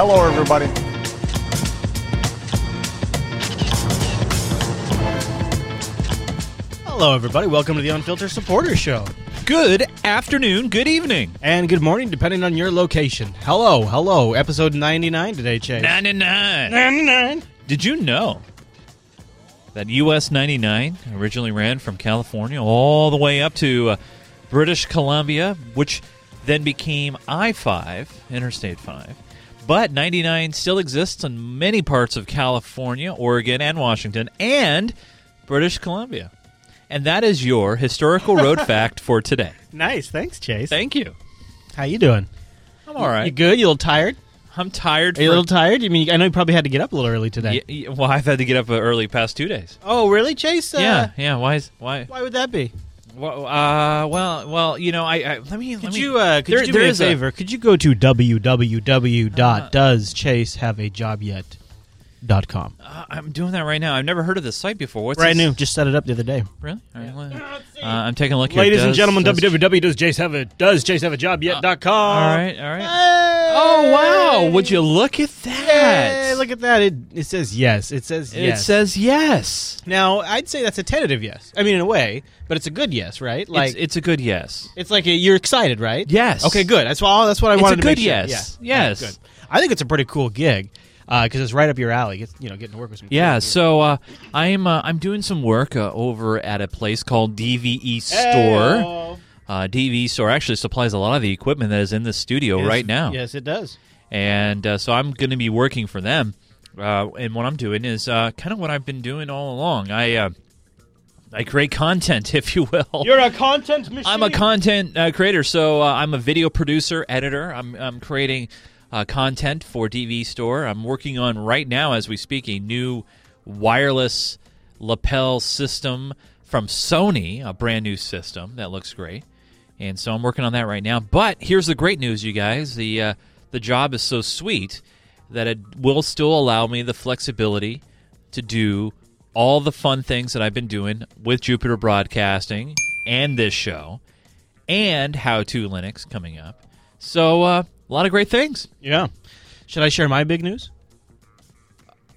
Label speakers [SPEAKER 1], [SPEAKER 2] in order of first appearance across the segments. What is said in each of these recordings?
[SPEAKER 1] Hello, everybody.
[SPEAKER 2] Hello, everybody. Welcome to the Unfiltered Supporter Show.
[SPEAKER 3] Good afternoon, good evening.
[SPEAKER 2] And good morning, depending on your location. Hello, hello. Episode 99 today, Chase.
[SPEAKER 3] 99.
[SPEAKER 2] 99.
[SPEAKER 3] Did you know that US 99 originally ran from California all the way up to uh, British Columbia, which then became I 5, Interstate 5? But 99 still exists in many parts of California, Oregon, and Washington, and British Columbia. And that is your historical road fact for today.
[SPEAKER 2] Nice. Thanks, Chase.
[SPEAKER 3] Thank you.
[SPEAKER 2] How you doing?
[SPEAKER 3] I'm all right.
[SPEAKER 2] You good? You a little tired?
[SPEAKER 3] I'm tired.
[SPEAKER 2] Are you a little tired? I mean, I know you probably had to get up a little early today.
[SPEAKER 3] Well, I've had to get up uh, early past two days.
[SPEAKER 2] Oh, really, Chase? Uh,
[SPEAKER 3] yeah, yeah. Why is why?
[SPEAKER 2] Why would that be?
[SPEAKER 3] Well, uh, well, well. You know, I, I let me.
[SPEAKER 2] Could
[SPEAKER 3] let me,
[SPEAKER 2] you uh, could
[SPEAKER 3] there-
[SPEAKER 2] you do me a
[SPEAKER 3] is a-
[SPEAKER 2] favor? could you go to www.doeschasehaveajobyet.com?
[SPEAKER 3] Uh, I'm doing that right now. I've never heard of this site before. What's
[SPEAKER 2] Brand
[SPEAKER 3] this?
[SPEAKER 2] new. Just set it up the other day.
[SPEAKER 3] Really? All right, well, uh, I'm taking a look here.
[SPEAKER 2] Ladies and gentlemen, W
[SPEAKER 3] Does-
[SPEAKER 2] Chase have a
[SPEAKER 3] does-
[SPEAKER 2] Chase have a job yet dot com.
[SPEAKER 3] All right, all right.
[SPEAKER 2] Hey!
[SPEAKER 3] Oh wow! Would you look at that?
[SPEAKER 2] Hey, look at that. It, it says yes. It says
[SPEAKER 3] It
[SPEAKER 2] yes.
[SPEAKER 3] says yes.
[SPEAKER 2] now, I'd say that's a tentative yes. I mean, in a way, but it's a good yes, right? Like
[SPEAKER 3] it's, it's a good yes.
[SPEAKER 2] it's like a, you're excited, right?
[SPEAKER 3] Yes.
[SPEAKER 2] Okay, good. That's all. That's what I
[SPEAKER 3] It's
[SPEAKER 2] wanted
[SPEAKER 3] a
[SPEAKER 2] to make
[SPEAKER 3] good
[SPEAKER 2] sure.
[SPEAKER 3] yes.
[SPEAKER 2] Yeah.
[SPEAKER 3] Yes.
[SPEAKER 2] Yeah, good. I think it's a pretty cool gig because it's right up your alley. It's, you know, getting to work with some.
[SPEAKER 3] Yeah, so uh, I'm uh, I'm doing some work uh, over at a place called DVE Store.
[SPEAKER 2] Hey-o.
[SPEAKER 3] Uh, DVE Store actually supplies a lot of the equipment that is in the studio
[SPEAKER 2] Yes.
[SPEAKER 3] right now.
[SPEAKER 2] Yes, it does.
[SPEAKER 3] and uh, so I'm going to be working for them. Uh, and what I'm doing is uh, kind of what I've been doing all along. I uh, I create content, if you will.
[SPEAKER 2] You're a content machine.
[SPEAKER 3] I'm a content uh, creator, so uh, I'm a video producer, editor. I'm, I'm creating uh, content for DV Store. I'm working on right now, as we speak, a new wireless lapel system from Sony, a brand new system that looks great. And so I'm working on that right now. But here's the great news, you guys: the uh, the job is so sweet that it will still allow me the flexibility to do all the fun things that I've been doing with Jupiter Broadcasting and this show, and How to Linux coming up. So uh, a lot of great things.
[SPEAKER 2] Yeah. Should I share my big news?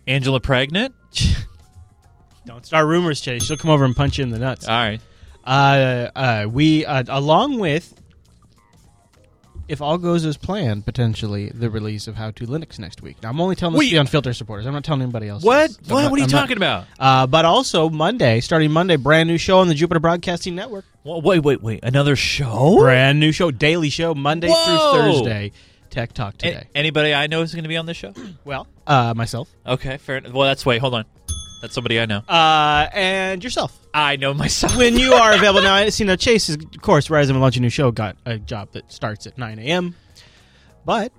[SPEAKER 3] Angela pregnant.
[SPEAKER 2] Don't start rumors, Chase. She'll come over and punch you in the nuts.
[SPEAKER 3] All right.
[SPEAKER 2] Uh, uh, we, uh, along with, if all goes as planned, potentially the release of How to Linux next week. Now, I'm only telling this
[SPEAKER 3] Wait.
[SPEAKER 2] to the Unfiltered supporters. I'm not telling anybody else.
[SPEAKER 3] What? What?
[SPEAKER 2] not-
[SPEAKER 3] what are you
[SPEAKER 2] I'm not-
[SPEAKER 3] talking about?
[SPEAKER 2] Uh, but also Monday, starting Monday, brand new show on the Jupiter Broadcasting Network.
[SPEAKER 3] Wha- Wait, wait, wait! Another show?
[SPEAKER 2] Brand new show, daily show, Monday
[SPEAKER 3] Whoa.
[SPEAKER 2] through Thursday. Tech Talk
[SPEAKER 3] A-
[SPEAKER 2] today.
[SPEAKER 3] anybody I know is going to be on this show?
[SPEAKER 2] well, uh, myself,
[SPEAKER 3] Okay, fair. enough. Well, that's wait. Hold on. That's somebody I know.
[SPEAKER 2] uh, and yourself.
[SPEAKER 3] I know myself.
[SPEAKER 2] when you are available now, you know Chase is of course Verizon will launch a new show. Got a job that starts at 9 a.m. But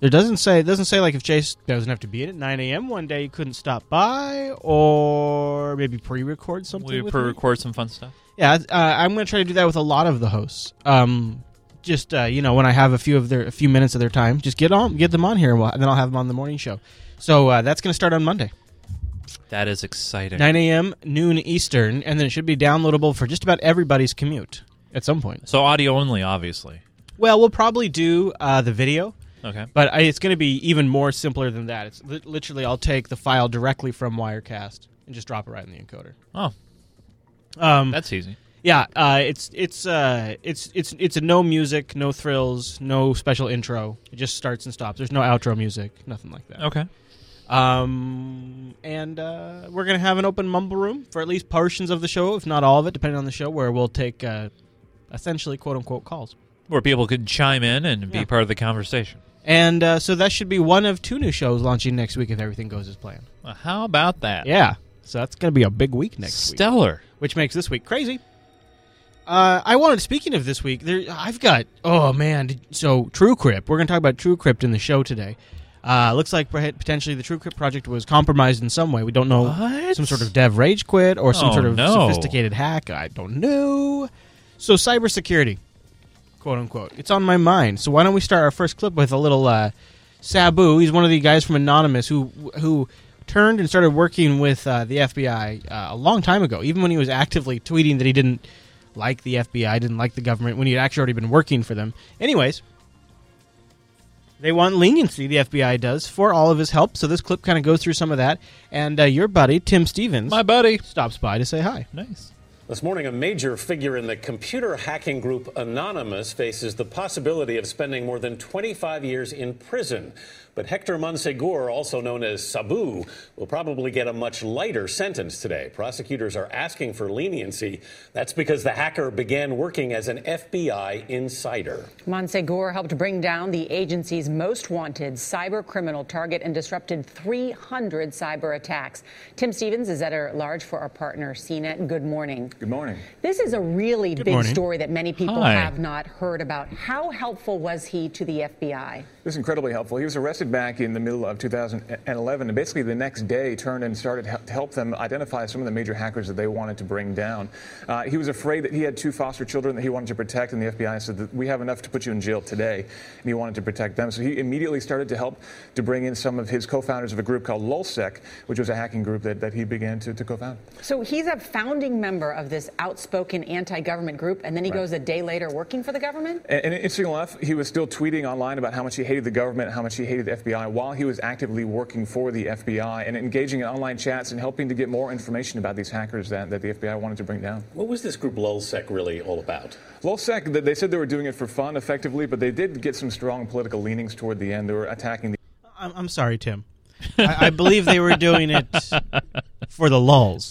[SPEAKER 2] it doesn't say it doesn't say like if Chase doesn't have to be in at 9 a.m. one day, you couldn't stop by or maybe pre-record something.
[SPEAKER 3] we
[SPEAKER 2] with
[SPEAKER 3] per-
[SPEAKER 2] me.
[SPEAKER 3] some fun stuff.
[SPEAKER 2] Yeah, uh, I'm going to try to do that with a lot of the hosts. Um, just uh, you know, when I have a few of their a few minutes of their time, just get on, get them on here, and we'll- and then I'll have them on the morning show. So uh, that's going to start on Monday.
[SPEAKER 3] That is exciting.
[SPEAKER 2] 9 a.m. noon Eastern, and then it should be downloadable for just about everybody's commute at some point.
[SPEAKER 3] So audio only, obviously.
[SPEAKER 2] Well, we'll probably do uh, the video,
[SPEAKER 3] Okay.
[SPEAKER 2] but I, it's going to be even more simpler than that. It's li- literally I'll take the file directly from Wirecast and just drop it right in the encoder.
[SPEAKER 3] Oh,
[SPEAKER 2] Um,
[SPEAKER 3] that's easy.
[SPEAKER 2] yeah, uh, it's it's uh, it's it's it's a no music, no thrills, no special intro. It just starts and stops. There's no outro music, nothing like that.
[SPEAKER 3] Okay.
[SPEAKER 2] Um, and uh, we're gonna have an open mumble room for at least portions of the show, if not all of it, depending on the show, where we'll take uh, essentially quote unquote calls.
[SPEAKER 3] Where people can chime in and be part of the conversation.
[SPEAKER 2] And uh, so that should be one of two new shows launching next week if everything goes as planned.
[SPEAKER 3] Well, how about that?
[SPEAKER 2] Yeah, so that's gonna be a big week next week,
[SPEAKER 3] Stellar.
[SPEAKER 2] which makes this week crazy. Uh, I wanted. Speaking of this week, there I've got. Oh man! So TrueCrypt. We're going to talk about True Crypt in the show today. Uh, looks like potentially the TrueCrypt project was compromised in some way. We don't know
[SPEAKER 3] What?
[SPEAKER 2] some sort of dev rage quit or some
[SPEAKER 3] Oh,
[SPEAKER 2] sort of
[SPEAKER 3] no.
[SPEAKER 2] sophisticated hack. I don't know. So cybersecurity, quote unquote. It's on my mind. So why don't we start our first clip with a little uh, Sabu? He's one of the guys from Anonymous who who turned and started working with uh, the FBI uh, a long time ago. Even when he was actively tweeting that he didn't like the FBI, didn't like the government, when he had actually already been working for them. Anyways. They want leniency, the FBI does, for all of his help. So this clip kind of goes through some of that. And uh, your buddy, Tim Stevens,
[SPEAKER 3] My buddy.
[SPEAKER 2] stops by to say hi.
[SPEAKER 3] Nice.
[SPEAKER 1] This morning, a major figure in the computer hacking group Anonymous faces the possibility of spending more than 25 years in prison. But Hector Monsegur, also known as Sabu, will probably get a much lighter sentence today. Prosecutors are asking for leniency. That's because the hacker began working as an FBI insider.
[SPEAKER 4] Monsegur helped bring down the agency's most wanted cyber criminal target and disrupted 300 cyber attacks. Tim Stevens is editor at large for our partner CNET. Good morning.
[SPEAKER 5] Good morning.
[SPEAKER 4] This is a really big
[SPEAKER 2] morning.
[SPEAKER 4] story that many people
[SPEAKER 3] Hi.
[SPEAKER 4] have not heard about. How helpful was he to the FBI?
[SPEAKER 5] This is incredibly helpful. He was arrested back in the middle of 2011, and basically the next day turned and started to help them identify some of the major hackers that they wanted to bring down. Uh, he was afraid that he had two foster children that he wanted to protect, and the FBI said that we have enough to put you in jail today, and he wanted to protect them. So he immediately started to help to bring in some of his co-founders of a group called LulzSec, which was a hacking group that, that he began to, to co-found.
[SPEAKER 4] So he's a founding member of this outspoken anti government group, and then he goes a day later working for the government?
[SPEAKER 5] And, and interestingly enough, he was still tweeting online about how much he hated the government, how much he hated the FBI, while he was actively working for the FBI and engaging in online chats and helping to get more information about these hackers that, that the FBI wanted to bring down.
[SPEAKER 1] What was this group LulzSec really all about?
[SPEAKER 5] LulzSec, they said they were doing it for fun, effectively, but they did get some strong political leanings toward the end. They were attacking the
[SPEAKER 2] I'm, I'm sorry, Tim. I, I believe they were doing it for the lulls.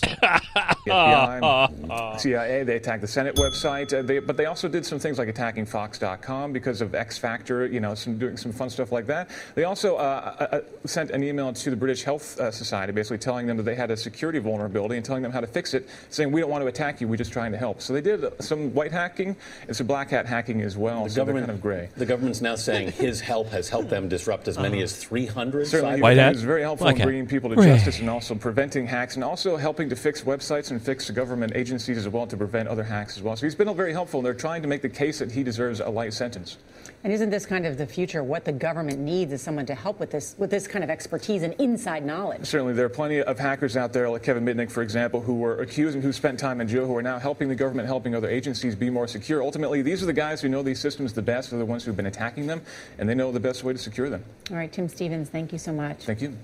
[SPEAKER 5] FBI, CIA. They attacked the Senate website, uh, they, but they also did some things like attacking Fox.com because of X Factor. You know, some doing some fun stuff like that. They also uh, uh, uh, sent an email to the British Health uh, Society, basically telling them that they had a security vulnerability and telling them how to fix it, saying we don't want to attack you, we're just trying to help. So they did some white hacking and some black hat hacking as well.
[SPEAKER 1] The
[SPEAKER 5] so they're
[SPEAKER 1] government,
[SPEAKER 5] kind of gray.
[SPEAKER 1] the government's now saying his help has helped them disrupt as many as 300
[SPEAKER 5] Certainly,
[SPEAKER 3] White
[SPEAKER 5] was-
[SPEAKER 3] hat?
[SPEAKER 5] he was very helpful
[SPEAKER 3] Black
[SPEAKER 5] in
[SPEAKER 3] hat.
[SPEAKER 5] bringing people to
[SPEAKER 3] Hooray.
[SPEAKER 5] justice and also preventing hacks and also helping to fix websites and fix government agencies as well to prevent other hacks as well. So he's been very helpful, and they're trying to make the case that he deserves a light sentence.
[SPEAKER 4] And isn't this kind of the future? What the government needs is someone to help with this, with this kind of expertise and inside knowledge.
[SPEAKER 5] Certainly, there are plenty of hackers out there, like Kevin Mitnick, for example, who were accused and who spent time in jail, who are now helping the government, helping other agencies be more secure. Ultimately, these are the guys who know these systems the best, they're the ones who've been attacking them, and they know the best way to secure them.
[SPEAKER 4] All right, Tim Stevens, thank you so much.
[SPEAKER 5] Thank you.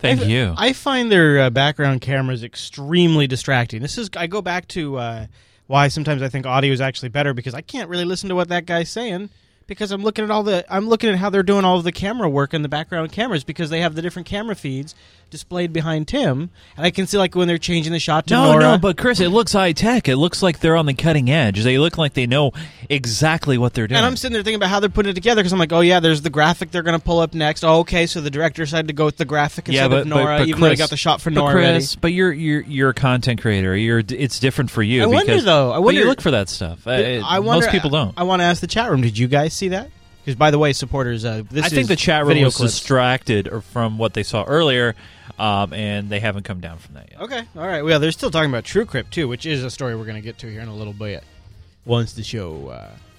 [SPEAKER 3] Thank you.
[SPEAKER 2] I find their uh, background cameras extremely distracting. This is I go back to uh, why sometimes I think audio is actually better because I can't really listen to what that guy's saying because I'm looking at all the I'm looking at how they're doing all of the camera work in the background cameras because they have the different camera feeds displayed behind Tim and I can see like when they're changing the shot to
[SPEAKER 3] no,
[SPEAKER 2] Nora.
[SPEAKER 3] no, but Chris, it looks high tech. It looks like they're on the cutting edge. They look like they know exactly what they're doing.
[SPEAKER 2] and I'm sitting there thinking about how they're putting it together because I'm like, oh yeah, there's the graphic they're going to pull up next. Oh, okay, so the director decided to go with the graphic instead
[SPEAKER 3] yeah, but,
[SPEAKER 2] of Nora,
[SPEAKER 3] but, but
[SPEAKER 2] even
[SPEAKER 3] Chris,
[SPEAKER 2] though he got the shot for
[SPEAKER 3] but
[SPEAKER 2] Nora
[SPEAKER 3] Chris,
[SPEAKER 2] ready.
[SPEAKER 3] but you're you're you're a content creator. You're it's different for you.
[SPEAKER 2] I wonder,
[SPEAKER 3] because,
[SPEAKER 2] though, I wonder-
[SPEAKER 3] you look for that stuff. Uh, it-
[SPEAKER 2] I wonder,
[SPEAKER 3] most people don't.
[SPEAKER 2] I, want to ask the chat room. Did you guys see that? Because by the way, supporters, uh, this
[SPEAKER 3] I think the chat room was
[SPEAKER 2] clips.
[SPEAKER 3] distracted or from what they saw earlier, um, and they haven't come down from that yet.
[SPEAKER 2] Okay, all right. Well, they're still talking about TrueCrypt too, which is a story we're going to get to here in a little bit. Once the show.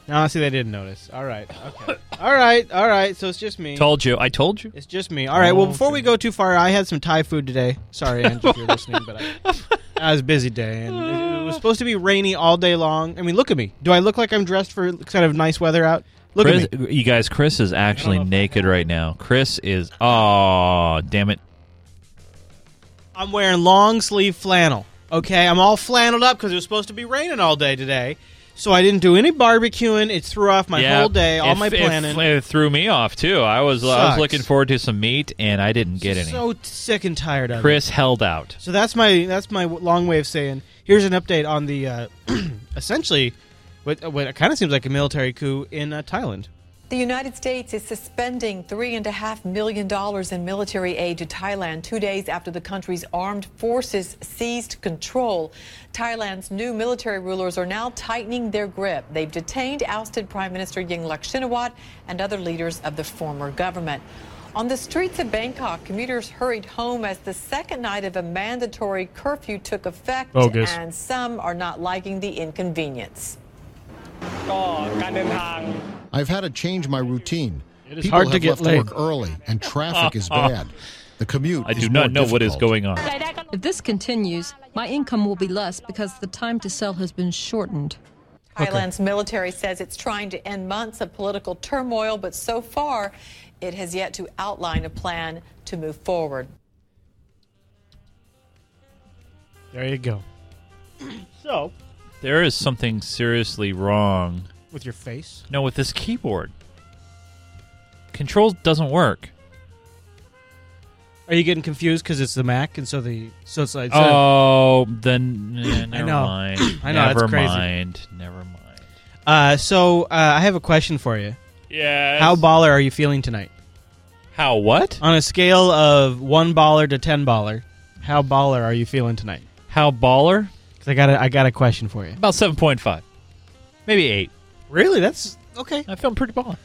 [SPEAKER 2] Uh, see, they didn't notice. All right. Okay. all right. All right. So it's just me.
[SPEAKER 3] Told you. I told you.
[SPEAKER 2] It's just me. All right. Well, before we go too far, I had some Thai food today. Sorry, Angie, if you're listening, but I, I was a busy day, and it, it was supposed to be rainy all day long. I mean, look at me. Do I look like I'm dressed for kind of nice weather out? Look
[SPEAKER 3] Chris,
[SPEAKER 2] at me.
[SPEAKER 3] you guys, Chris is actually naked right now. Chris is. Oh, damn it!
[SPEAKER 2] I'm wearing long sleeve flannel. Okay, I'm all flanneled up because it was supposed to be raining all day today. So I didn't do any barbecuing. It threw off my
[SPEAKER 3] yeah,
[SPEAKER 2] whole day, all
[SPEAKER 3] it-
[SPEAKER 2] my
[SPEAKER 3] it-
[SPEAKER 2] planning.
[SPEAKER 3] It, threw me off too. I was I was looking forward to some meat, and I didn't get any.
[SPEAKER 2] So sick and tired of it.
[SPEAKER 3] Chris held out.
[SPEAKER 2] So that's my that's my long way of saying here's an update on the uh, essentially what what kind of seems like a military coup in uh, Thailand.
[SPEAKER 6] The United States is suspending $3.5 million in military aid to Thailand two days after the country's armed forces seized control. Thailand's new military rulers are now tightening their grip. They've detained ousted Prime Minister Yingluck Shinawatra and other leaders of the former government. On the streets of Bangkok, commuters hurried home as the second night of a mandatory curfew took effect,
[SPEAKER 2] Bogus.
[SPEAKER 6] and some are not liking the inconvenience.
[SPEAKER 7] I've had to change my routine.
[SPEAKER 2] It is
[SPEAKER 7] People
[SPEAKER 2] hard to
[SPEAKER 7] have
[SPEAKER 2] get
[SPEAKER 7] left
[SPEAKER 2] laid.
[SPEAKER 7] work early, and traffic is uh-huh. bad. The commute
[SPEAKER 3] I
[SPEAKER 7] is
[SPEAKER 3] do
[SPEAKER 7] more
[SPEAKER 3] not know what is going on.
[SPEAKER 8] If this continues, my income will be less because the time to sell has been shortened.
[SPEAKER 6] Thailand's military says it's trying to end months of political turmoil, but so far, it has yet to outline a plan to move forward.
[SPEAKER 2] There you go. so,
[SPEAKER 3] There is something seriously wrong.
[SPEAKER 2] with your face.
[SPEAKER 3] No, with this keyboard. Controls doesn't work.
[SPEAKER 2] Are you getting confused because it's the Mac and so the so it's like so-
[SPEAKER 3] Oh, then eh, never
[SPEAKER 2] know.
[SPEAKER 3] mind.
[SPEAKER 2] I know,
[SPEAKER 3] Never
[SPEAKER 2] that's crazy.
[SPEAKER 3] mind. Never mind.
[SPEAKER 2] Uh, so uh, I have a question for you.
[SPEAKER 3] Yeah.
[SPEAKER 2] How baller are you feeling tonight?
[SPEAKER 3] How what?
[SPEAKER 2] On a scale of one baller to ten baller, how baller are you feeling tonight?
[SPEAKER 3] How baller?
[SPEAKER 2] 'Cause I got a, I got a question for you.
[SPEAKER 3] About seven point five, maybe eight.
[SPEAKER 2] Really? That's okay.
[SPEAKER 3] I feel pretty baller.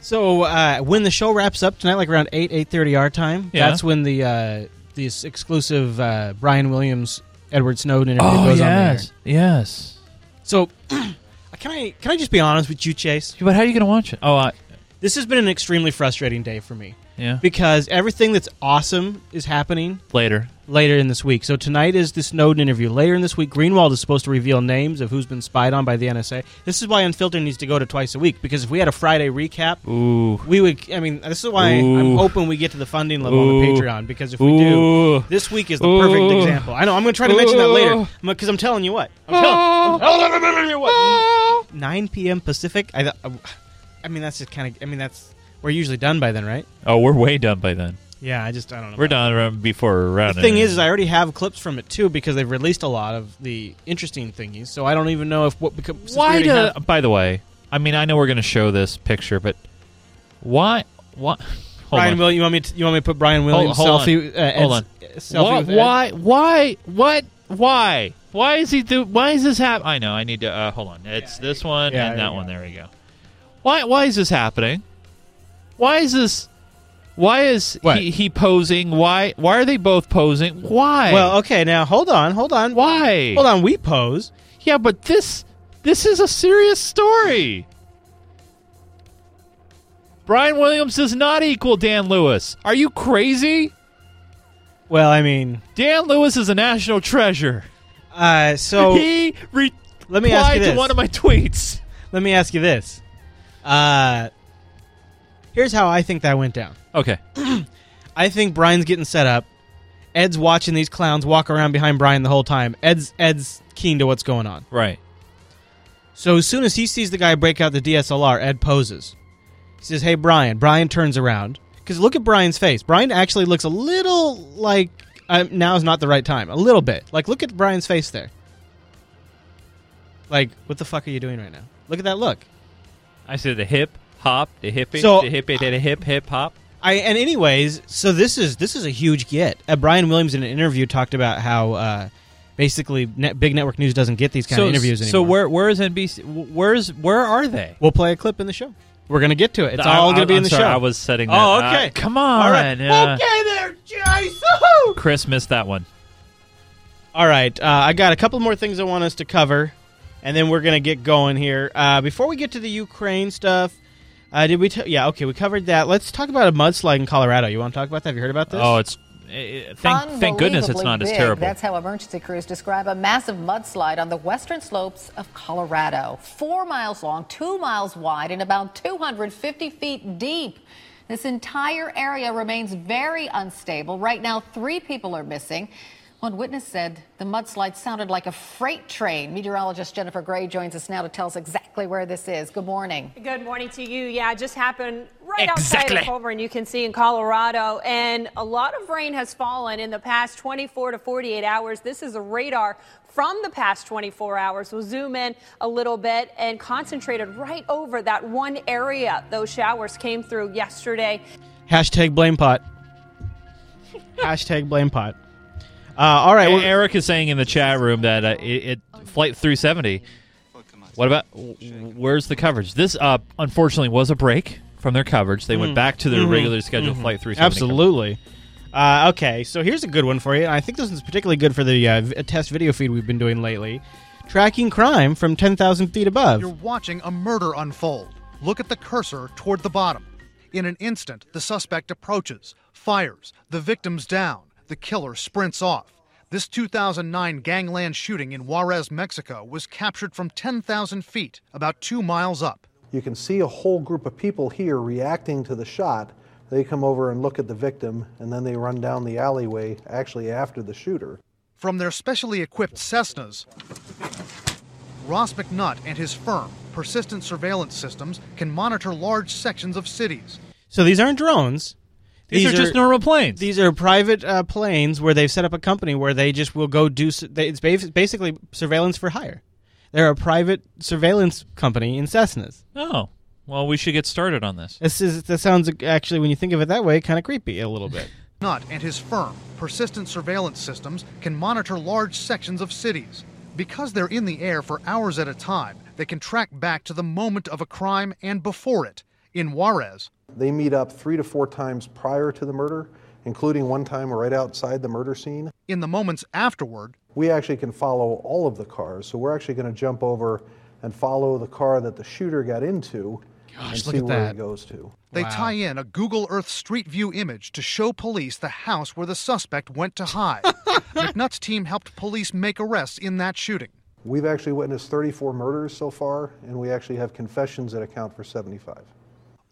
[SPEAKER 2] So uh, when the show wraps up tonight, like around eight eight thirty our time,
[SPEAKER 3] Yeah.
[SPEAKER 2] that's when the uh, this exclusive uh, Brian Williams Edward Snowden interview
[SPEAKER 3] Oh
[SPEAKER 2] goes on the air.
[SPEAKER 3] yes, yes.
[SPEAKER 2] So can I can I just be honest with you, Chase?
[SPEAKER 3] But how are you gonna watch it? Oh, I,
[SPEAKER 2] This has been an extremely frustrating day for me
[SPEAKER 3] yeah.
[SPEAKER 2] because everything that's awesome is happening
[SPEAKER 3] Later.
[SPEAKER 2] later in this week. So tonight is the Snowden interview. Later in this week, Greenwald is supposed to reveal names of who's been spied on by the NSA. This is why Unfiltered needs to go to twice a week because if we had a Friday recap,
[SPEAKER 3] Ooh.
[SPEAKER 2] we would. I mean, this is why I'm
[SPEAKER 3] Ooh.
[SPEAKER 2] hoping we get to the funding level on
[SPEAKER 3] Ooh.
[SPEAKER 2] the Patreon because if we do, this week is the perfect
[SPEAKER 3] Ooh.
[SPEAKER 2] example. I know I'm going to try to mention that later
[SPEAKER 3] Ooh.
[SPEAKER 2] because I'm telling you what. I'm telling, I'm ah. telling you what. Ah. 9 p.m. Pacific. I, I mean, that's just kind of. I mean, that's we're usually done by then, right?
[SPEAKER 3] Oh, we're way done by then.
[SPEAKER 2] Yeah, I just I don't know.
[SPEAKER 3] We're done around before we're
[SPEAKER 2] The thing is, is, I already have clips from it too because they've released a lot of the interesting thingies. So I don't even know if what we
[SPEAKER 3] why do?
[SPEAKER 2] have-
[SPEAKER 3] By the way, I mean I know we're gonna show this picture, but why? Why?
[SPEAKER 2] Brian. Will, you want me? To, you want me to put Brian Williams
[SPEAKER 3] hold on.
[SPEAKER 2] selfie? Uh,
[SPEAKER 3] Hold on.
[SPEAKER 2] uh, selfie
[SPEAKER 3] Why, why? Why? What? Why? Why is he do? Why is this hap? I know. I need to. Uh, hold on. It's this one
[SPEAKER 2] Yeah,
[SPEAKER 3] and that one.
[SPEAKER 2] go.
[SPEAKER 3] There we go. Why? Why is this happening? Why is this? Why is
[SPEAKER 2] What?
[SPEAKER 3] he, he posing? Why? Why are they both posing? Why?
[SPEAKER 2] Well, okay. Now hold on, hold on.
[SPEAKER 3] why?
[SPEAKER 2] Hold on. We pose.
[SPEAKER 3] Yeah, but this this is a serious story. Brian Williams does not equal Dan Lewis. Are you crazy?
[SPEAKER 2] Well, I mean,
[SPEAKER 3] Dan Lewis is a national treasure.
[SPEAKER 2] uh, so
[SPEAKER 3] he re-
[SPEAKER 2] let me ask you this.
[SPEAKER 3] to one of my tweets.
[SPEAKER 2] let me ask you this. Uh, here's how I think that went down.
[SPEAKER 3] Okay.
[SPEAKER 2] I think Brian's getting set up. Ed's watching these clowns walk around behind Brian the whole time. Ed's Ed's keen to what's going on.
[SPEAKER 3] Right.
[SPEAKER 2] So as soon as he sees the guy break out the DSLR, Ed poses. He says, "Hey, Brian." Brian turns around because look at Brian's face. Brian actually looks a little like uh, now is not the right time. A little bit. Like look at Brian's face there. Like what the fuck are you doing right now? Look at that look.
[SPEAKER 3] I see the hip hop, the hippie,
[SPEAKER 2] So-
[SPEAKER 3] the hippie, the hip hip hop.
[SPEAKER 2] I and anyways, so this is this is a huge get. Uh, Brian Williams in an interview talked about how uh, basically net, big network news doesn't get these kind
[SPEAKER 3] so
[SPEAKER 2] of interviews anymore.
[SPEAKER 3] so where where is NBC? Where's where are they?
[SPEAKER 2] we'll play a clip in the show. We're gonna get to it. It's
[SPEAKER 3] I-
[SPEAKER 2] all
[SPEAKER 3] I-
[SPEAKER 2] gonna be
[SPEAKER 3] I'm
[SPEAKER 2] in the
[SPEAKER 3] sorry,
[SPEAKER 2] show.
[SPEAKER 3] I was setting. That.
[SPEAKER 2] Oh, okay.
[SPEAKER 3] come on.
[SPEAKER 2] All right.
[SPEAKER 3] uh,
[SPEAKER 2] okay, there. Woohoo!
[SPEAKER 3] Chris missed that one.
[SPEAKER 2] All right, uh, I got a couple more things I want us to cover, and then we're gonna get going here. Uh, before we get to the Ukraine stuff, uh, did we? T- yeah, okay, we covered that. Let's talk about a mudslide in Colorado. You want to talk about that? Have you heard about this?
[SPEAKER 3] Oh, it's eh, eh, thank thank goodness it's
[SPEAKER 8] Unbelievably
[SPEAKER 3] not as terrible.
[SPEAKER 8] That's how emergency crews describe a massive mudslide on the western slopes of Colorado. Four miles long, two miles wide, and about 250 feet deep. This entire area remains very unstable. Right now, three people are missing. One witness said the mudslide sounded like a freight train. Meteorologist Jennifer Gray joins us now to tell us exactly where this is. Good morning.
[SPEAKER 9] Good morning to you. Yeah, it just happened right
[SPEAKER 3] Exactly.
[SPEAKER 9] outside of Collbran, and you can see in Colorado. And a lot of rain has fallen in the past 24 to 48 hours. This is a radar from the past 24 hours. We'll zoom in a little bit and concentrated right over that one area. Those showers came through yesterday.
[SPEAKER 2] Hashtag blame pot. Hashtag blame pot. Uh, all right. Well-
[SPEAKER 3] Eric is saying in the chat room that uh, it, it flight 370. What about where's the coverage? This uh, unfortunately was a break from their coverage. They went back to their
[SPEAKER 2] Mhm.
[SPEAKER 3] regularly scheduled
[SPEAKER 2] Mhm.
[SPEAKER 3] flight 370.
[SPEAKER 2] Absolutely. Uh, okay, so here's a good one for you. I think this is particularly good for the uh, v- test video feed we've been doing lately. Tracking crime from 10,000 feet above.
[SPEAKER 10] You're watching a murder unfold. Look at the cursor toward the bottom. In an instant, the suspect approaches, fires, the victim's down, the killer sprints off. This 2009 gangland shooting in Juarez, Mexico was captured from 10,000 feet, about two miles up.
[SPEAKER 11] You can see a whole group of people here reacting to the shot. They come over and look at the victim, and then they run down the alleyway, actually after the shooter.
[SPEAKER 10] From their specially equipped Cessnas, Ross McNutt and his firm, Persistent Surveillance Systems, can monitor large sections of cities.
[SPEAKER 2] So these aren't drones.
[SPEAKER 3] These, are, just normal planes.
[SPEAKER 2] These are private uh, planes where they've set up a company where they just will go do. They, it's basically surveillance for hire. They're a private surveillance company in Cessnas.
[SPEAKER 3] oh, well, we should get started on this.
[SPEAKER 2] This is that sounds actually when you think of it that way, kind of creepy a little bit.
[SPEAKER 10] Nutt and his firm, Persistent Surveillance Systems, can monitor large sections of cities. Because they're in the air for hours at a time, they can track back to the moment of a crime and before it. In Juarez,
[SPEAKER 11] They meet up three to four times prior to the murder, including one time right outside the murder scene.
[SPEAKER 10] in the moments afterward,
[SPEAKER 11] We actually can follow all of the cars, so we're actually going to jump over and follow the car that the shooter got into and
[SPEAKER 2] Gosh,
[SPEAKER 11] see
[SPEAKER 2] look at
[SPEAKER 11] where
[SPEAKER 2] that.
[SPEAKER 11] he goes to.
[SPEAKER 10] they
[SPEAKER 2] Wow.
[SPEAKER 10] tie in a Google Earth Street View image to show police the house where the suspect went to hide. McNutt's team helped police make arrests in that shooting.
[SPEAKER 11] We've actually witnessed 34 murders so far, and we actually have confessions that account for 75.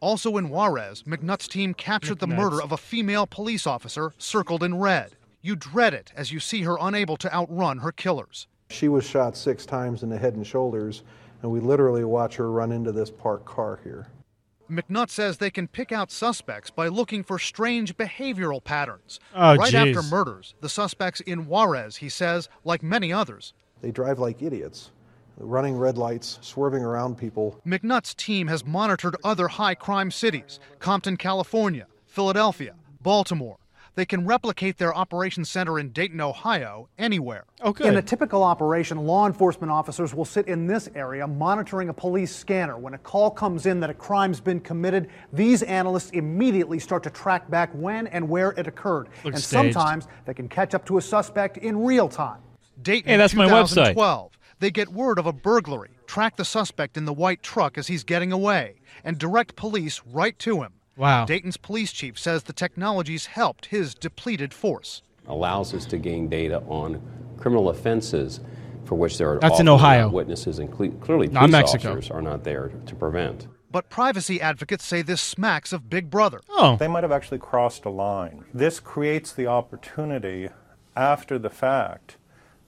[SPEAKER 10] Also in Juarez, McNutt's team captured the murder of a female police officer circled in red. You dread it as you see her unable to outrun her killers.
[SPEAKER 11] She was shot six times in the head and shoulders, and we literally watch her run into this parked car here.
[SPEAKER 10] McNutt says they can pick out suspects by looking for strange behavioral patterns.
[SPEAKER 2] Oh,
[SPEAKER 10] right
[SPEAKER 2] jeez.
[SPEAKER 10] after murders, the suspects in Juarez, he says, like many others,
[SPEAKER 11] They drive like idiots, running red lights, swerving around people.
[SPEAKER 10] McNutt's team has monitored other high crime cities Compton, California, Philadelphia, Baltimore. They can replicate their operations center in Dayton, Ohio, anywhere.
[SPEAKER 2] Oh,
[SPEAKER 12] In a typical operation, law enforcement officers will sit in this area monitoring a police scanner. When a call comes in that a crime's been committed, these analysts immediately start to track back when and where it occurred.
[SPEAKER 2] Looks
[SPEAKER 12] and
[SPEAKER 2] staged.
[SPEAKER 12] sometimes they can catch up to a suspect in real time.
[SPEAKER 10] Dayton,
[SPEAKER 3] Hey, that's my website.
[SPEAKER 10] 2012. They get word of a burglary, track the suspect in the white truck as he's getting away, and direct police right to him.
[SPEAKER 2] Wow.
[SPEAKER 10] Dayton's police chief says the technology's helped his depleted force.
[SPEAKER 13] allows us to gain data on criminal offenses for which there are
[SPEAKER 2] That's in
[SPEAKER 13] often
[SPEAKER 2] Ohio.
[SPEAKER 13] witnesses and cle- clearly
[SPEAKER 2] Not
[SPEAKER 13] police
[SPEAKER 2] Mexico.
[SPEAKER 13] officers are not there to prevent.
[SPEAKER 10] But privacy advocates say this smacks of Big Brother.
[SPEAKER 2] Oh,
[SPEAKER 14] They might have actually crossed a line. This creates the opportunity after the fact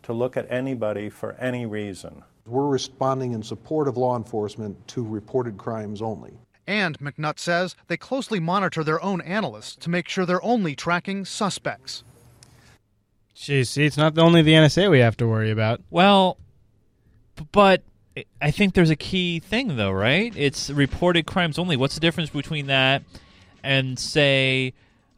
[SPEAKER 14] to look at anybody for any reason.
[SPEAKER 11] We're responding in support of law enforcement to reported crimes only.
[SPEAKER 10] And, McNutt says, they closely monitor their own analysts to make sure they're only tracking suspects.
[SPEAKER 2] Jeez, see, it's not only the NSA we have to worry about.
[SPEAKER 3] Well, but I think there's a key thing, though, right? It's reported crimes only. What's the difference between that and, say,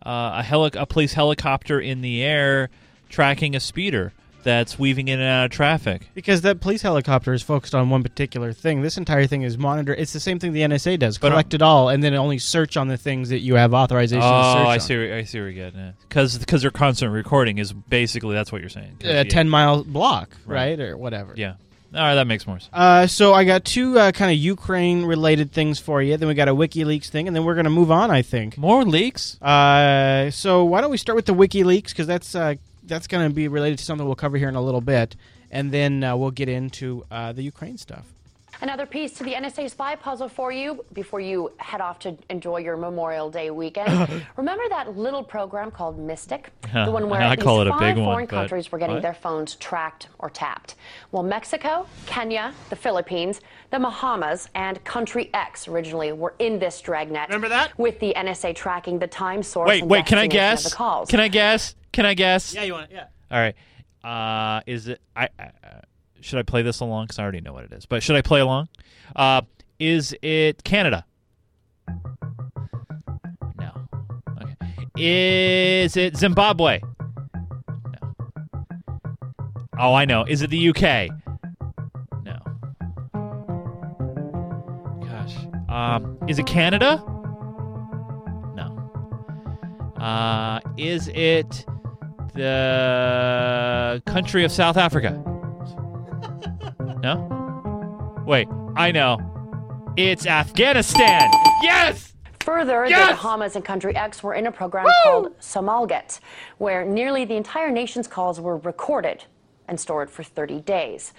[SPEAKER 3] uh, a, heli- a police helicopter in the air tracking a speeder that's weaving in and out of traffic?
[SPEAKER 2] Because that police helicopter is focused on one particular thing. This entire thing is monitor. It's the same thing the NSA does.
[SPEAKER 3] But, uh,
[SPEAKER 2] Collect it all, and then only search on the things that you have authorization
[SPEAKER 3] oh,
[SPEAKER 2] to search
[SPEAKER 3] I see. Where, I see where you're getting Because because they're constant recording is basically that's what you're saying.
[SPEAKER 2] A
[SPEAKER 3] you-
[SPEAKER 2] ten mile block,
[SPEAKER 3] Right.
[SPEAKER 2] right, or whatever.
[SPEAKER 3] Yeah. All right, that makes more sense.
[SPEAKER 2] Uh, so I got two uh, kind of Ukraine related things for you. Then we got a WikiLeaks thing, and then we're going to move on. I think
[SPEAKER 3] more leaks.
[SPEAKER 2] Uh, so why don't we start with the WikiLeaks because that's uh, that's going to be related to something we'll cover here in a little bit, and then uh, we'll get into uh, the Ukraine stuff.
[SPEAKER 15] Another piece to the NSA spy puzzle for you before you head off to enjoy your Memorial Day weekend. Remember that little program called Mystic? The one where
[SPEAKER 3] I
[SPEAKER 15] at
[SPEAKER 3] call
[SPEAKER 15] least
[SPEAKER 3] it a
[SPEAKER 15] five
[SPEAKER 3] big one,
[SPEAKER 15] foreign
[SPEAKER 3] but
[SPEAKER 15] countries were getting
[SPEAKER 3] what?
[SPEAKER 15] their phones tracked or tapped. Well, Mexico, Kenya, the Philippines, the Bahamas, and Country X originally were in this dragnet. Remember that? With the NSA tracking the time source.
[SPEAKER 3] Wait,
[SPEAKER 15] and
[SPEAKER 3] wait. Can I guess?
[SPEAKER 15] The calls.
[SPEAKER 3] Can I guess? Can I guess?
[SPEAKER 2] Yeah, you want it? Yeah.
[SPEAKER 3] All right. Uh, is it? I, I uh, should I play this along? Because I already know what it is. But should I play along? Uh, is it Canada? No. Okay. Is it Zimbabwe? No. Oh, I know. Is it the UK? No. Gosh. Um, is it Canada? No. Uh, is it the country of South Africa? No? Wait, I know. It's Afghanistan. Yes!
[SPEAKER 15] Further,
[SPEAKER 16] Yes!
[SPEAKER 15] the Bahamas and Country X were in a program
[SPEAKER 16] Woo!
[SPEAKER 15] called Somalget, where nearly the entire nation's calls were recorded and stored for 30 days.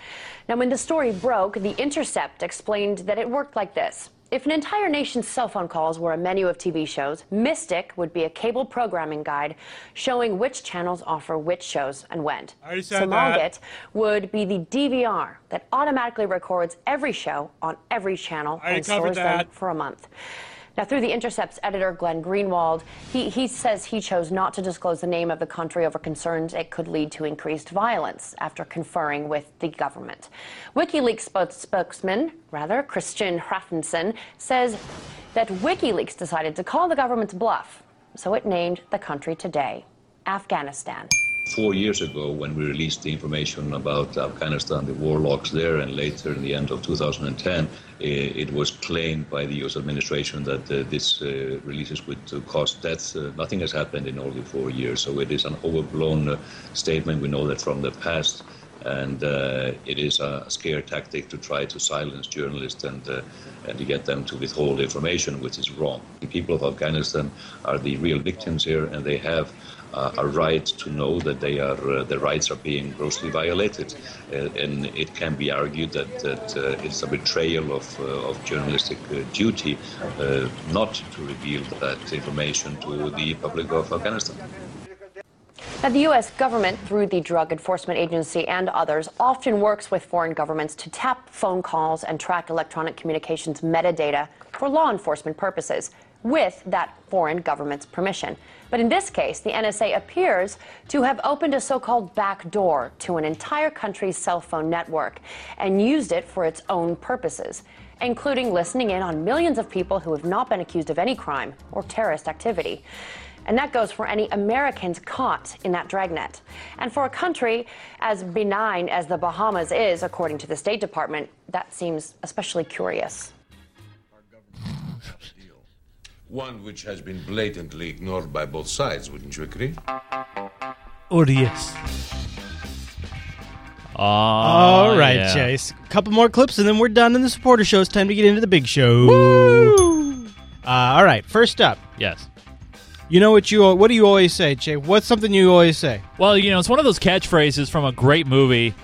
[SPEAKER 15] Now, when the story broke, The Intercept explained that it worked like this. If an entire nation's cell phone calls were a menu of TV shows, Mystic would be a cable programming guide showing which channels offer which shows and when. Somalget would be the DVR that automatically records every show on every channel and stores them for a month. Now, through the Intercept's editor, Glenn Greenwald, he, he says he chose not to disclose the name of the country over concerns it could lead to increased violence after conferring with the government. WikiLeaks spokes- spokesman, rather, Kristinn Hrafnsson, says that WikiLeaks decided to call the government's bluff, so it named the country today Afghanistan.
[SPEAKER 17] Four years ago, when we released the information about Afghanistan, the war logs there, and later in the end of 2010, eh, it was claimed by the U.S. administration that uh, this uh, releases would uh, cause deaths. Uh, nothing has happened in only four years, so it is an overblown uh, statement. We know that from the past, and uh, it is a scare tactic to try to silence journalists and and to get them to withhold information, which is wrong. The people of Afghanistan are the real victims here, and they have uh, a right to know that they are uh, their rights are being grossly violated, uh, and it can be argued that that uh, it's a betrayal of uh, of journalistic duty not to reveal that information to the public of Afghanistan.
[SPEAKER 15] Now, the U.S. government, through the Drug Enforcement Agency and others, often works with foreign governments to tap phone calls and track electronic communications metadata for law enforcement purposes with that foreign government's permission. But in this case, the NSA appears to have opened a so called backdoor to an entire country's cell phone network and used it for its own purposes, including listening in on millions of people who have not been accused of any crime or terrorist activity. And that goes for any Americans caught in that dragnet. And for a country as benign as the Bahamas is, according to the State Department, that seems especially curious.
[SPEAKER 18] One which has been blatantly ignored by both sides, wouldn't you agree?
[SPEAKER 2] Or yes.
[SPEAKER 3] All
[SPEAKER 2] All right, Chase. A couple more clips and then we're done in the supporter show. It's time to get into the big show. Uh, all right, first up.
[SPEAKER 3] Yes.
[SPEAKER 2] You know what you what do you always say, Jay? What's something you always say?
[SPEAKER 3] Well, you know, it's one of those catchphrases from a great movie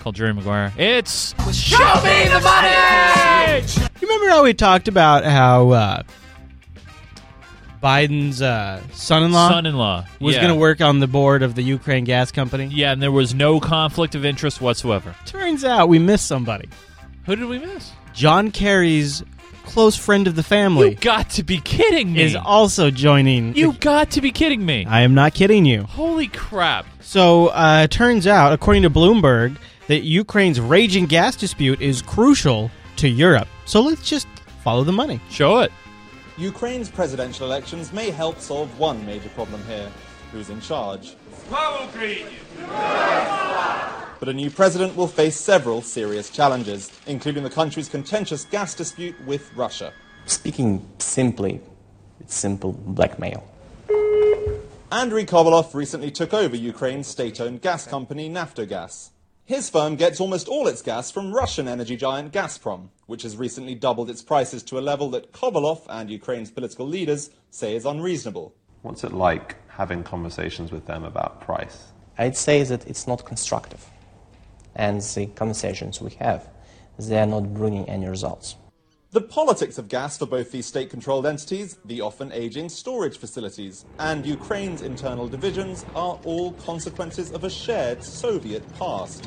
[SPEAKER 3] called Jerry Maguire. It's
[SPEAKER 16] Show me the money!
[SPEAKER 2] You remember how we talked about how uh, Biden's uh, son-in-law
[SPEAKER 3] Son-in-law,
[SPEAKER 2] was
[SPEAKER 3] yeah.
[SPEAKER 2] going to work on the board of the Ukraine gas company?
[SPEAKER 3] Yeah, and there was no conflict of interest whatsoever.
[SPEAKER 2] Turns out we missed somebody.
[SPEAKER 3] Who did we miss?
[SPEAKER 2] John Kerry's close friend of the family
[SPEAKER 3] You got to be kidding me.
[SPEAKER 2] is also joining.
[SPEAKER 3] you got to be kidding me.
[SPEAKER 2] I am not kidding you.
[SPEAKER 3] Holy crap.
[SPEAKER 2] So, uh, turns out, according to Bloomberg, that Ukraine's raging gas dispute is crucial to Europe. So let's just follow the money.
[SPEAKER 3] Show it.
[SPEAKER 19] Ukraine's presidential elections may help solve one major problem here who's in charge. But a new president will face several serious challenges, including the country's contentious gas dispute with Russia.
[SPEAKER 20] Speaking simply, it's simple blackmail.
[SPEAKER 19] Andriy Kobolev recently took over Ukraine's state owned gas company Naftogaz. His firm gets almost all its gas from Russian energy giant Gazprom, which has recently doubled its prices to a level that Kobolev and Ukraine's political leaders say is unreasonable.
[SPEAKER 21] What's it like having conversations with them about price?
[SPEAKER 20] I'd say that it's not constructive. And the conversations we have, they are not bringing any results.
[SPEAKER 19] The politics of gas for both these state controlled entities, the often aging storage facilities, and Ukraine's internal divisions are all consequences of a shared Soviet past.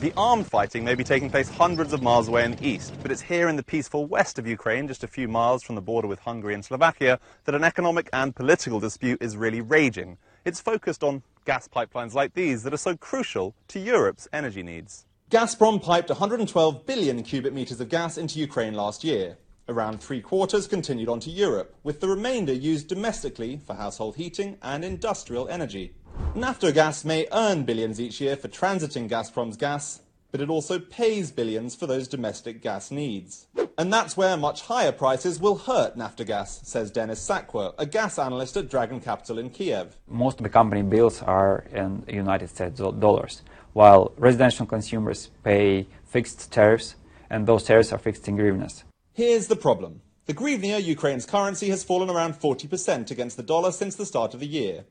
[SPEAKER 22] The armed fighting may be taking place hundreds of miles away in the east, but it's here in the peaceful west of Ukraine, just a few miles from the border with Hungary and Slovakia, that an economic and political dispute is really raging. It's focused on gas pipelines like these that are so crucial to Europe's energy needs.
[SPEAKER 19] Gazprom piped 112 billion cubic meters of gas into Ukraine last year. Around three quarters continued on to Europe, with the remainder used domestically for household heating and industrial energy. Naftogaz may earn billions each year for transiting Gazprom's gas, but it also pays billions for those domestic gas needs. And that's where much higher prices will hurt Naftogaz, says Denis Sakva, a gas analyst at Dragon Capital in Kiev.
[SPEAKER 23] Most of the company bills are in United States dollars, while residential consumers pay fixed tariffs, and those tariffs are fixed in hryvnias.
[SPEAKER 19] Here's the problem. The hryvnia, Ukraine's currency, has fallen around 40% against the dollar since the start of the year.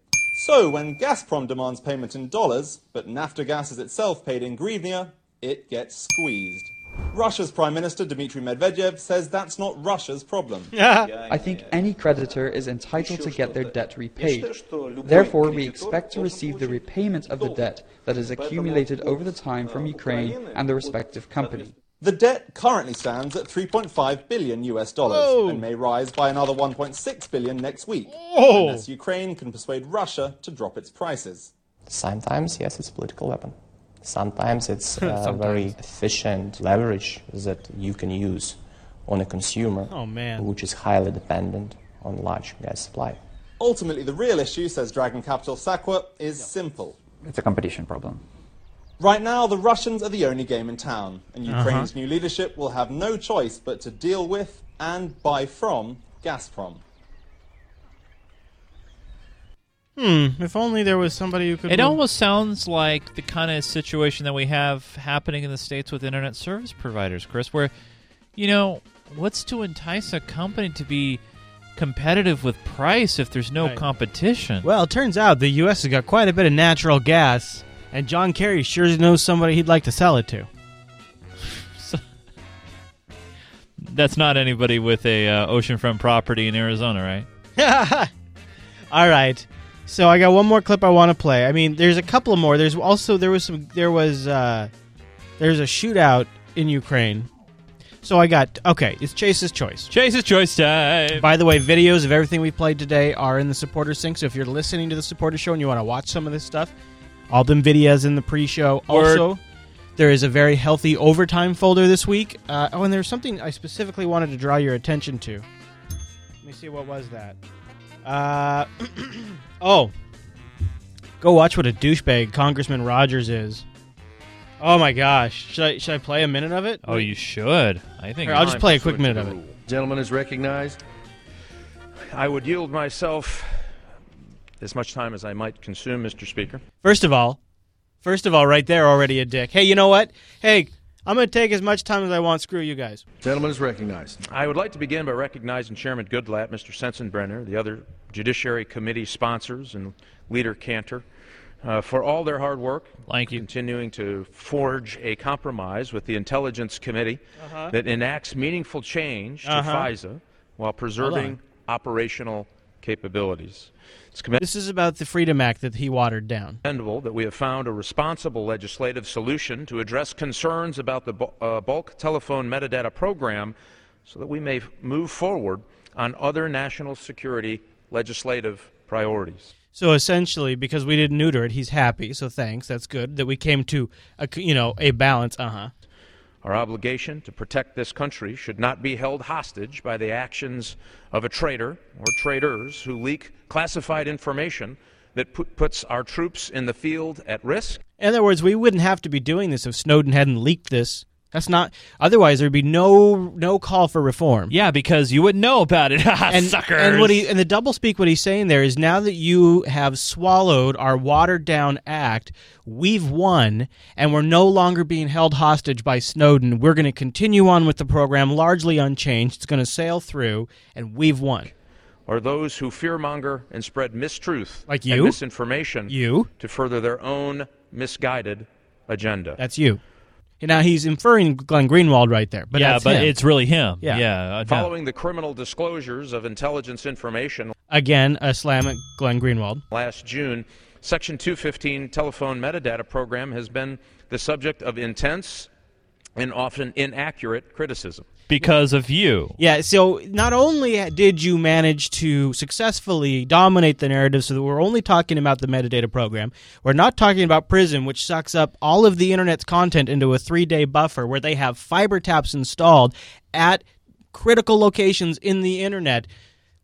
[SPEAKER 19] So when Gazprom demands payment in dollars, but Naftogaz is itself paid in hryvnia, it gets squeezed. Russia's Prime Minister Dmitry Medvedev says that's not Russia's problem.
[SPEAKER 24] I think any creditor is entitled to get their debt repaid. Therefore, we expect to receive the repayment of the debt that is accumulated over the time from Ukraine and the respective company.
[SPEAKER 19] The debt currently stands at 3.5 billion US dollars
[SPEAKER 24] Whoa.
[SPEAKER 19] and may rise by another 1.6 billion next week,
[SPEAKER 24] Whoa.
[SPEAKER 19] unless Ukraine can persuade Russia to drop its prices.
[SPEAKER 20] Sometimes, yes, it's a political weapon. Sometimes it's a
[SPEAKER 2] Sometimes.
[SPEAKER 20] very efficient leverage that you can use on a consumer
[SPEAKER 2] Oh, man.
[SPEAKER 20] which is highly dependent on large gas supply.
[SPEAKER 19] Ultimately, the real issue, says Dragon Capital Sakva, is simple.
[SPEAKER 23] It's a competition problem.
[SPEAKER 19] Right now, the Russians are the only game in town, and
[SPEAKER 23] Uh-huh.
[SPEAKER 19] Ukraine's new leadership will have no choice but to deal with and buy from Gazprom.
[SPEAKER 2] Hmm. If only there was somebody who could.
[SPEAKER 3] It
[SPEAKER 2] move-
[SPEAKER 3] almost sounds like the kind of situation that we have happening in the states with internet service providers, Chris, where, you know, what's to entice a company to be competitive with price if there's no
[SPEAKER 2] Right.
[SPEAKER 3] competition?
[SPEAKER 2] Well, it turns out the U.S. has got quite a bit of natural gas, and John Kerry sure knows somebody he'd like to sell it to.
[SPEAKER 3] That's not anybody with a uh, oceanfront property in Arizona, right?
[SPEAKER 2] All right. So I got one more clip I want to play. I mean, there's a couple more. There's also there was some there was uh there's a shootout in Ukraine. So I got okay, it's Chase's choice.
[SPEAKER 3] Chase's choice time.
[SPEAKER 2] By the way, videos of everything we played today are in the supporter sync. So if you're listening to the supporter show and you want to watch some of this stuff, all them videos in the pre-show.
[SPEAKER 3] Word.
[SPEAKER 2] Also, there is a very healthy overtime folder this week. Uh, oh, and there's something I specifically wanted to draw your attention to. Let me see what was that. Uh, oh, go watch what a douchebag Congressman Rogers is. Oh my gosh, should I should I play a minute of it?
[SPEAKER 3] Oh, you should. I think.
[SPEAKER 2] Here, I'll just play a quick minute of it.
[SPEAKER 25] Gentleman is recognized. I would yield myself as much time as I might consume, Mr. Speaker.
[SPEAKER 2] First of all, first of all, right there, already a dick. Hey, you know what? Hey, I'm gonna take as much time as I want. Screw you guys.
[SPEAKER 25] Gentleman is recognized. I would like to begin by recognizing Chairman Goodlatte, Mr. Sensenbrenner, the other Judiciary Committee sponsors, and Leader Cantor uh, for all their hard work.
[SPEAKER 3] Thank you.
[SPEAKER 25] Continuing to forge a compromise with the Intelligence Committee
[SPEAKER 2] Uh-huh.
[SPEAKER 25] that enacts meaningful change to
[SPEAKER 2] Uh-huh.
[SPEAKER 25] FISA while preserving operational capabilities. It's
[SPEAKER 2] This is about the Freedom Act that he watered down.
[SPEAKER 25] that we have found a responsible legislative solution to address concerns about the uh, bulk telephone metadata program so that we may move forward on other national security legislative priorities.
[SPEAKER 2] So essentially, because we didn't neuter it, he's happy. So thanks, that's good that we came to a c- you know a balance. Uh huh.
[SPEAKER 25] Our obligation to protect this country should not be held hostage by the actions of a traitor or traitors who leak classified information that put, puts our troops in the field at risk.
[SPEAKER 2] In other words, we wouldn't have to be doing this if Snowden hadn't leaked this. That's not. Otherwise, there'd be no no call for reform.
[SPEAKER 3] Yeah, because you wouldn't know about it, ah,
[SPEAKER 2] and,
[SPEAKER 3] suckers.
[SPEAKER 2] And what he and the double speak, what he's saying there is now that you have swallowed our watered down act, we've won, and we're no longer being held hostage by Snowden. We're going to continue on with the program largely unchanged. It's going to sail through, and we've won.
[SPEAKER 25] Are those who fearmonger and spread mistruth
[SPEAKER 2] Like
[SPEAKER 25] and
[SPEAKER 2] you?
[SPEAKER 25] misinformation
[SPEAKER 2] You?
[SPEAKER 25] to further their own misguided agenda.
[SPEAKER 2] That's you. Now he's inferring Glenn Greenwald right there, but
[SPEAKER 3] yeah,
[SPEAKER 2] that's
[SPEAKER 3] but
[SPEAKER 2] him.
[SPEAKER 3] it's really him.
[SPEAKER 2] Yeah.
[SPEAKER 3] Yeah. uh, no.
[SPEAKER 25] Following the criminal disclosures of intelligence information
[SPEAKER 2] again a slam at Glenn Greenwald.
[SPEAKER 25] last June, Section 215 telephone metadata program has been the subject of intense and often inaccurate criticism.
[SPEAKER 3] Because of you.
[SPEAKER 2] Yeah, so not only did you manage to successfully dominate the narrative so that we're only talking about the metadata program, we're not talking about Prism, which sucks up all of the internet's content into a three day buffer where they have fiber taps installed at critical locations in the internet.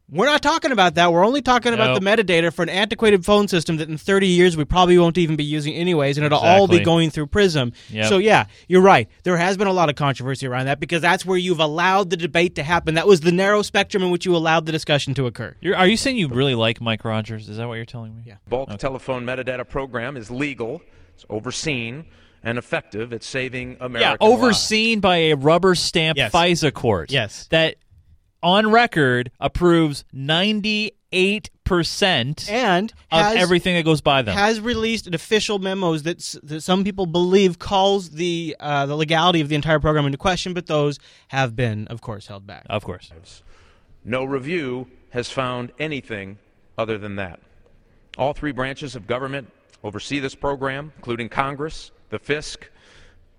[SPEAKER 2] We're not talking about that. We're only talking about the metadata for an antiquated phone system that in 30 years we probably won't even be using anyways, and it'll all be going through Prism.
[SPEAKER 3] Yep.
[SPEAKER 2] So, yeah, you're right. There has been a lot of controversy around that because that's where you've allowed the debate to happen. That was the narrow spectrum in which you allowed the discussion to occur.
[SPEAKER 3] You're, are you saying you really like Mike Rogers? Is that what you're telling me?
[SPEAKER 2] Yeah.
[SPEAKER 25] Bulk telephone metadata program is legal, it's overseen, and effective at saving American
[SPEAKER 3] yeah, overseen by a rubber stamp
[SPEAKER 2] Yes.
[SPEAKER 3] FISA court.
[SPEAKER 2] Yes.
[SPEAKER 3] That on record approves 98%
[SPEAKER 2] and
[SPEAKER 3] of
[SPEAKER 2] has-
[SPEAKER 3] everything that goes by them.
[SPEAKER 2] has released an official memos that, that some people believe calls the uh, the legality of the entire program into question, but those have been, of course, held back.
[SPEAKER 3] Of course.
[SPEAKER 25] No review has found anything other than that. All three branches of government oversee this program, including Congress, the FISC,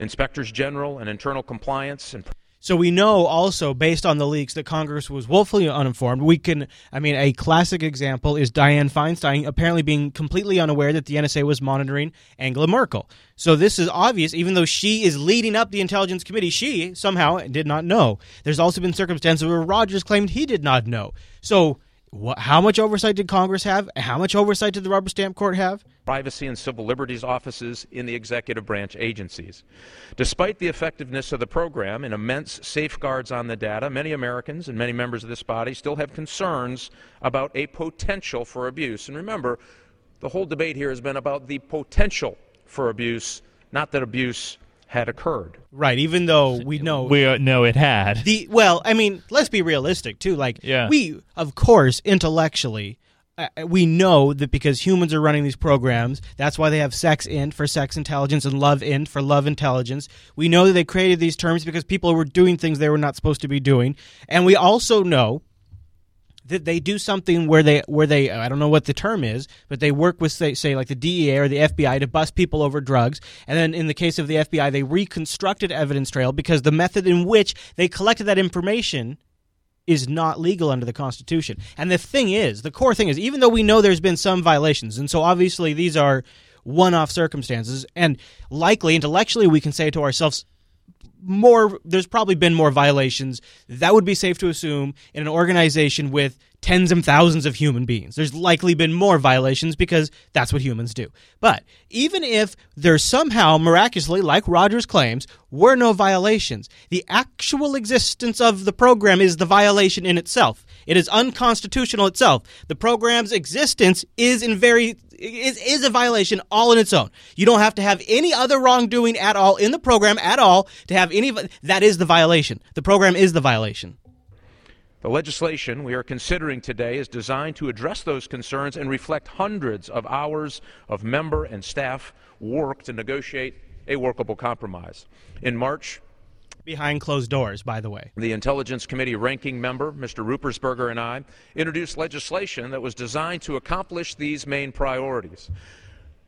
[SPEAKER 25] inspectors general, and internal compliance. And
[SPEAKER 2] So we know also, based on the leaks, that Congress was woefully uninformed. We can, I mean, a classic example is Dianne Feinstein apparently being completely unaware that the NSA was monitoring Angela Merkel. So this is obvious, even though she is leading up the Intelligence Committee, she somehow did not know. There's also been circumstances where Rogers claimed he did not know. So wh- how much oversight did Congress have? How much oversight did the rubber stamp court have?
[SPEAKER 25] privacy and civil liberties offices in the executive branch agencies. Despite the effectiveness of the program and immense safeguards on the data, many Americans and many members of this body still have concerns about a potential for abuse. And remember, the whole debate here has been about the potential for abuse, not that abuse had occurred.
[SPEAKER 2] Right, even though we know
[SPEAKER 3] We uh, know it had.
[SPEAKER 2] The well, I mean, let's be realistic too. Like,
[SPEAKER 3] Yeah.
[SPEAKER 2] we of course intellectually. Uh, we know that because humans are running these programs, that's why they have sex int for sex intelligence and love int for love intelligence. We know that they created these terms because people were doing things they were not supposed to be doing, and we also know that they do something where they where they I don't know what the term is, but they work with say, say like the DEA or the FBI to bust people over drugs, and then in the case of the FBI, they reconstructed evidence trail because the method in which they collected that information is not legal under the Constitution. And the thing is, the core thing is, even though we know there's been some violations, and so obviously these are one-off circumstances, and likely intellectually we can say to ourselves, more there's probably been more violations. That would be safe to assume in an organization with tens of thousands of human beings. There's likely been more violations because that's what humans do. But even if there's somehow miraculously like rogers claims were no violations the actual existence of the program is the violation in itself. It is unconstitutional itself. The program's existence is in very is, is a violation all in its own. You don't have to have any other wrongdoing at all in the program at all to have any that is the violation. The program is the violation.
[SPEAKER 25] The legislation we are considering today is designed to address those concerns and reflect hundreds of hours of member and staff work to negotiate a workable compromise. In March,
[SPEAKER 2] Behind closed doors, by the way.
[SPEAKER 25] the Intelligence Committee ranking member, Mr. Ruppersberger, and I introduced legislation that was designed to accomplish these main priorities.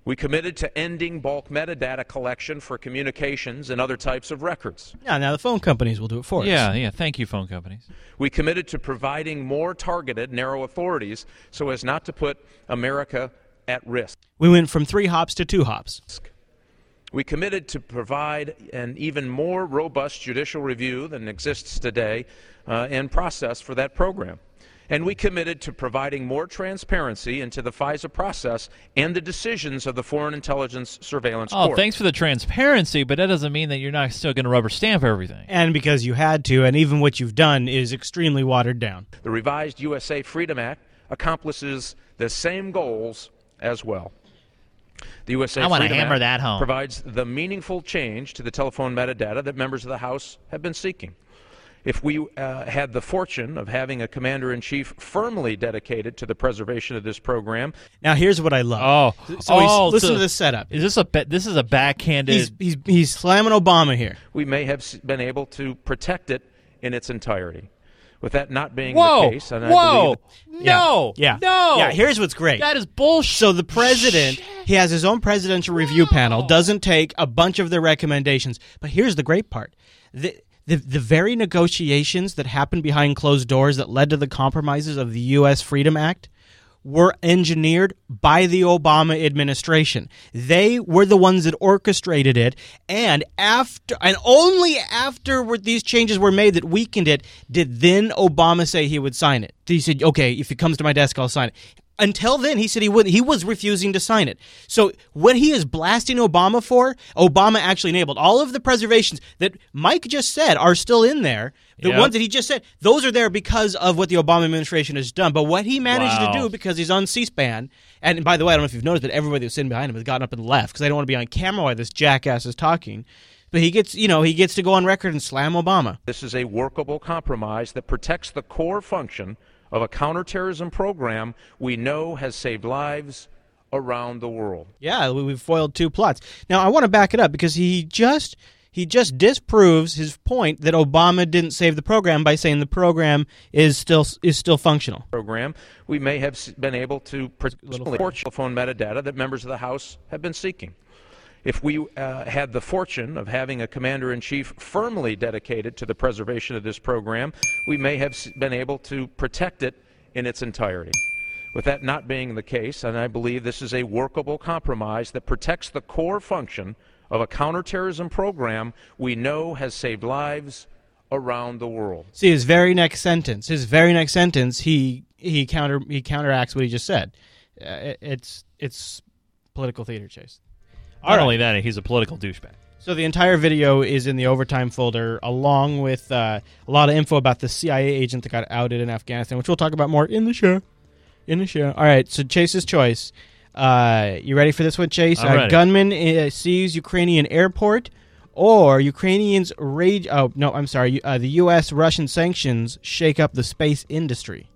[SPEAKER 25] We committed to ending bulk metadata collection for communications and other types of records.
[SPEAKER 2] Yeah, now the phone companies will do it for us.
[SPEAKER 3] Yeah, yeah. Thank you, phone companies.
[SPEAKER 25] We committed to providing more targeted, narrow authorities so as not to put America at risk.
[SPEAKER 2] We went from three hops to two hops.
[SPEAKER 25] We committed to provide an even more robust judicial review than exists today uh, and process for that program. And we committed to providing more transparency into the FISA process and the decisions of the Foreign Intelligence Surveillance
[SPEAKER 3] Oh,
[SPEAKER 25] Court.
[SPEAKER 3] thanks for the transparency, but that doesn't mean that you're not still going to rubber stamp everything.
[SPEAKER 2] And because you had to, and even what you've done is extremely watered down.
[SPEAKER 25] The revised USA Freedom Act accomplishes the same goals as well. The USA
[SPEAKER 3] I wanna
[SPEAKER 25] Freedom
[SPEAKER 3] hammer
[SPEAKER 25] Act
[SPEAKER 3] that home.
[SPEAKER 25] provides the meaningful change to the telephone metadata that members of the House have been seeking. If we uh, had the fortune of having a commander in chief firmly dedicated to the preservation of this program,
[SPEAKER 2] Now here's what I love.
[SPEAKER 3] Oh,
[SPEAKER 2] so he's,
[SPEAKER 3] oh,
[SPEAKER 2] listen
[SPEAKER 3] so
[SPEAKER 2] to this setup.
[SPEAKER 3] Is this a ba- this is a backhanded?
[SPEAKER 2] He's, he's he's slamming Obama here.
[SPEAKER 25] we may have s- been able to protect it in its entirety. With that not being
[SPEAKER 3] Whoa!
[SPEAKER 25] the case, and I
[SPEAKER 3] Whoa!
[SPEAKER 25] believe
[SPEAKER 3] No!
[SPEAKER 2] Yeah.
[SPEAKER 3] No!
[SPEAKER 2] Yeah, here's what's great.
[SPEAKER 3] That is bullshit.
[SPEAKER 2] So the president, he has his own presidential review panel, doesn't take a bunch of their recommendations. But here's the great part. The, the, the very negotiations that happened behind closed doors that led to the compromises of the U.S. Freedom Act were engineered by the Obama administration. They were the ones that orchestrated it, and after and only after these changes were made that weakened it did then Obama say he would sign it. He said, "Okay, if it comes to my desk, I'll sign it." Until then, he said he wouldn't He was refusing to sign it. So what he is blasting Obama for, Obama actually enabled. All of the preservations that Mike just said are still in there. The
[SPEAKER 3] Yep.
[SPEAKER 2] ones that he just said, those are there because of what the Obama administration has done. But what he managed
[SPEAKER 3] Wow.
[SPEAKER 2] to do because he's on C-SPAN, and by the way, I don't know if you've noticed, but everybody that's sitting behind him has gotten up and left because they don't want to be on camera while this jackass is talking. but he gets you know he gets to go on record and slam Obama.
[SPEAKER 25] This is a workable compromise that protects the core function of a counterterrorism program we know has saved lives around the world.
[SPEAKER 2] Yeah, we- we've foiled two plots. Now I want to back it up because he just he just disproves his point that Obama didn't save the program by saying the program is still is still functional.
[SPEAKER 25] Program we may have been able to protect telephone metadata that members of the House have been seeking. If we uh, had the fortune of having a commander in chief firmly dedicated to the preservation of this program, we may have been able to protect it in its entirety. With that not being the case, and I believe this is a workable compromise that protects the core function of a counterterrorism program we know has saved lives around the world.
[SPEAKER 2] See his very next sentence. His very next sentence, he he counter he counteracts what he just said. Uh, it- it's it's political theater, Chase.
[SPEAKER 3] Not only that, he's a political douchebag.
[SPEAKER 2] So the entire video is in the overtime folder, along with uh, a lot of info about the CIA agent that got outed in Afghanistan, which we'll talk about more in the show. In the show. All right. So Chase's choice. Uh, you ready for this one, Chase?
[SPEAKER 3] I'm
[SPEAKER 2] Uh, gunman uh, sees Ukrainian airport, or Ukrainians rage. Oh no, I'm sorry. Uh, the U.S. Russian sanctions shake up the space industry.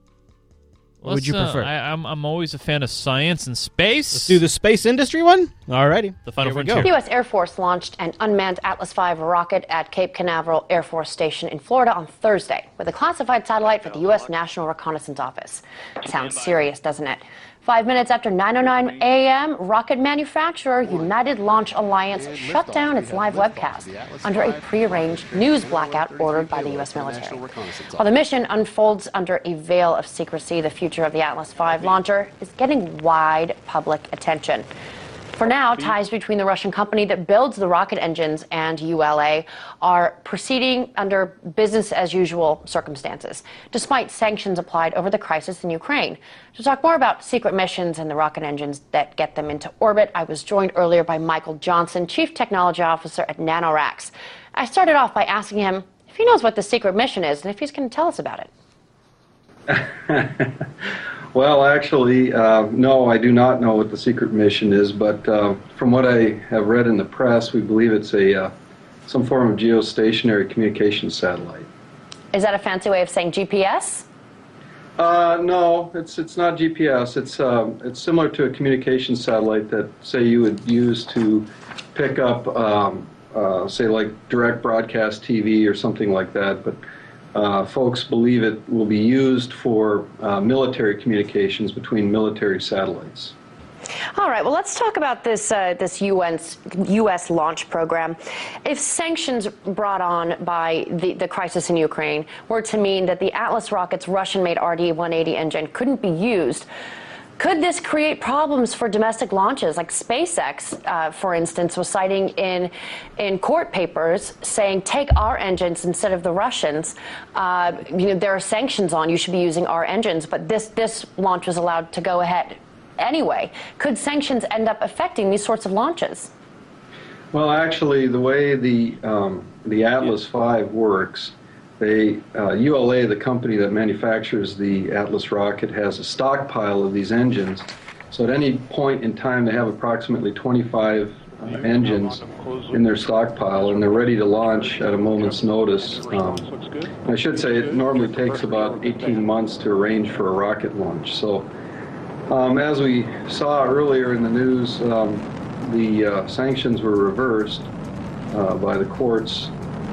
[SPEAKER 2] What would you
[SPEAKER 3] Let's, uh,
[SPEAKER 2] prefer?
[SPEAKER 3] I, I'm, I'm always a fan of science and space.
[SPEAKER 2] Let's do the space industry one. Alrighty.
[SPEAKER 3] The final
[SPEAKER 2] Here we
[SPEAKER 3] frontier.
[SPEAKER 2] go.
[SPEAKER 15] The U.S. Air Force launched an unmanned Atlas V rocket at Cape Canaveral Air Force Station in Florida on Thursday with a classified satellite for the U.S. National Reconnaissance Office. Sounds serious, doesn't it? Five minutes after 9:09 a.m., rocket manufacturer United Launch Alliance shut down its live webcast under a prearranged news blackout ordered by the U.S. military. While the mission unfolds under a veil of secrecy, the future of the Atlas V launcher is getting wide public attention. For now, ties between the Russian company that builds the rocket engines and ULA are proceeding under business as usual circumstances, despite sanctions applied over the crisis in Ukraine. To talk more about secret missions and the rocket engines that get them into orbit, I was joined earlier by Michael Johnson, Chief Technology Officer at NanoRacks. I started off by asking him if he knows what the secret mission is and if he's going to tell us about it.
[SPEAKER 26] Well, actually, uh, no, I do not know what the secret mission is, but uh, from what I have read in the press, we believe it's a uh, some form of geostationary communication satellite.
[SPEAKER 15] Is that a fancy way of saying GPS?
[SPEAKER 26] Uh, no, it's it's not GPS. It's um, it's similar to a communication satellite that say you would use to pick up, um, uh, say like direct broadcast TV or something like that. But uh, folks believe it will be used for uh, military communications between military satellites.
[SPEAKER 15] All right. Well, let's talk about this uh, this UN's, U.S. launch program. If sanctions brought on by the, the crisis in Ukraine were to mean that the Atlas rocket's Russian-made RD-180 engine couldn't be used. Could this create problems for domestic launches? Like SpaceX, uh, for instance, was citing in in court papers saying, "Take our engines instead of the Russians." Uh, you know, there are sanctions on. You should be using our engines, but this this launch was allowed to go ahead anyway. Could sanctions end up affecting these sorts of launches?
[SPEAKER 26] Well, actually, the way the um, the Atlas V works, they uh, ULA, the company that manufactures the Atlas rocket, has a stockpile of these engines. So at any point in time, they have approximately 25 uh, engines in their stockpile, and they're ready to launch at a moment's notice. Um, I should say it normally takes about 18 months to arrange for a rocket launch. So. Um, as we saw earlier in the news, um, the uh, sanctions were reversed uh, by the courts.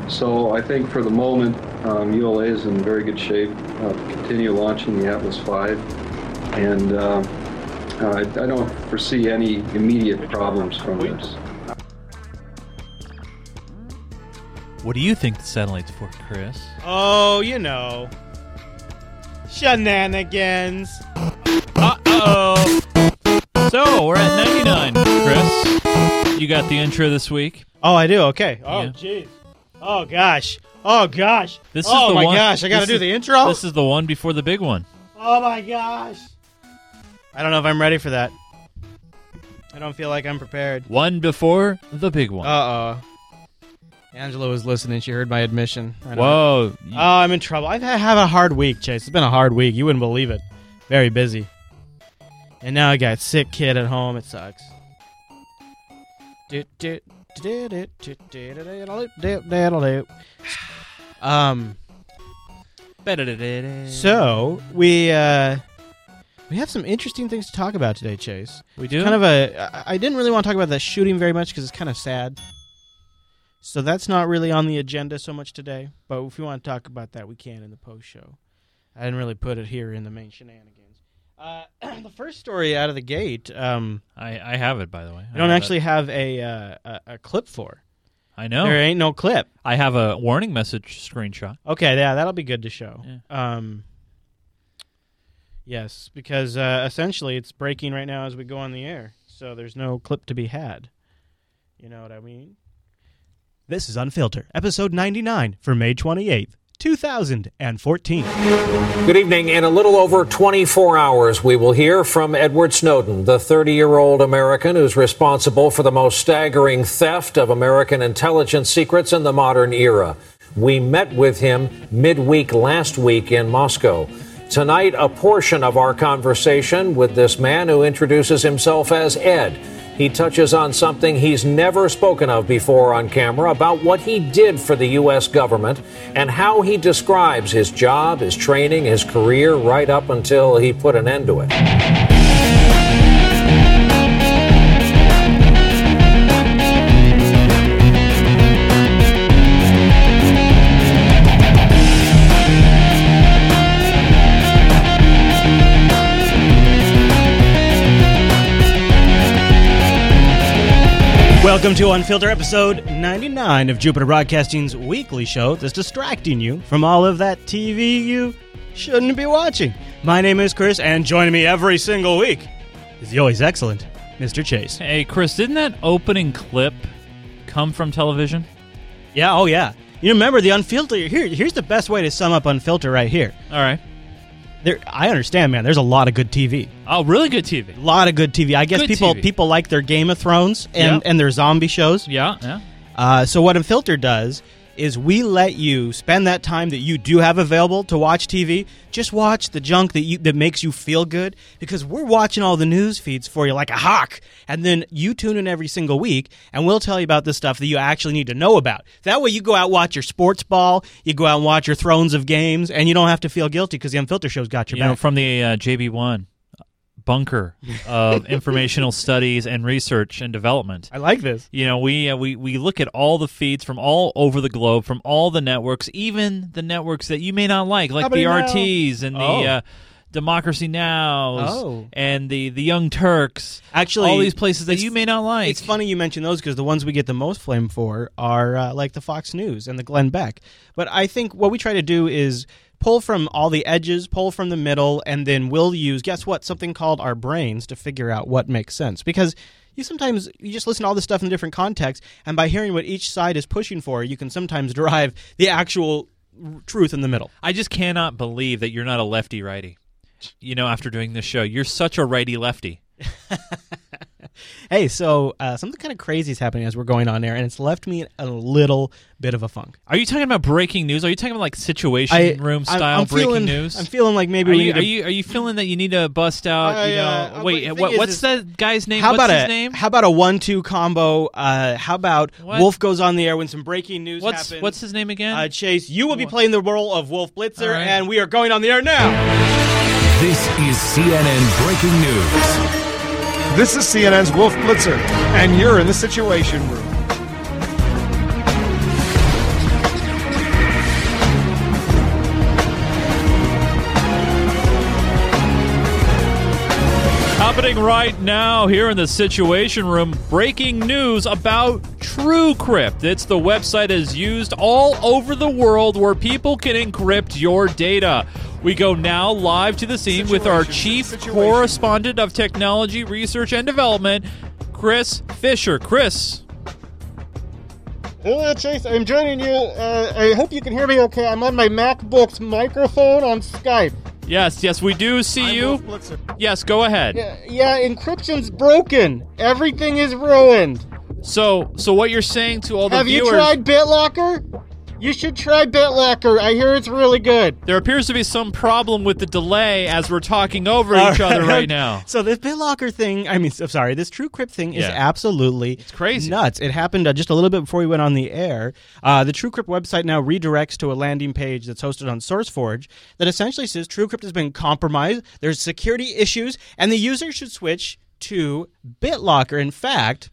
[SPEAKER 26] So I think for the moment, um, ULA is in very good shape uh, to continue launching the Atlas V. And uh, I, I don't foresee any immediate problems from this.
[SPEAKER 3] What do you think the satellite's for, Chris?
[SPEAKER 2] Oh, you know. Shenanigans. Uh
[SPEAKER 3] oh. So we're at 99, Chris. You got the intro this week.
[SPEAKER 2] Oh, I do. Okay. Oh,
[SPEAKER 3] Yeah.
[SPEAKER 2] Oh gosh. Oh gosh.
[SPEAKER 3] This is
[SPEAKER 2] oh
[SPEAKER 3] the
[SPEAKER 2] my
[SPEAKER 3] one,
[SPEAKER 2] gosh. I got to do
[SPEAKER 3] is-
[SPEAKER 2] the intro.
[SPEAKER 3] This is the one before the big one.
[SPEAKER 2] Oh my gosh. I don't know if I'm ready for that. I don't feel like I'm prepared.
[SPEAKER 3] One before the big one.
[SPEAKER 2] Uh oh. Angela was listening. She heard my admission.
[SPEAKER 3] Whoa.
[SPEAKER 2] Oh, I'm in trouble. I've had a hard week, Chase. It's been a hard week. You wouldn't believe it. Very busy. And now I got sick kid at home. It sucks. Do, do, Um. So we uh, we have some interesting things to talk about today, Chase.
[SPEAKER 3] We do?
[SPEAKER 2] Kind of a. I didn't really want to talk about the shooting very much because it's kind of sad. So that's not really on the agenda so much today. But if we want to talk about that, we can in the post show. I didn't really put it here in the main shenanigans. Uh, the first story out of the gate. Um,
[SPEAKER 3] I, I have it by the way.
[SPEAKER 2] I don't actually have a, uh, a a clip for.
[SPEAKER 3] I know
[SPEAKER 2] There ain't no clip.
[SPEAKER 3] I have a warning message screenshot.
[SPEAKER 2] Okay, yeah, that'll be good to show. Um, yes, because uh, essentially it's breaking right now as we go on the air, so there's no clip to be had. You know what I mean? This is Unfiltered, episode 99 for May 28th, 2014.
[SPEAKER 27] Good evening. In a little over 24 hours, we will hear from Edward Snowden, the 30 year old American who's responsible for the most staggering theft of American intelligence secrets in the modern era. We met with him midweek last week in Moscow. Tonight, a portion of our conversation with this man who introduces himself as Ed. He touches on something he's never spoken of before on camera about what he did for the U.S. government and how he describes his job, his training, his career right up until he put an end to it.
[SPEAKER 2] Welcome to Unfiltered, episode 99 of Jupiter Broadcasting's weekly show that's distracting you from all of that TV you shouldn't be watching. My name is Chris, and joining me every single week is the always excellent Mr. Chase.
[SPEAKER 3] Hey, Chris, didn't that opening clip come from television?
[SPEAKER 2] Yeah, oh yeah. You remember the Unfiltered? Here, here's the best way to sum up Unfiltered right here.
[SPEAKER 3] All right.
[SPEAKER 2] There, I understand, man. There's a lot of good TV.
[SPEAKER 3] Oh, really good TV.
[SPEAKER 2] A lot of good TV. I guess
[SPEAKER 3] Good
[SPEAKER 2] people
[SPEAKER 3] TV.
[SPEAKER 2] people like their Game of Thrones and,
[SPEAKER 3] Yeah.
[SPEAKER 2] and their zombie shows.
[SPEAKER 3] Yeah, yeah.
[SPEAKER 2] Uh, so what Unfiltered does is we let you spend that time that you do have available to watch TV. Just watch the junk that you that makes you feel good because we're watching all the news feeds for you like a hawk, and then you tune in every single week, and we'll tell you about the stuff that you actually need to know about. That way, you go out watch your sports ball, you go out and watch your Thrones of games, and you don't have to feel guilty because the Unfiltered show's got your
[SPEAKER 3] You know,
[SPEAKER 2] back.
[SPEAKER 3] from the uh, JB1 bunker of informational studies and research and development.
[SPEAKER 2] I like this.
[SPEAKER 3] You know, we uh, we we look at all the feeds from all over the globe, from all the networks, even the networks that you may not like, like the RTs and?
[SPEAKER 2] Oh.
[SPEAKER 3] the uh, Democracy Now!
[SPEAKER 2] Oh.
[SPEAKER 3] and the the Young Turks.
[SPEAKER 2] Actually,
[SPEAKER 3] all these places that you may not like.
[SPEAKER 2] It's funny you mention those because the ones we get the most flame for are uh, like the Fox News and the Glenn Beck. But I think what we try to do is pull from all the edges, pull from the middle, and then we'll use guess what something called our brains to figure out what makes sense because. You sometimes you just listen to all this stuff in different contexts, and by hearing what each side is pushing for, you can sometimes derive the actual r- truth in the middle.
[SPEAKER 3] I just cannot believe that you're not a lefty righty. You know, after doing this show, you're such a righty lefty.
[SPEAKER 2] Hey, so uh, something kind of crazy is happening as we're going on there, and it's left me a little bit of a funk.
[SPEAKER 3] Are you talking about breaking news? Are you talking about like situation
[SPEAKER 2] I-
[SPEAKER 3] room
[SPEAKER 2] I'm-
[SPEAKER 3] style
[SPEAKER 2] I'm
[SPEAKER 3] breaking
[SPEAKER 2] feeling-
[SPEAKER 3] news?
[SPEAKER 2] I'm feeling like maybe
[SPEAKER 3] are
[SPEAKER 2] we
[SPEAKER 3] you,
[SPEAKER 2] need to-
[SPEAKER 3] are you are you feeling that you need to bust out?
[SPEAKER 2] I,
[SPEAKER 3] you know,
[SPEAKER 2] uh,
[SPEAKER 3] wait,
[SPEAKER 2] the thing
[SPEAKER 3] what,
[SPEAKER 2] is-
[SPEAKER 3] what's
[SPEAKER 2] is-
[SPEAKER 3] that guy's name?
[SPEAKER 2] How
[SPEAKER 3] what's
[SPEAKER 2] about
[SPEAKER 3] his
[SPEAKER 2] a
[SPEAKER 3] name?
[SPEAKER 2] how about a one-two combo? Uh, how about
[SPEAKER 3] What?
[SPEAKER 2] Wolf goes on the air when some breaking news
[SPEAKER 3] What's
[SPEAKER 2] happens?
[SPEAKER 3] what's his name again?
[SPEAKER 2] uh, Chase? You will be playing the role of Wolf Blitzer,
[SPEAKER 3] All right.
[SPEAKER 2] and we are going on the air now.
[SPEAKER 28] This is CNN Breaking News.
[SPEAKER 29] This is CNN's Wolf Blitzer, and you're in the Situation Room.
[SPEAKER 3] Happening right now here in the Situation Room, breaking news about TrueCrypt. It's the website is used all over the world where people can encrypt your data. We go now live to the scene with our chief correspondent of technology research and development, Chris Fisher. Chris.
[SPEAKER 2] Hello, Chase. I'm joining you. Uh, I hope you can hear me okay. I'm on my MacBook's microphone on Skype.
[SPEAKER 3] Yes, yes, we do see you. Yes, go ahead.
[SPEAKER 2] Yeah, yeah, encryption's broken. Everything is ruined.
[SPEAKER 3] So, so what you're saying to all the
[SPEAKER 2] Have
[SPEAKER 3] viewers?
[SPEAKER 2] you tried BitLocker? You should try BitLocker. I hear it's really good.
[SPEAKER 3] There appears to be some problem with the delay as we're talking over
[SPEAKER 2] All
[SPEAKER 3] each other
[SPEAKER 2] right.
[SPEAKER 3] right now.
[SPEAKER 2] So this BitLocker thing, I mean, I'm sorry, this TrueCrypt thing is
[SPEAKER 3] Yeah.
[SPEAKER 2] absolutely it's
[SPEAKER 3] crazy.
[SPEAKER 2] nuts. It happened uh, just a little bit before we went on the air. Uh, the TrueCrypt website now redirects to a landing page that's hosted on SourceForge that essentially says TrueCrypt has been compromised. There's security issues, and the user should switch to BitLocker. In fact.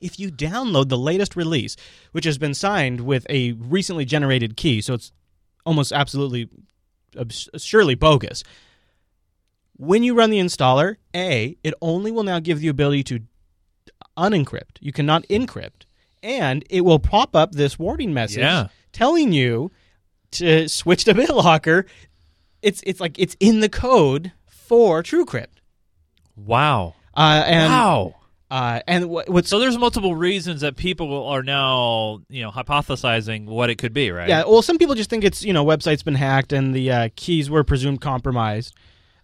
[SPEAKER 2] If you download the latest release, which has been signed with a recently generated key, so it's almost absolutely abs- surely bogus. When you run the installer, A, it only will now give the ability to unencrypt. You cannot encrypt. And it will pop up this warning message
[SPEAKER 3] Yeah.
[SPEAKER 2] telling you to switch to BitLocker. It's it's like it's in the code for TrueCrypt.
[SPEAKER 3] Wow.
[SPEAKER 2] Uh, and
[SPEAKER 3] wow.
[SPEAKER 2] Uh, and what,
[SPEAKER 3] so there's multiple reasons that people are now you know hypothesizing what it could be, right?
[SPEAKER 2] Yeah, well, some people just think it's you know website's been hacked and the uh, keys were presumed compromised.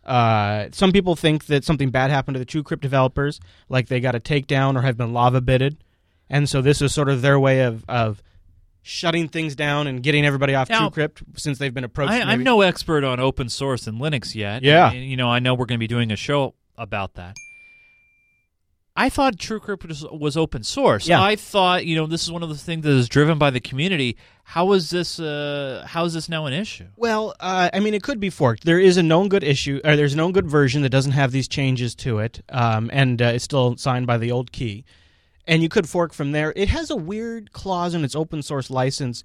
[SPEAKER 2] Uh, some people think that something bad happened to the TrueCrypt developers, like they got a takedown or have been lava bitted, and so this is sort of their way of of shutting things down and getting everybody off
[SPEAKER 3] Now,
[SPEAKER 2] TrueCrypt since they've been approached.
[SPEAKER 3] I, I'm no expert on open source and Linux yet.
[SPEAKER 2] Yeah.
[SPEAKER 3] And, you know, I know we're going to be doing a show about that. I thought TrueCrypt was, open source.
[SPEAKER 2] Yeah.
[SPEAKER 3] I thought, you know, this is one of the things that is driven by the community. How is this? Uh, how is this now an issue?
[SPEAKER 2] Well, uh, I mean, it could be forked. There is a known good issue, or there's a known good version that doesn't have these changes to it, um, and uh, it's still signed by the old key. And you could fork from there. It has a weird clause in its open source license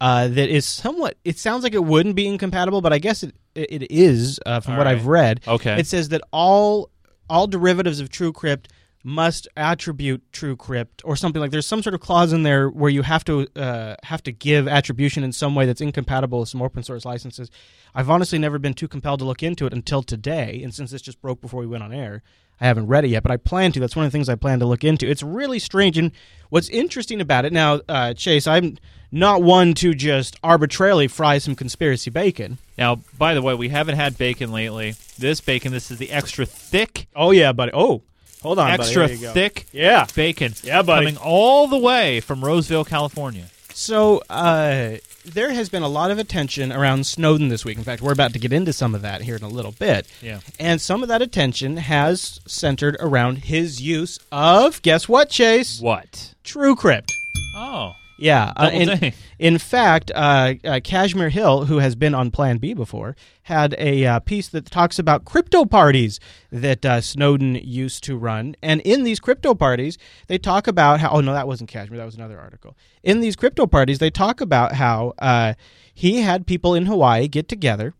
[SPEAKER 2] uh, that is somewhat. It sounds like it wouldn't be incompatible, but I guess it it is uh, from
[SPEAKER 3] All
[SPEAKER 2] what
[SPEAKER 3] right.
[SPEAKER 2] I've read.
[SPEAKER 3] Okay.
[SPEAKER 2] It says that all all derivatives of TrueCrypt must attribute TrueCrypt or something like. There's some sort of clause in there where you have to uh, have to give attribution in some way that's incompatible with some open source licenses. I've honestly never been too compelled to look into it until today, and since this just broke before we went on air, I haven't read it yet. But I plan to. That's one of the things I plan to look into. It's really strange, and what's interesting about it now, uh, Chase, I'm not one to just arbitrarily fry some conspiracy bacon.
[SPEAKER 3] Now, by the way, we haven't had bacon lately. This bacon, this is the extra thick.
[SPEAKER 2] Oh yeah, buddy. Oh, hold on,
[SPEAKER 3] extra
[SPEAKER 2] There you go.
[SPEAKER 3] thick
[SPEAKER 2] Yeah.
[SPEAKER 3] bacon.
[SPEAKER 2] Yeah, buddy.
[SPEAKER 3] Coming all the way from Roseville, California.
[SPEAKER 2] So uh, there has been a lot of attention around Snowden this week. In fact, we're about to get into some of that here in a little bit.
[SPEAKER 3] Yeah.
[SPEAKER 2] And some of that attention has centered around his use of guess what, Chase?
[SPEAKER 3] What?
[SPEAKER 2] TrueCrypt.
[SPEAKER 3] Oh.
[SPEAKER 2] Yeah. uh, in, in fact, uh, uh, Kashmir Hill, who has been on Plan B before, had a uh, piece that talks about crypto parties that uh, Snowden used to run. And in these crypto parties, they talk about how. Oh, no, that wasn't Kashmir. That was another article. In these crypto parties, they talk about how uh, he had people in Hawaii get together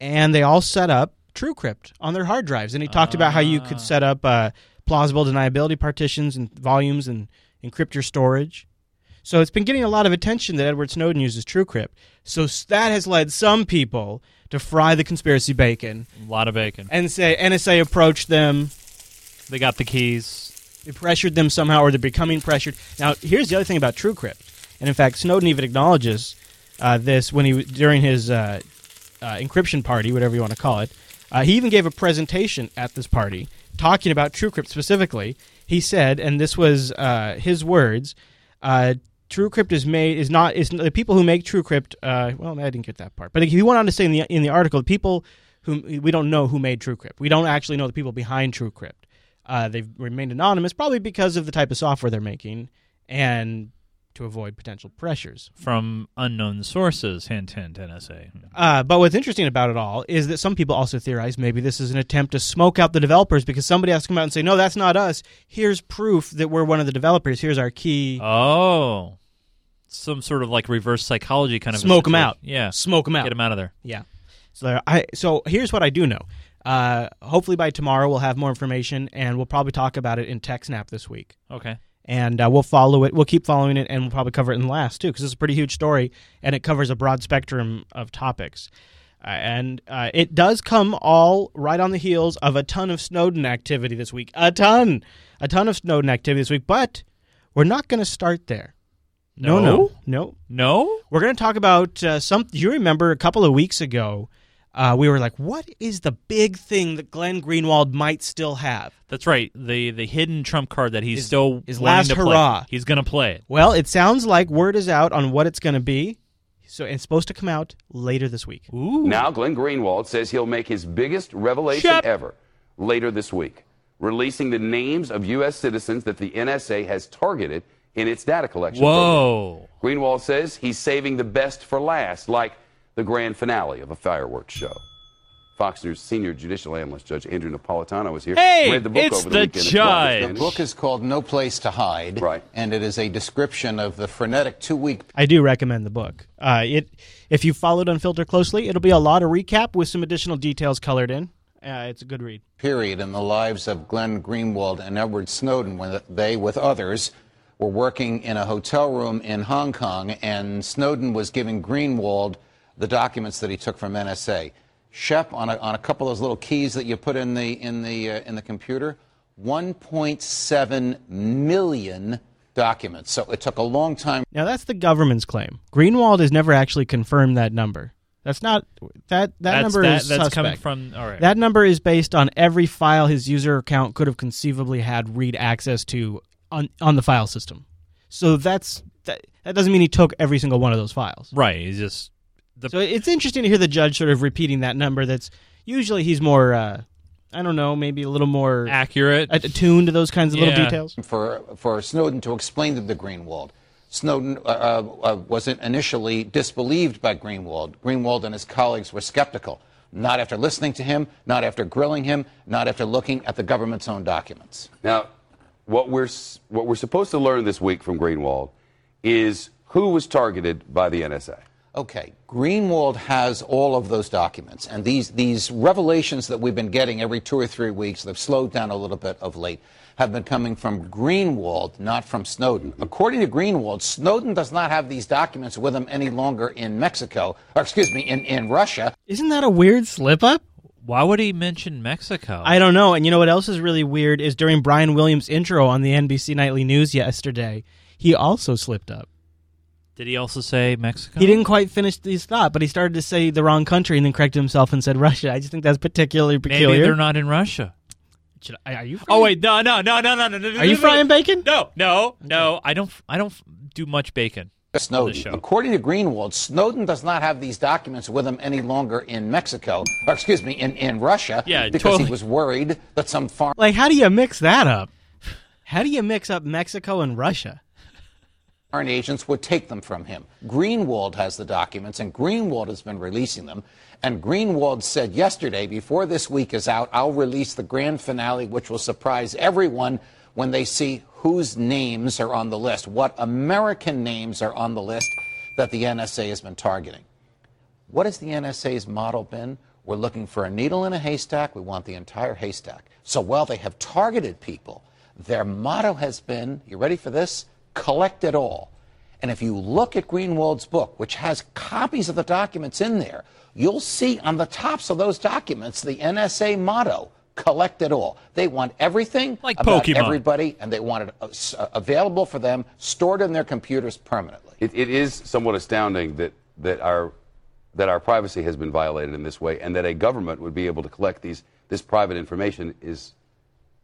[SPEAKER 2] and they all set up TrueCrypt on their hard drives. And he talked about how you could set up uh, plausible deniability partitions and volumes and encrypt your storage. So it's been getting a lot of attention that Edward Snowden uses TrueCrypt. So that has led some people to fry the conspiracy bacon
[SPEAKER 3] A lot of bacon.
[SPEAKER 2] and say NSA approached them,
[SPEAKER 3] They got the keys.
[SPEAKER 2] they pressured them somehow, or they're becoming pressured. Now, here's the other thing about TrueCrypt, and in fact, Snowden even acknowledges uh, this when he during his uh, uh, encryption party, whatever you want to call it. Uh, he even gave a presentation at this party talking about TrueCrypt specifically. He said, and this was uh, his words: uh, TrueCrypt is made is not is the people who make TrueCrypt. Uh, well, I didn't get that part, but he went on to say in the in the article, the people who we don't know who made TrueCrypt. We don't actually know the people behind TrueCrypt. Uh, they've remained anonymous, probably because of the type of software they're making, and to avoid potential pressures.
[SPEAKER 3] From unknown sources, hint, hint, NSA.
[SPEAKER 2] Uh, but what's interesting about it all is that some people also theorize maybe this is an attempt to smoke out the developers because somebody has to come out and say, no, that's not us. Here's proof that we're one of the developers. Here's our key.
[SPEAKER 3] Oh. Some sort of like reverse psychology kind of
[SPEAKER 2] smoke
[SPEAKER 3] them
[SPEAKER 2] out.
[SPEAKER 3] Yeah.
[SPEAKER 2] smoke them out.
[SPEAKER 3] Get them out of there.
[SPEAKER 2] Yeah. So there, I so here's what I do know. Uh, hopefully by tomorrow we'll have more information and we'll probably talk about it in TechSnap this week.
[SPEAKER 3] Okay.
[SPEAKER 2] And uh, we'll follow it. We'll keep following it, and we'll probably cover it in the last too, because it's a pretty huge story, and it covers a broad spectrum of topics. Uh, and uh, it does come all right on the heels of a ton of Snowden activity this week. A ton, a ton of Snowden activity this week. But we're not going to start there. No,
[SPEAKER 3] No?
[SPEAKER 2] no, no.
[SPEAKER 3] No?
[SPEAKER 2] We're going to talk about uh, some. You remember a couple of weeks ago, uh, we were like, what is the big thing that Glenn Greenwald might still have?
[SPEAKER 3] That's right. The the hidden trump card that he's
[SPEAKER 2] His-
[SPEAKER 3] still
[SPEAKER 2] his last
[SPEAKER 3] to play.
[SPEAKER 2] hurrah.
[SPEAKER 3] He's going to play it.
[SPEAKER 2] Well, it sounds like word is out on what it's going to be. So it's supposed to come out later this week.
[SPEAKER 3] Ooh.
[SPEAKER 30] Now, Glenn Greenwald says he'll make his biggest revelation
[SPEAKER 2] Shep.
[SPEAKER 30] ever later this week, releasing the names of U.S. citizens that the NSA has targeted in its data collection.
[SPEAKER 3] Whoa.
[SPEAKER 30] program. Greenwald says he's saving the best for last, like the grand finale of a fireworks show. Fox News senior judicial analyst Judge Andrew Napolitano is here.
[SPEAKER 3] Hey,
[SPEAKER 30] Read the book
[SPEAKER 3] it's
[SPEAKER 30] over the,
[SPEAKER 3] the
[SPEAKER 30] weekend.
[SPEAKER 3] Judge.
[SPEAKER 31] The book is called No Place to Hide, right. and it is a description of the frenetic two-week
[SPEAKER 2] I do recommend the book. Uh, it, if you followed Unfiltered closely, it'll be a lot of recap with some additional details colored in. Uh, it's a good read.
[SPEAKER 31] period in the lives of Glenn Greenwald and Edward Snowden when they, with others, were working in a hotel room in Hong Kong, and Snowden was giving Greenwald the documents that he took from NSA. Shep, on a, on a couple of those little keys that you put in the in the uh, in the computer, 1.7 million documents. So it took a long time.
[SPEAKER 2] Now that's the government's claim. Greenwald has never actually confirmed that number. That's not that that
[SPEAKER 3] That's-
[SPEAKER 2] number
[SPEAKER 3] that-
[SPEAKER 2] is
[SPEAKER 3] that's
[SPEAKER 2] suspect.
[SPEAKER 3] coming from- all right.
[SPEAKER 2] That number is based on every file his user account could have conceivably had read access to on on the file system. So that's that, that doesn't mean he took every single one of those files.
[SPEAKER 3] Right. He's just the
[SPEAKER 2] So it's interesting to hear the judge sort of repeating that number. That's usually he's more uh, I don't know, maybe a little more
[SPEAKER 3] accurate,
[SPEAKER 2] attuned to those kinds of little details.
[SPEAKER 31] For, for Snowden to explain to the Greenwald. Snowden uh, uh, uh, wasn't initially disbelieved by Greenwald. Greenwald and his colleagues were skeptical. Not after listening to him, not after grilling him, not after looking at the government's own documents.
[SPEAKER 30] Now, what we're what we're supposed to learn this week from Greenwald is who was targeted by the NSA.
[SPEAKER 31] Okay, Greenwald has all of those documents, and these these revelations that we've been getting every two or three weeks, they've slowed down a little bit of late, have been coming from Greenwald, not from Snowden. According to Greenwald, Snowden does not have these documents with him any longer in Mexico, or excuse me, in, in Russia.
[SPEAKER 2] Isn't that a weird slip up?
[SPEAKER 3] Why would he mention Mexico?
[SPEAKER 2] I don't know. And you know what else is really weird is during Brian Williams' intro on the NBC Nightly News yesterday, he also slipped up.
[SPEAKER 3] Did he also say Mexico?
[SPEAKER 2] He didn't quite finish his thought, but he started to say the wrong country and then corrected himself and said Russia. I just think that's particularly peculiar.
[SPEAKER 3] Maybe they're not in Russia.
[SPEAKER 2] Should I, are you?
[SPEAKER 3] Oh wait, no, no, no, no, no, no. no
[SPEAKER 2] Are you frying bacon?
[SPEAKER 3] No, no, no. I don't. I don't do much bacon.
[SPEAKER 31] Snowden. According to Greenwald, Snowden does not have these documents with him any longer in Mexico, or excuse me, in, in Russia,
[SPEAKER 2] Yeah,
[SPEAKER 31] because
[SPEAKER 2] totally.
[SPEAKER 31] he was worried that some foreign
[SPEAKER 2] Like, how do you mix that up? How do you mix up Mexico and Russia?
[SPEAKER 31] Foreign agents would take them from him. Greenwald has the documents, and Greenwald has been releasing them. And Greenwald said yesterday, before this week is out, I'll release the grand finale, which will surprise everyone when they see whose names are on the list, what American names are on the list that the NSA has been targeting. What has the NSA's model been? We're looking for a needle in a haystack. We want the entire haystack. So while they have targeted people, their motto has been, you ready for this? Collect it all. And if you look at Greenwald's book, which has copies of the documents in there, you'll see on the tops of those documents the NSA motto, collect it all. They want everything
[SPEAKER 3] Like
[SPEAKER 31] about
[SPEAKER 3] Pokemon.
[SPEAKER 31] everybody, and they want it uh, s- uh, available for them, stored in their computers permanently.
[SPEAKER 30] It, it is somewhat astounding that, that, our, that our privacy has been violated in this way and that a government would be able to collect these, this private information is,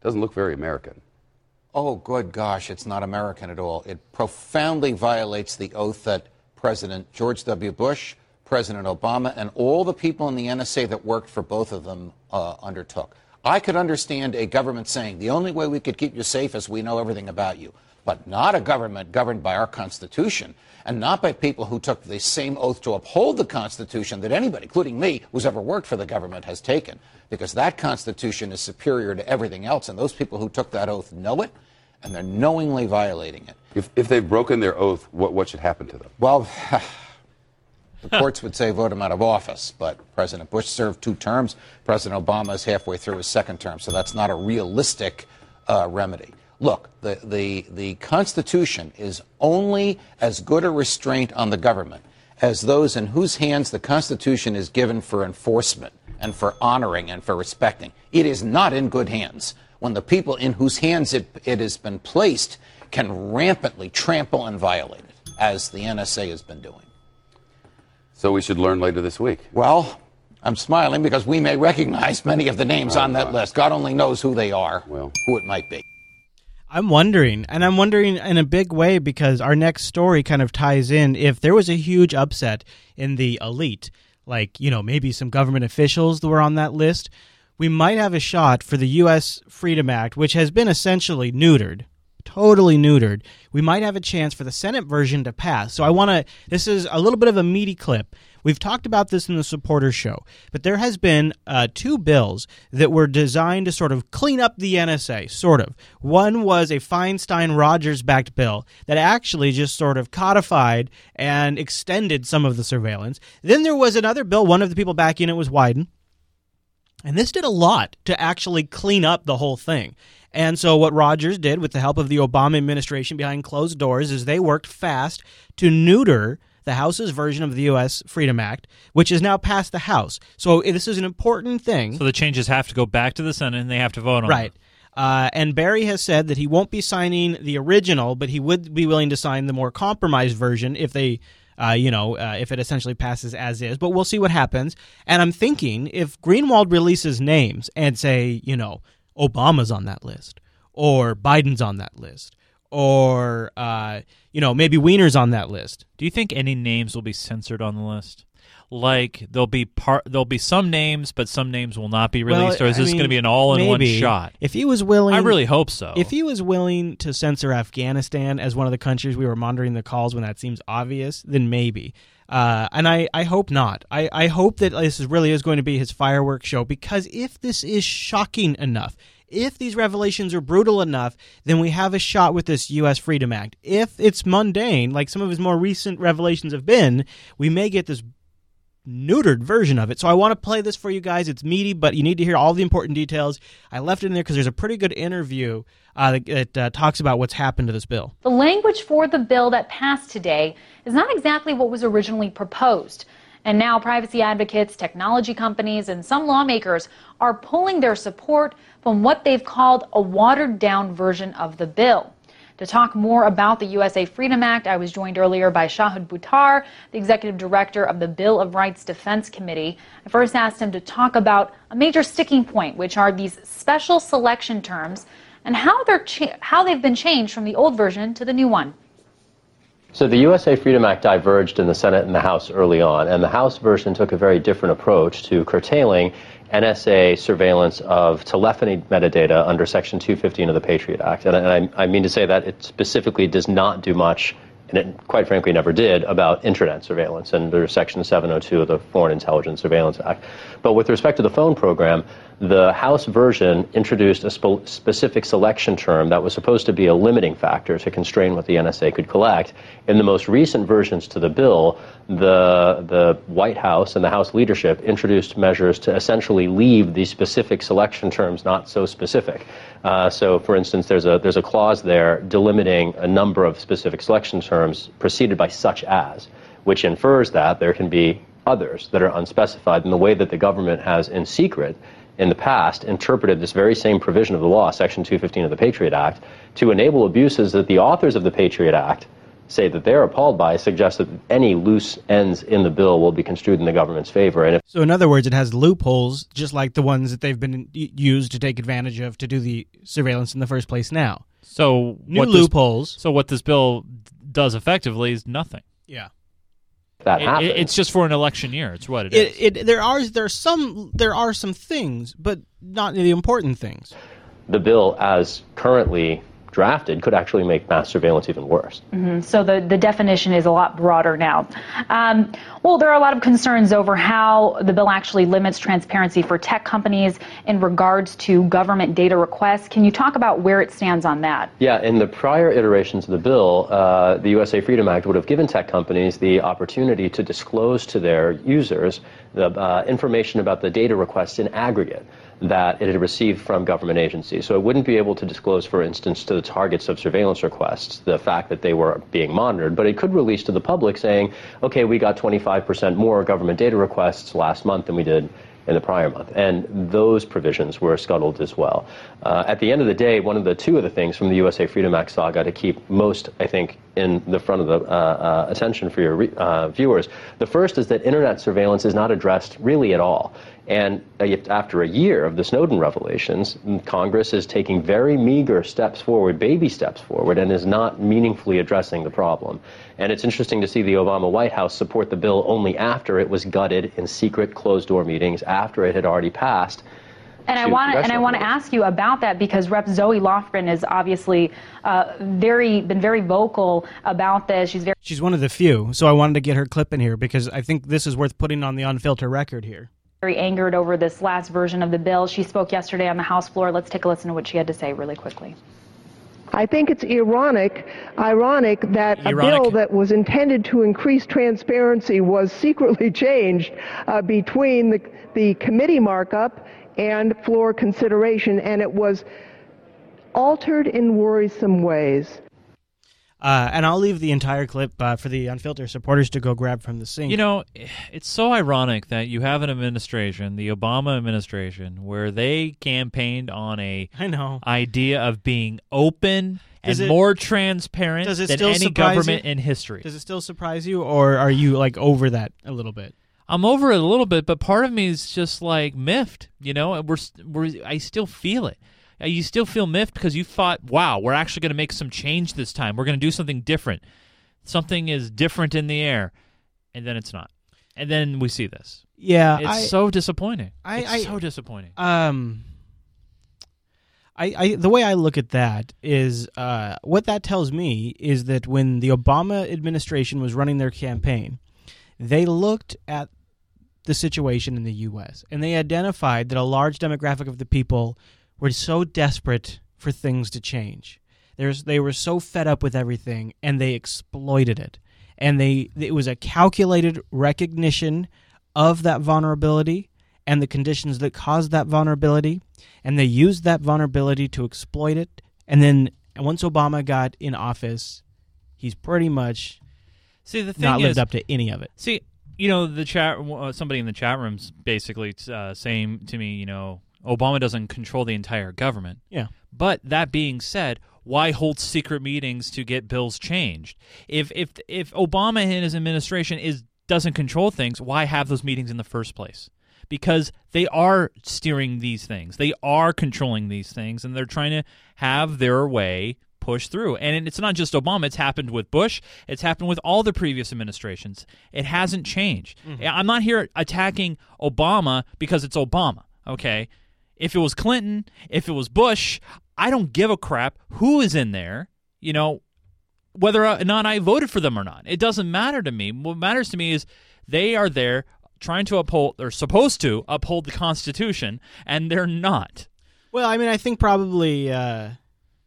[SPEAKER 30] doesn't look very American.
[SPEAKER 31] Oh, good gosh, it's not American at all. It profoundly violates the oath that President George W. Bush, President Obama, and all the people in the NSA that worked for both of them uh, undertook. I could understand a government saying the only way we could keep you safe is we know everything about you, but not a government governed by our Constitution and not by people who took the same oath to uphold the Constitution that anybody, including me, who's ever worked for the government, has taken. Because that Constitution is superior to everything else, and those people who took that oath know it, and they're knowingly violating it.
[SPEAKER 30] If, if they've broken their oath, what, what should happen to them?
[SPEAKER 31] Well, the courts would say vote him out of office, but President Bush served two terms. President Obama is halfway through his second term, so that's not a realistic uh, remedy. Look, the, the, the Constitution is only as good a restraint on the government as those in whose hands the Constitution is given for enforcement and for honoring and for respecting. It is not in good hands when the people in whose hands it, it has been placed can rampantly trample and violate it, as the NSA has been doing.
[SPEAKER 30] So we should learn later this week.
[SPEAKER 31] Well, I'm smiling because we may recognize many of the names
[SPEAKER 30] Right,
[SPEAKER 31] on that
[SPEAKER 30] right.
[SPEAKER 31] list. God only knows who they are,
[SPEAKER 30] Well.
[SPEAKER 31] who it might be.
[SPEAKER 2] I'm wondering, and I'm wondering in a big way because our next story kind of ties in. If there was a huge upset in the elite, like, you know, maybe some government officials that were on that list, we might have a shot for the U.S. Freedom Act, which has been essentially neutered, totally neutered. We might have a chance for the Senate version to pass. So I want to, this is a little bit of a meaty clip. We've talked about this in the supporter show, but there has been uh, two bills that were designed to sort of clean up the NSA, sort of. One was a Feinstein-Rogers backed bill that actually just sort of codified and extended some of the surveillance. Then there was another bill. One of the people backing it was Wyden. And this did a lot to actually clean up the whole thing. And so, what Rogers did with the help of the Obama administration behind closed doors is they worked fast to neuter the House's version of the U.S. Freedom Act, which is now passed the House. So, this is an important thing.
[SPEAKER 3] So the changes have to go back to the Senate and they have to vote on
[SPEAKER 2] it.
[SPEAKER 3] Right.
[SPEAKER 2] Uh, and Barry has said that he won't be signing the original, but he would be willing to sign the more compromised version if they, uh, you know, uh, if it essentially passes as is. But we'll see what happens. And I'm thinking if Greenwald releases names and say, you know, Obama's on that list, or Biden's on that list, or uh, you know, maybe Weiner's on that list.
[SPEAKER 3] Do you think any names will be censored on the list? Like there'll be part there'll be some names, but some names will not be released,
[SPEAKER 2] Well,
[SPEAKER 3] or is
[SPEAKER 2] I
[SPEAKER 3] this going to be an all-in-one shot?
[SPEAKER 2] If he was willing,
[SPEAKER 3] I really hope so.
[SPEAKER 2] If he was willing to censor Afghanistan as one of the countries we were monitoring the calls when that seems obvious, then maybe. Uh, and I, I hope not. I, I hope that this is really is going to be his fireworks show because if this is shocking enough, if these revelations are brutal enough, then we have a shot with this U.S. Freedom Act. If it's mundane, like some of his more recent revelations have been, we may get this neutered version of it. So I want to play this for you guys. It's meaty, but you need to hear all the important details. I left it in there because there's a pretty good interview uh, that, uh, talks about what's happened to this bill.
[SPEAKER 32] The language for the bill that passed today is not exactly what was originally proposed. And now privacy advocates, technology companies, and some lawmakers are pulling their support from what they've called a watered down version of the bill. To talk more about the USA Freedom Act, I was joined earlier by Shahid Buttar, the executive director of the Bill of Rights Defense Committee. I first asked him to talk about a major sticking point, which are these special selection terms and how they're how they've been changed from the old version to the new one.
[SPEAKER 33] So the USA Freedom Act diverged in the Senate and the House early on, and the House version took a very different approach to curtailing NSA surveillance of telephony metadata under Section 215 of the Patriot Act. And, I, I mean to say that it specifically does not do much, and it quite frankly never did, about internet surveillance under Section 702 of the Foreign Intelligence Surveillance Act. But with respect to the phone program, the House version introduced a spe- specific selection term that was supposed to be a limiting factor to constrain what the NSA could collect. In the most recent versions to the bill, the, the White House and the House leadership introduced measures to essentially leave these specific selection terms not so specific. Uh, so, for instance, there's a, there's a clause there delimiting a number of specific selection terms preceded by such as, which infers that there can be others that are unspecified in the way that the government has in secret in the past interpreted this very same provision of the law, Section 215 of the Patriot Act, to enable abuses that the authors of the Patriot Act say that they're appalled by, suggest that any loose ends in the bill will be construed in the government's favor. And if
[SPEAKER 2] So, in other words, it has loopholes, just like the ones that they've been used to take advantage of to do the surveillance in the first place now.
[SPEAKER 3] So
[SPEAKER 2] New
[SPEAKER 3] what this-
[SPEAKER 2] loopholes.
[SPEAKER 3] so what this bill does effectively is nothing.
[SPEAKER 2] Yeah.
[SPEAKER 33] That
[SPEAKER 3] It-
[SPEAKER 33] happens,
[SPEAKER 3] it- it's just for an election year. It's what it is.
[SPEAKER 2] It, it, there are there some there are some things, but not the important things.
[SPEAKER 33] the bill, as currently drafted, could actually make mass surveillance even worse.
[SPEAKER 32] Mhm. So the, the definition is a lot broader now. Um, well, there are a lot of concerns over how the bill actually limits transparency for tech companies in regards to government data requests. Can you talk about where it stands on that?
[SPEAKER 33] Yeah, in the prior iterations of the bill, uh, the USA Freedom Act would have given tech companies the opportunity to disclose to their users the uh, information about the data requests in aggregate that it had received from government agencies. So it wouldn't be able to disclose, for instance, to the targets of surveillance requests the fact that they were being monitored, but it could release to the public saying, okay, we got 25% more government data requests last month than we did in the prior month. And those provisions were scuttled as well. Uh, at the end of the day, one of the two of the things from the USA Freedom Act saga to keep most, I think, in the front of the uh, uh, attention for your uh, viewers. The first is that internet surveillance is not addressed really at all. And after a year of the Snowden revelations, Congress is taking very meager steps forward, baby steps forward, and is not meaningfully addressing the problem. And it's interesting to see the Obama White House support the bill only after it was gutted in secret closed door meetings, after it had already passed.
[SPEAKER 32] And I want to and I want to ask you about that because Rep. Zoe Lofgren has obviously uh, very been very vocal about this. She's very
[SPEAKER 2] She's one of the few, so I wanted to get her clip in here because I think this is worth putting on the unfiltered record here.
[SPEAKER 32] Very angered over this last version of the bill. She spoke yesterday on the House floor. Let's take a listen to what she had to say really quickly.
[SPEAKER 34] I think it's ironic, ironic that a bill that was intended to increase transparency was secretly changed uh, between the, the committee markup and floor consideration, and it was altered in worrisome ways.
[SPEAKER 2] Uh, and I'll leave the entire clip uh, for the unfiltered supporters to go grab from the sync.
[SPEAKER 3] You know, it's so ironic that you have an administration, the Obama administration, where they campaigned on a
[SPEAKER 2] I know
[SPEAKER 3] idea of being open
[SPEAKER 2] Does
[SPEAKER 3] and
[SPEAKER 2] it-
[SPEAKER 3] more transparent
[SPEAKER 2] does it
[SPEAKER 3] than
[SPEAKER 2] still
[SPEAKER 3] any government
[SPEAKER 2] you?
[SPEAKER 3] in history.
[SPEAKER 2] Does it still surprise you, or are you like over that a little bit?
[SPEAKER 3] I'm over it a little bit, but part of me is just like miffed. You know, we're we're I still feel it. Uh, You still feel miffed because you thought, "Wow, we're actually going to make some change this time. We're going to do something different. Something is different in the air," and then it's not. And then we see this.
[SPEAKER 2] Yeah,
[SPEAKER 3] it's
[SPEAKER 2] I-
[SPEAKER 3] so disappointing.
[SPEAKER 2] I-
[SPEAKER 3] it's
[SPEAKER 2] I-
[SPEAKER 3] so disappointing.
[SPEAKER 2] Um, I, I the way I look at that is uh, what that tells me is that when the Obama administration was running their campaign, they looked at the situation in the U.S. and they identified that a large demographic of the people were so desperate for things to change. There's, they were so fed up with everything and they exploited it. And they it was a calculated recognition of that vulnerability and the conditions that caused that vulnerability, and they used that vulnerability to exploit it. And then once Obama got in office, he's pretty much
[SPEAKER 3] See, the thing
[SPEAKER 2] not lived
[SPEAKER 3] is-
[SPEAKER 2] up to any of it.
[SPEAKER 3] See, you know, the chat. Uh, somebody in the chat room's basically uh, saying to me, you know, Obama doesn't control the entire government.
[SPEAKER 2] Yeah.
[SPEAKER 3] But that being said, why hold secret meetings to get bills changed? If if if Obama and his administration is doesn't control things, why have those meetings in the first place? Because they are steering these things. They are controlling these things and they're trying to have their way push through. And it's not just Obama, it's happened with Bush, it's happened with all the previous administrations. It hasn't changed. Mm-hmm. I'm not here attacking Obama because it's Obama, okay? If it was Clinton, if it was Bush, I don't give a crap who is in there, you know, whether or not I voted for them or not. It doesn't matter to me. What matters to me is they are there trying to uphold, they're supposed to uphold the Constitution, and they're not.
[SPEAKER 2] Well, I mean, I think probably, uh,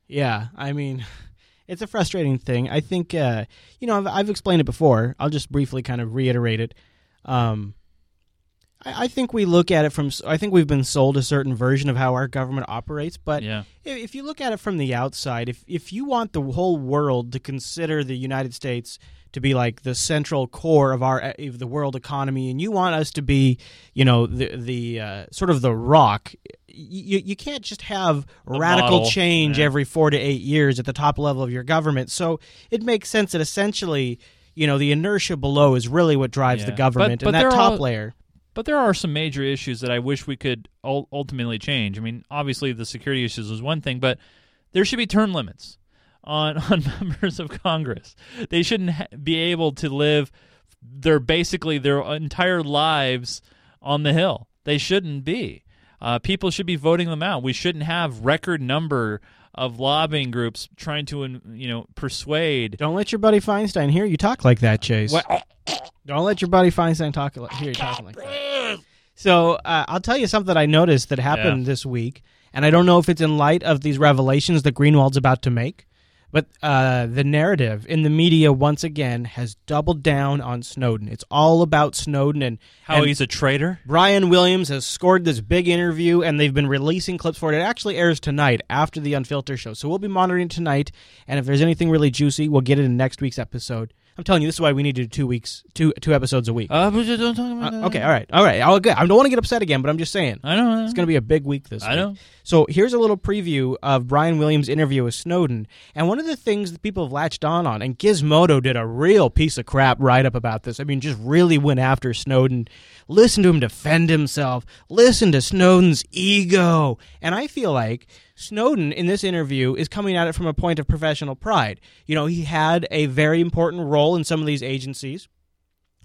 [SPEAKER 2] yeah. I mean, it's a frustrating thing. I think, uh, you know, I've, I've explained it before. I'll just briefly kind of reiterate it. Um, I, I think we look at it from. I think we've been sold a certain version of how our government operates, but
[SPEAKER 3] Yeah.
[SPEAKER 2] if, if you look at it from the outside, if if you want the whole world to consider the United States to be like the central core of our of the world economy, and you want us to be, you know, the the uh, sort of the rock. You, you can't just have radical
[SPEAKER 3] model,
[SPEAKER 2] change
[SPEAKER 3] yeah.
[SPEAKER 2] every four to eight years at the top level of your government. So it makes sense that essentially, you know, the inertia below is really what drives the government,
[SPEAKER 3] But-
[SPEAKER 2] and that top
[SPEAKER 3] are-
[SPEAKER 2] layer.
[SPEAKER 3] But there are some major issues that I wish we could ultimately change. I mean, obviously the security issues is one thing, but there should be term limits on on members of Congress. They shouldn't ha- be able to live their basically their entire lives on the hill. They shouldn't be. Uh, people should be voting them out. We shouldn't have record number of lobbying groups trying to, you know, persuade.
[SPEAKER 2] Don't let your buddy Feinstein hear you talk like that, Chase.
[SPEAKER 3] What?
[SPEAKER 2] Don't let your buddy Feinstein talk like, hear you talking like that. So uh, I'll tell you something I noticed that happened
[SPEAKER 3] Yeah.
[SPEAKER 2] this week, and I don't know if it's in light of these revelations that Greenwald's about to make, but uh, the narrative in the media once again has doubled down on Snowden. It's all about Snowden and
[SPEAKER 3] How
[SPEAKER 2] and
[SPEAKER 3] he's a traitor.
[SPEAKER 2] Brian Williams has scored this big interview, and they've been releasing clips for it. It actually airs tonight after the Unfiltered show, so we'll be monitoring tonight. And if there's anything really juicy, we'll get it in next week's episode. I'm telling you, this is why we need to do two weeks, two two episodes a week.
[SPEAKER 3] Uh, don't talk about that.
[SPEAKER 2] okay, all right, all right. I'll, I don't want to get upset again, but I'm just saying.
[SPEAKER 3] I know.
[SPEAKER 2] It's going to be a big week this
[SPEAKER 3] I
[SPEAKER 2] week.
[SPEAKER 3] know.
[SPEAKER 2] So here's a little preview of Brian Williams' interview with Snowden. And one of the things that people have latched on on, and Gizmodo did a real piece of crap write up about this. I mean, just really went after Snowden. Listen to him defend himself. Listen to Snowden's ego. And I feel like Snowden in this interview is coming at it from a point of professional pride. You know, he had a very important role in some of these agencies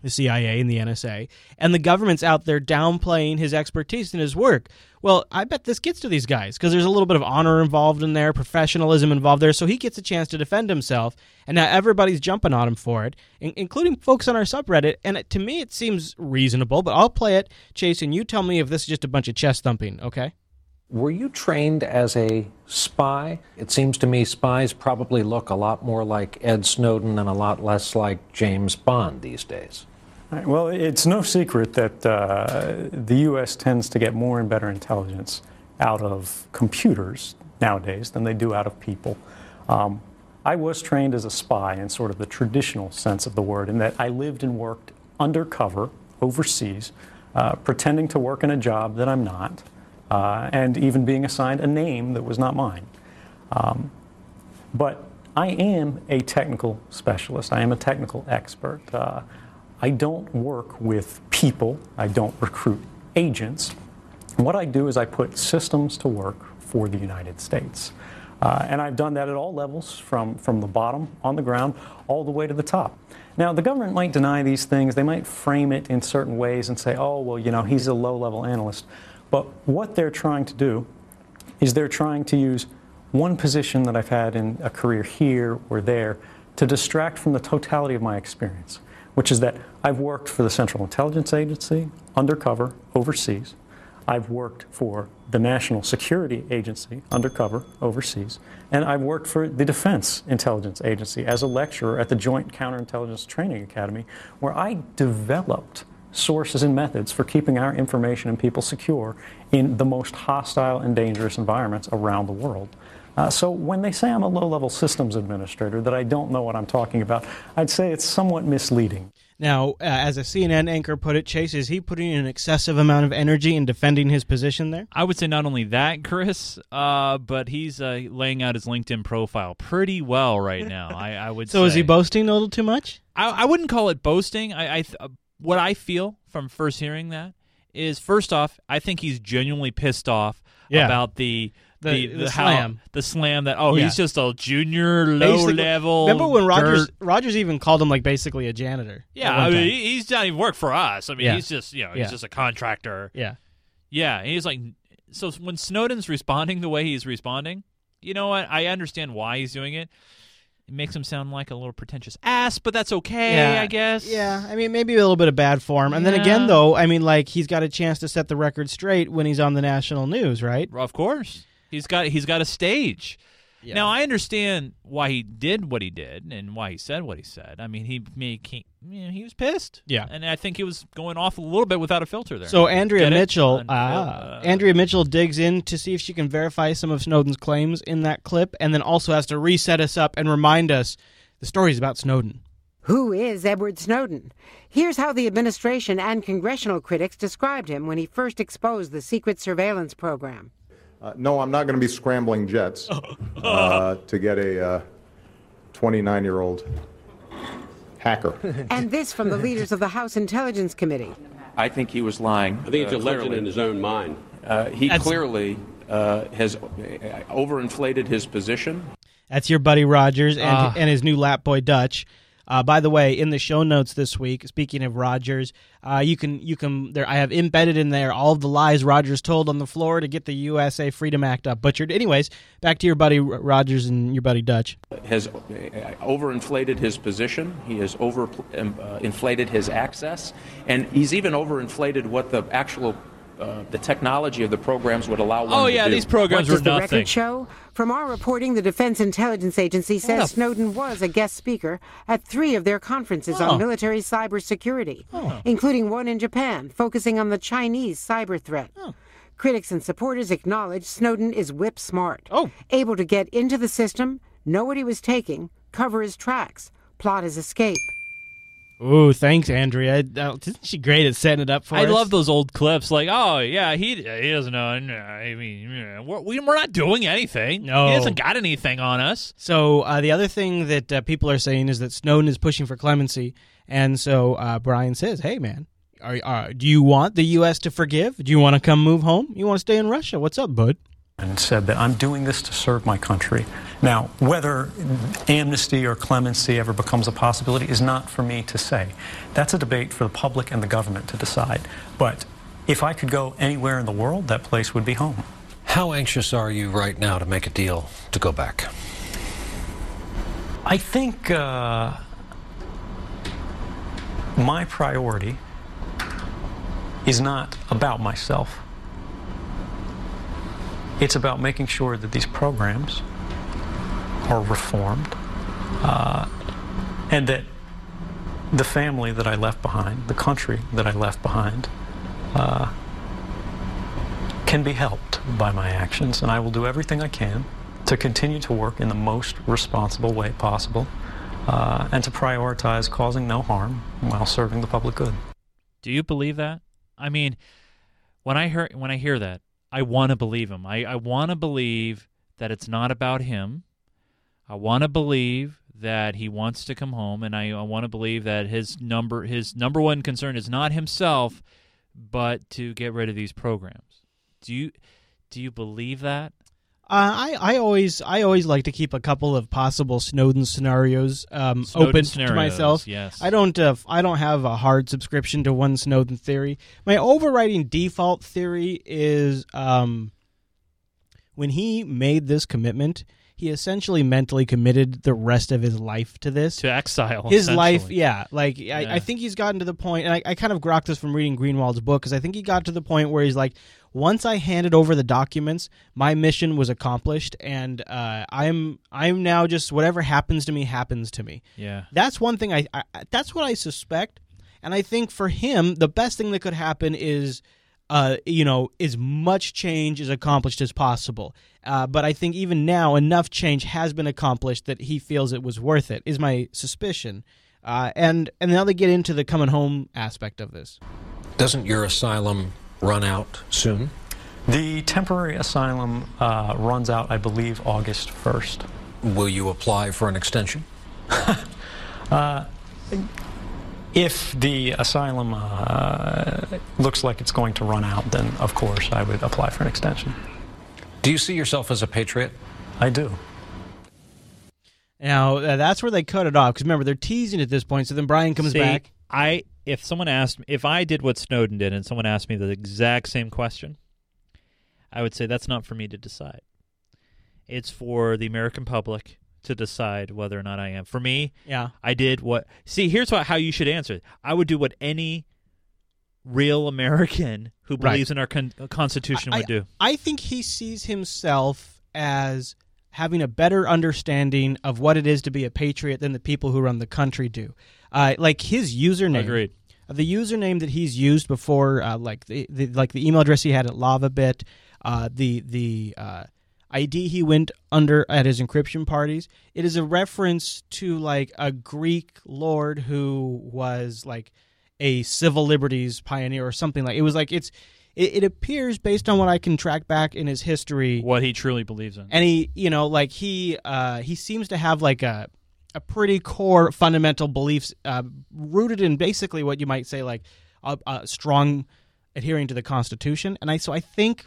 [SPEAKER 2] the CIA and the NSA, and the government's out there downplaying his expertise and his work. Well, I bet this gets to these guys because there's a little bit of honor involved in there, professionalism involved there, so he gets a chance to defend himself, and now everybody's jumping on him for it, in- including folks on our subreddit. And it, to me, it seems reasonable, but I'll play it, Chase, and you tell me if this is just a bunch of chest thumping, okay?
[SPEAKER 27] Were you trained as a spy? It seems to me spies probably look a lot more like Ed Snowden and a lot less like James Bond these days.
[SPEAKER 35] Right, Well, it's no secret that uh, the U.S. tends to get more and better intelligence out of computers nowadays than they do out of people. Um, I was trained as a spy in sort of the traditional sense of the word, in that I lived and worked undercover overseas, uh, pretending to work in a job that I'm not, uh, and even being assigned a name that was not mine. Um, but I am a technical specialist. I am a technical expert. Uh, I don't work with people. I don't recruit agents. What I do is I put systems to work for the United States. Uh, and I've done that at all levels, from, from the bottom on the ground all the way to the top. Now, the government might deny these things. They might frame it in certain ways and say, oh, well, you know, he's a low level analyst. But what they're trying to do is they're trying to use one position that I've had in a career here or there to distract from the totality of my experience, which is that I've worked for the Central Intelligence Agency, undercover, overseas. I've worked for the National Security Agency, undercover, overseas. And I've worked for the Defense Intelligence Agency as a lecturer at the Joint Counterintelligence Training Academy, where I developed sources and methods for keeping our information and people secure in the most hostile and dangerous environments around the world. Uh, so when they say I'm a low level systems administrator, that I don't know what I'm talking about, I'd say it's somewhat misleading.
[SPEAKER 2] Now, uh, as a CNN anchor put it, Chase, is he putting an excessive amount of energy in defending his position there?
[SPEAKER 3] I would say not only that, Chris, uh, but he's uh, laying out his LinkedIn profile pretty well right now. I, I would.
[SPEAKER 2] Say So is he boasting a little too much?
[SPEAKER 3] I, I wouldn't call it boasting. I, I th- uh, what I feel from first hearing that is first off, I think he's genuinely pissed off
[SPEAKER 2] Yeah.
[SPEAKER 3] about the
[SPEAKER 2] The-
[SPEAKER 3] the,
[SPEAKER 2] the
[SPEAKER 3] how-
[SPEAKER 2] slam.
[SPEAKER 3] the slam that oh
[SPEAKER 2] Yeah.
[SPEAKER 3] he's just a junior low
[SPEAKER 2] Basically-
[SPEAKER 3] level.
[SPEAKER 2] Remember when Rogers
[SPEAKER 3] dirt.
[SPEAKER 2] Rogers even called him like basically a janitor?
[SPEAKER 3] Yeah, I mean
[SPEAKER 2] time.
[SPEAKER 3] he's not even work for us. I mean
[SPEAKER 2] Yeah.
[SPEAKER 3] he's just you know he's just a contractor.
[SPEAKER 2] Yeah.
[SPEAKER 3] Yeah, and he's like, so when Snowden's responding the way he's responding, you know what? I understand why he's doing it. It makes him sound like a little pretentious ass, but that's okay,
[SPEAKER 2] Yeah,
[SPEAKER 3] I guess.
[SPEAKER 2] Yeah, I mean maybe a little bit of bad form, and then again though, I mean like he's got a chance to set the record straight when he's on the national news, right?
[SPEAKER 3] Of course, he's got he's got a stage. Now I understand why he did what he did and why he said what he said. I mean, he he, he, you know, he was pissed.
[SPEAKER 2] Yeah.
[SPEAKER 3] and I think he was going off a little bit without a filter there.
[SPEAKER 2] So Andrea
[SPEAKER 3] Get?
[SPEAKER 2] Mitchell,
[SPEAKER 3] Un-
[SPEAKER 2] ah,
[SPEAKER 3] uh,
[SPEAKER 2] Andrea Mitchell digs in to see if she can verify some of Snowden's claims in that clip, and then also has to reset us up and remind us the stories about Snowden.
[SPEAKER 36] Who is Edward Snowden? Here's how the administration and congressional critics described him when he first exposed the secret surveillance program.
[SPEAKER 37] Uh, no, I'm not going to be scrambling jets uh, to get a 29 year old hacker.
[SPEAKER 36] and this from the leaders of the House Intelligence Committee.
[SPEAKER 38] I think he was lying.
[SPEAKER 39] I think it's
[SPEAKER 38] uh,
[SPEAKER 39] a legend in his own mind.
[SPEAKER 38] Uh, he
[SPEAKER 2] That's-
[SPEAKER 38] clearly uh, has uh, overinflated his position.
[SPEAKER 2] That's your buddy Rogers and and his new lap boy Dutch. Uh, by the way, in the show notes this week, speaking of Rogers, uh, you can you can there I have embedded in there all of the lies Rogers told on the floor to get the USA Freedom Act up butchered. Anyways, back to your buddy Rogers and your buddy Dutch.
[SPEAKER 38] Has uh, overinflated his position. He has over um, uh, inflated his access, and he's even overinflated what the actual uh, the technology of the programs would allow one
[SPEAKER 3] Oh
[SPEAKER 38] to
[SPEAKER 3] yeah,
[SPEAKER 38] do.
[SPEAKER 3] these programs
[SPEAKER 36] what
[SPEAKER 3] were
[SPEAKER 36] does the
[SPEAKER 3] nothing.
[SPEAKER 36] record show? From our reporting, the Defense Intelligence Agency says Snowden was a guest speaker at three of their conferences
[SPEAKER 3] Oh.
[SPEAKER 36] on military cybersecurity, including one in Japan focusing on the Chinese cyber threat. Critics and supporters acknowledge Snowden is whip smart, oh. able to get into the system, know what he was taking, cover his tracks, plot his escape.
[SPEAKER 2] Ooh, thanks, Andrea. Uh, Isn't she great at setting it up for us?
[SPEAKER 3] I
[SPEAKER 2] us?
[SPEAKER 3] love those old clips. Like, oh yeah, he he doesn't know. no, I mean, yeah, we're, we- we're not doing anything.
[SPEAKER 2] No.
[SPEAKER 3] he hasn't got anything on us.
[SPEAKER 2] So uh, the other thing that uh, people are saying is that Snowden is pushing for clemency, and so uh, Brian says, "Hey, man, are, are, do you want the U.S. to forgive? Do you want to come move home? You want to stay in Russia? What's up, bud?"
[SPEAKER 35] and said that I'm doing this to serve my country. Now, whether amnesty or clemency ever becomes a possibility is not for me to say. That's a debate for the public and the government to decide. But if I could go anywhere in the world, that place would be home.
[SPEAKER 27] How anxious are you right now to make a deal to go back?
[SPEAKER 35] I think uh, my priority is not about myself. It's about making sure that these programs are reformed uh, and that the family that I left behind, the country that I left behind, uh, can be helped by my actions. And I will do everything I can to continue to work in the most responsible way possible uh, and to prioritize causing no harm while serving the public good.
[SPEAKER 3] Do you believe that? I mean, when I hear when I hear that, I want to believe him. I, I want to believe that it's not about him. I want to believe that he wants to come home, and I, I want to believe that his number his number one concern is not himself, but to get rid of these programs. Do you do you believe that?
[SPEAKER 2] Uh, I, I always I always like to keep a couple of possible Snowden scenarios um,
[SPEAKER 3] Snowden
[SPEAKER 2] open to myself.
[SPEAKER 3] yes.
[SPEAKER 2] I don't uh, I don't have a hard subscription to one Snowden theory. My overriding default theory is um, when he made this commitment, he essentially mentally committed the rest of his life to this.
[SPEAKER 3] To exile.
[SPEAKER 2] His life, yeah. Like I,
[SPEAKER 3] Yeah.
[SPEAKER 2] I think he's gotten to the point, and I, I kind of grokked this from reading Greenwald's book because I think he got to the point where he's like, once I handed over the documents, my mission was accomplished, and uh, I'm I'm now just whatever happens to me happens to me.
[SPEAKER 3] Yeah.
[SPEAKER 2] That's one thing I, I that's what I suspect, and I think for him the best thing that could happen is. Uh, you know, as much change is accomplished as possible. Uh, but I think even now, enough change has been accomplished that he feels it was worth it. Is my suspicion. Uh, and and now they get into the coming home aspect of this.
[SPEAKER 27] Doesn't your asylum run out soon?
[SPEAKER 35] The temporary asylum uh, runs out, I believe, August 1st.
[SPEAKER 27] Will you apply for an extension?
[SPEAKER 35] If the asylum uh, looks like it's going to run out, then of course I would apply for an extension.
[SPEAKER 27] Do you see yourself as a patriot?
[SPEAKER 35] I do.
[SPEAKER 2] Now uh, that's where they cut it off because remember they're teasing at this point. So then Brian comes
[SPEAKER 3] See,
[SPEAKER 2] back.
[SPEAKER 3] I if someone asked me if I did what Snowden did and someone asked me the exact same question, I would say that's not for me to decide. It's for the American public to decide whether or not I am. For me,
[SPEAKER 2] Yeah.
[SPEAKER 3] I did what. See, here's what how you should answer it. I would do what any real American who
[SPEAKER 2] Right.
[SPEAKER 3] believes in our con- Constitution
[SPEAKER 2] I,
[SPEAKER 3] would do.
[SPEAKER 2] I think he sees himself as having a better understanding of what it is to be a patriot than the people who run the country do. Uh, like his username.
[SPEAKER 3] Agreed.
[SPEAKER 2] Uh, The username that he's used before, uh, like the, the like the email address he had at LavaBit, uh, the the uh, ID he went under at his encryption parties. It is a reference to like a Greek lord who was like a civil liberties pioneer or something like. It was like it's. It, it appears based on what I can track back in his history
[SPEAKER 3] What he truly believes in.
[SPEAKER 2] and he you know like he uh he seems to have like a a pretty core fundamental beliefs uh, rooted in basically what you might say like a, a strong adhering to the constitution and i so i think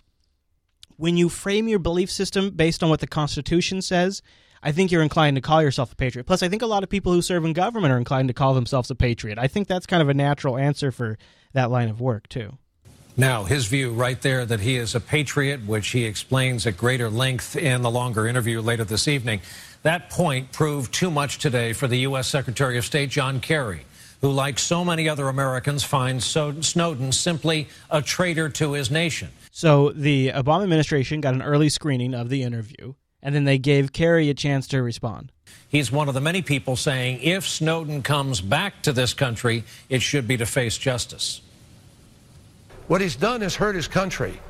[SPEAKER 2] when you frame your belief system based on what the constitution says i think you're inclined to call yourself a patriot plus i think a lot of people who serve in government are inclined to call themselves a patriot i think that's kind of a natural answer for that line of work too
[SPEAKER 27] Now, his view right there that he is a patriot, which he explains at greater length in the longer interview later this evening. That point proved too much today for the U.S. Secretary of State John Kerry, who, like so many other Americans, finds Snowden simply a traitor to his nation.
[SPEAKER 2] So the Obama administration got an early screening of the interview, and then they gave Kerry a chance to respond.
[SPEAKER 27] He's one of the many people saying if Snowden comes back to this country, it should be to face justice.
[SPEAKER 40] What he's done is hurt his country.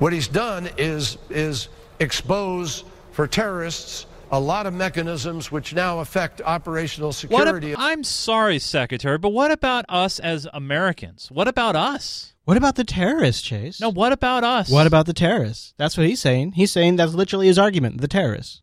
[SPEAKER 40] What he's done is is expose for terrorists a lot of mechanisms which now affect operational
[SPEAKER 3] What
[SPEAKER 40] security.
[SPEAKER 3] ab- I'm sorry, Secretary, but what about us as Americans? What about us?
[SPEAKER 2] What about the terrorists, Chase?
[SPEAKER 3] No, what about us?
[SPEAKER 2] What about the terrorists? That's what he's saying. He's saying that's literally his argument. The terrorists.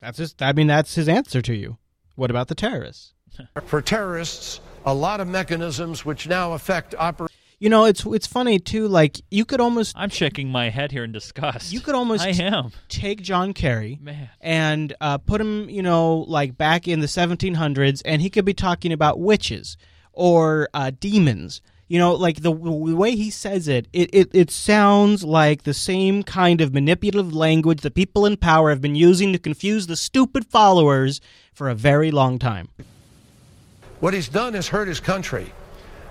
[SPEAKER 2] That's his. I mean, that's his answer to you. What about the terrorists?
[SPEAKER 40] For terrorists, a lot of mechanisms which now affect operational
[SPEAKER 2] You know, it's it's funny too. Like you could almost
[SPEAKER 3] I'm shaking my head here in disgust.
[SPEAKER 2] you could almost
[SPEAKER 3] I am.
[SPEAKER 2] take John Kerry
[SPEAKER 3] Man.
[SPEAKER 2] and uh, put him, you know, like back in the 1700s, and he could be talking about witches or uh, demons. You know, like the, the way he says it, it, it, it sounds like the same kind of manipulative language that people in power have been using to confuse the stupid followers for a very long time.
[SPEAKER 40] What he's done is hurt his country.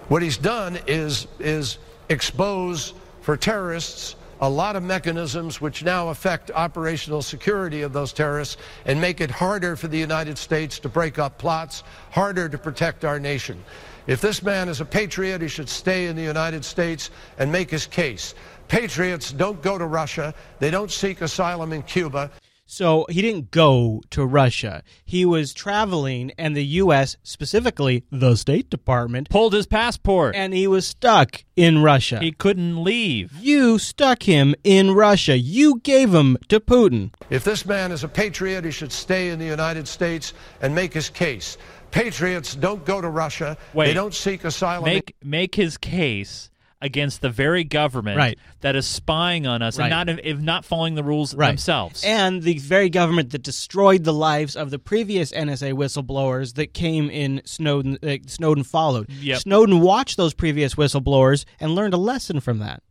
[SPEAKER 40] What he's done is is expose for terrorists a lot of mechanisms which now affect operational security of those terrorists and make it harder for the United States to break up plots, harder to protect our nation. If this man is a patriot, he should stay in the United States and make his case. Patriots don't go to Russia. They don't seek asylum in Cuba.
[SPEAKER 2] So he didn't go to Russia. He was traveling, and the U.S., specifically the State Department,
[SPEAKER 3] pulled his passport.
[SPEAKER 2] And he was stuck in Russia.
[SPEAKER 3] He couldn't leave.
[SPEAKER 2] You stuck him in Russia. You gave him to Putin.
[SPEAKER 40] If this man is a patriot, he should stay in the United States and make his case. Patriots don't go to Russia.
[SPEAKER 3] Wait.
[SPEAKER 40] They don't seek asylum.
[SPEAKER 3] Make make his case against the very government
[SPEAKER 2] Right.
[SPEAKER 3] that is spying on us
[SPEAKER 2] Right.
[SPEAKER 3] and not if not following the rules themselves.
[SPEAKER 2] And the very government that destroyed the lives of the previous NSA whistleblowers that came in Snowden, uh, Snowden followed.
[SPEAKER 3] Yep.
[SPEAKER 2] Snowden watched those previous whistleblowers and learned a lesson from that.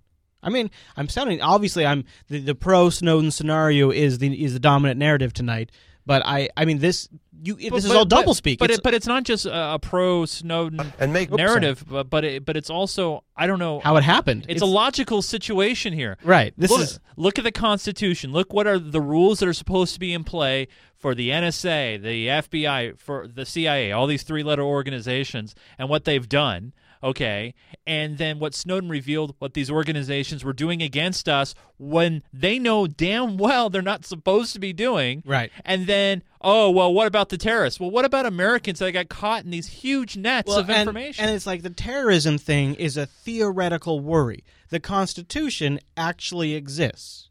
[SPEAKER 2] I mean, I'm sounding obviously I'm the, the pro Snowden scenario is the is the dominant narrative tonight, but I I mean this you this is all double speak.
[SPEAKER 3] But
[SPEAKER 2] It's-
[SPEAKER 3] it, but it's not just a, a pro Snowden
[SPEAKER 40] and make
[SPEAKER 3] narrative, but but, it, but it's also I don't know
[SPEAKER 2] How it happened.
[SPEAKER 3] It's,
[SPEAKER 2] It's-
[SPEAKER 3] a logical situation here,
[SPEAKER 2] Right. This
[SPEAKER 3] look,
[SPEAKER 2] is-
[SPEAKER 3] look at the Constitution. Look what are the rules that are supposed to be in play for the NSA, the FBI, for the CIA, all these three-letter organizations, and what they've done. Okay, and then what Snowden revealed, what these organizations were doing against us when they know damn well they're not supposed to be doing.
[SPEAKER 2] Right.
[SPEAKER 3] And then, oh well, what about the terrorists? Well, what about Americans that got caught in these huge nets
[SPEAKER 2] Well,
[SPEAKER 3] of
[SPEAKER 2] and-
[SPEAKER 3] information?
[SPEAKER 2] And, it's like the terrorism thing is a theoretical worry. The Constitution actually exists.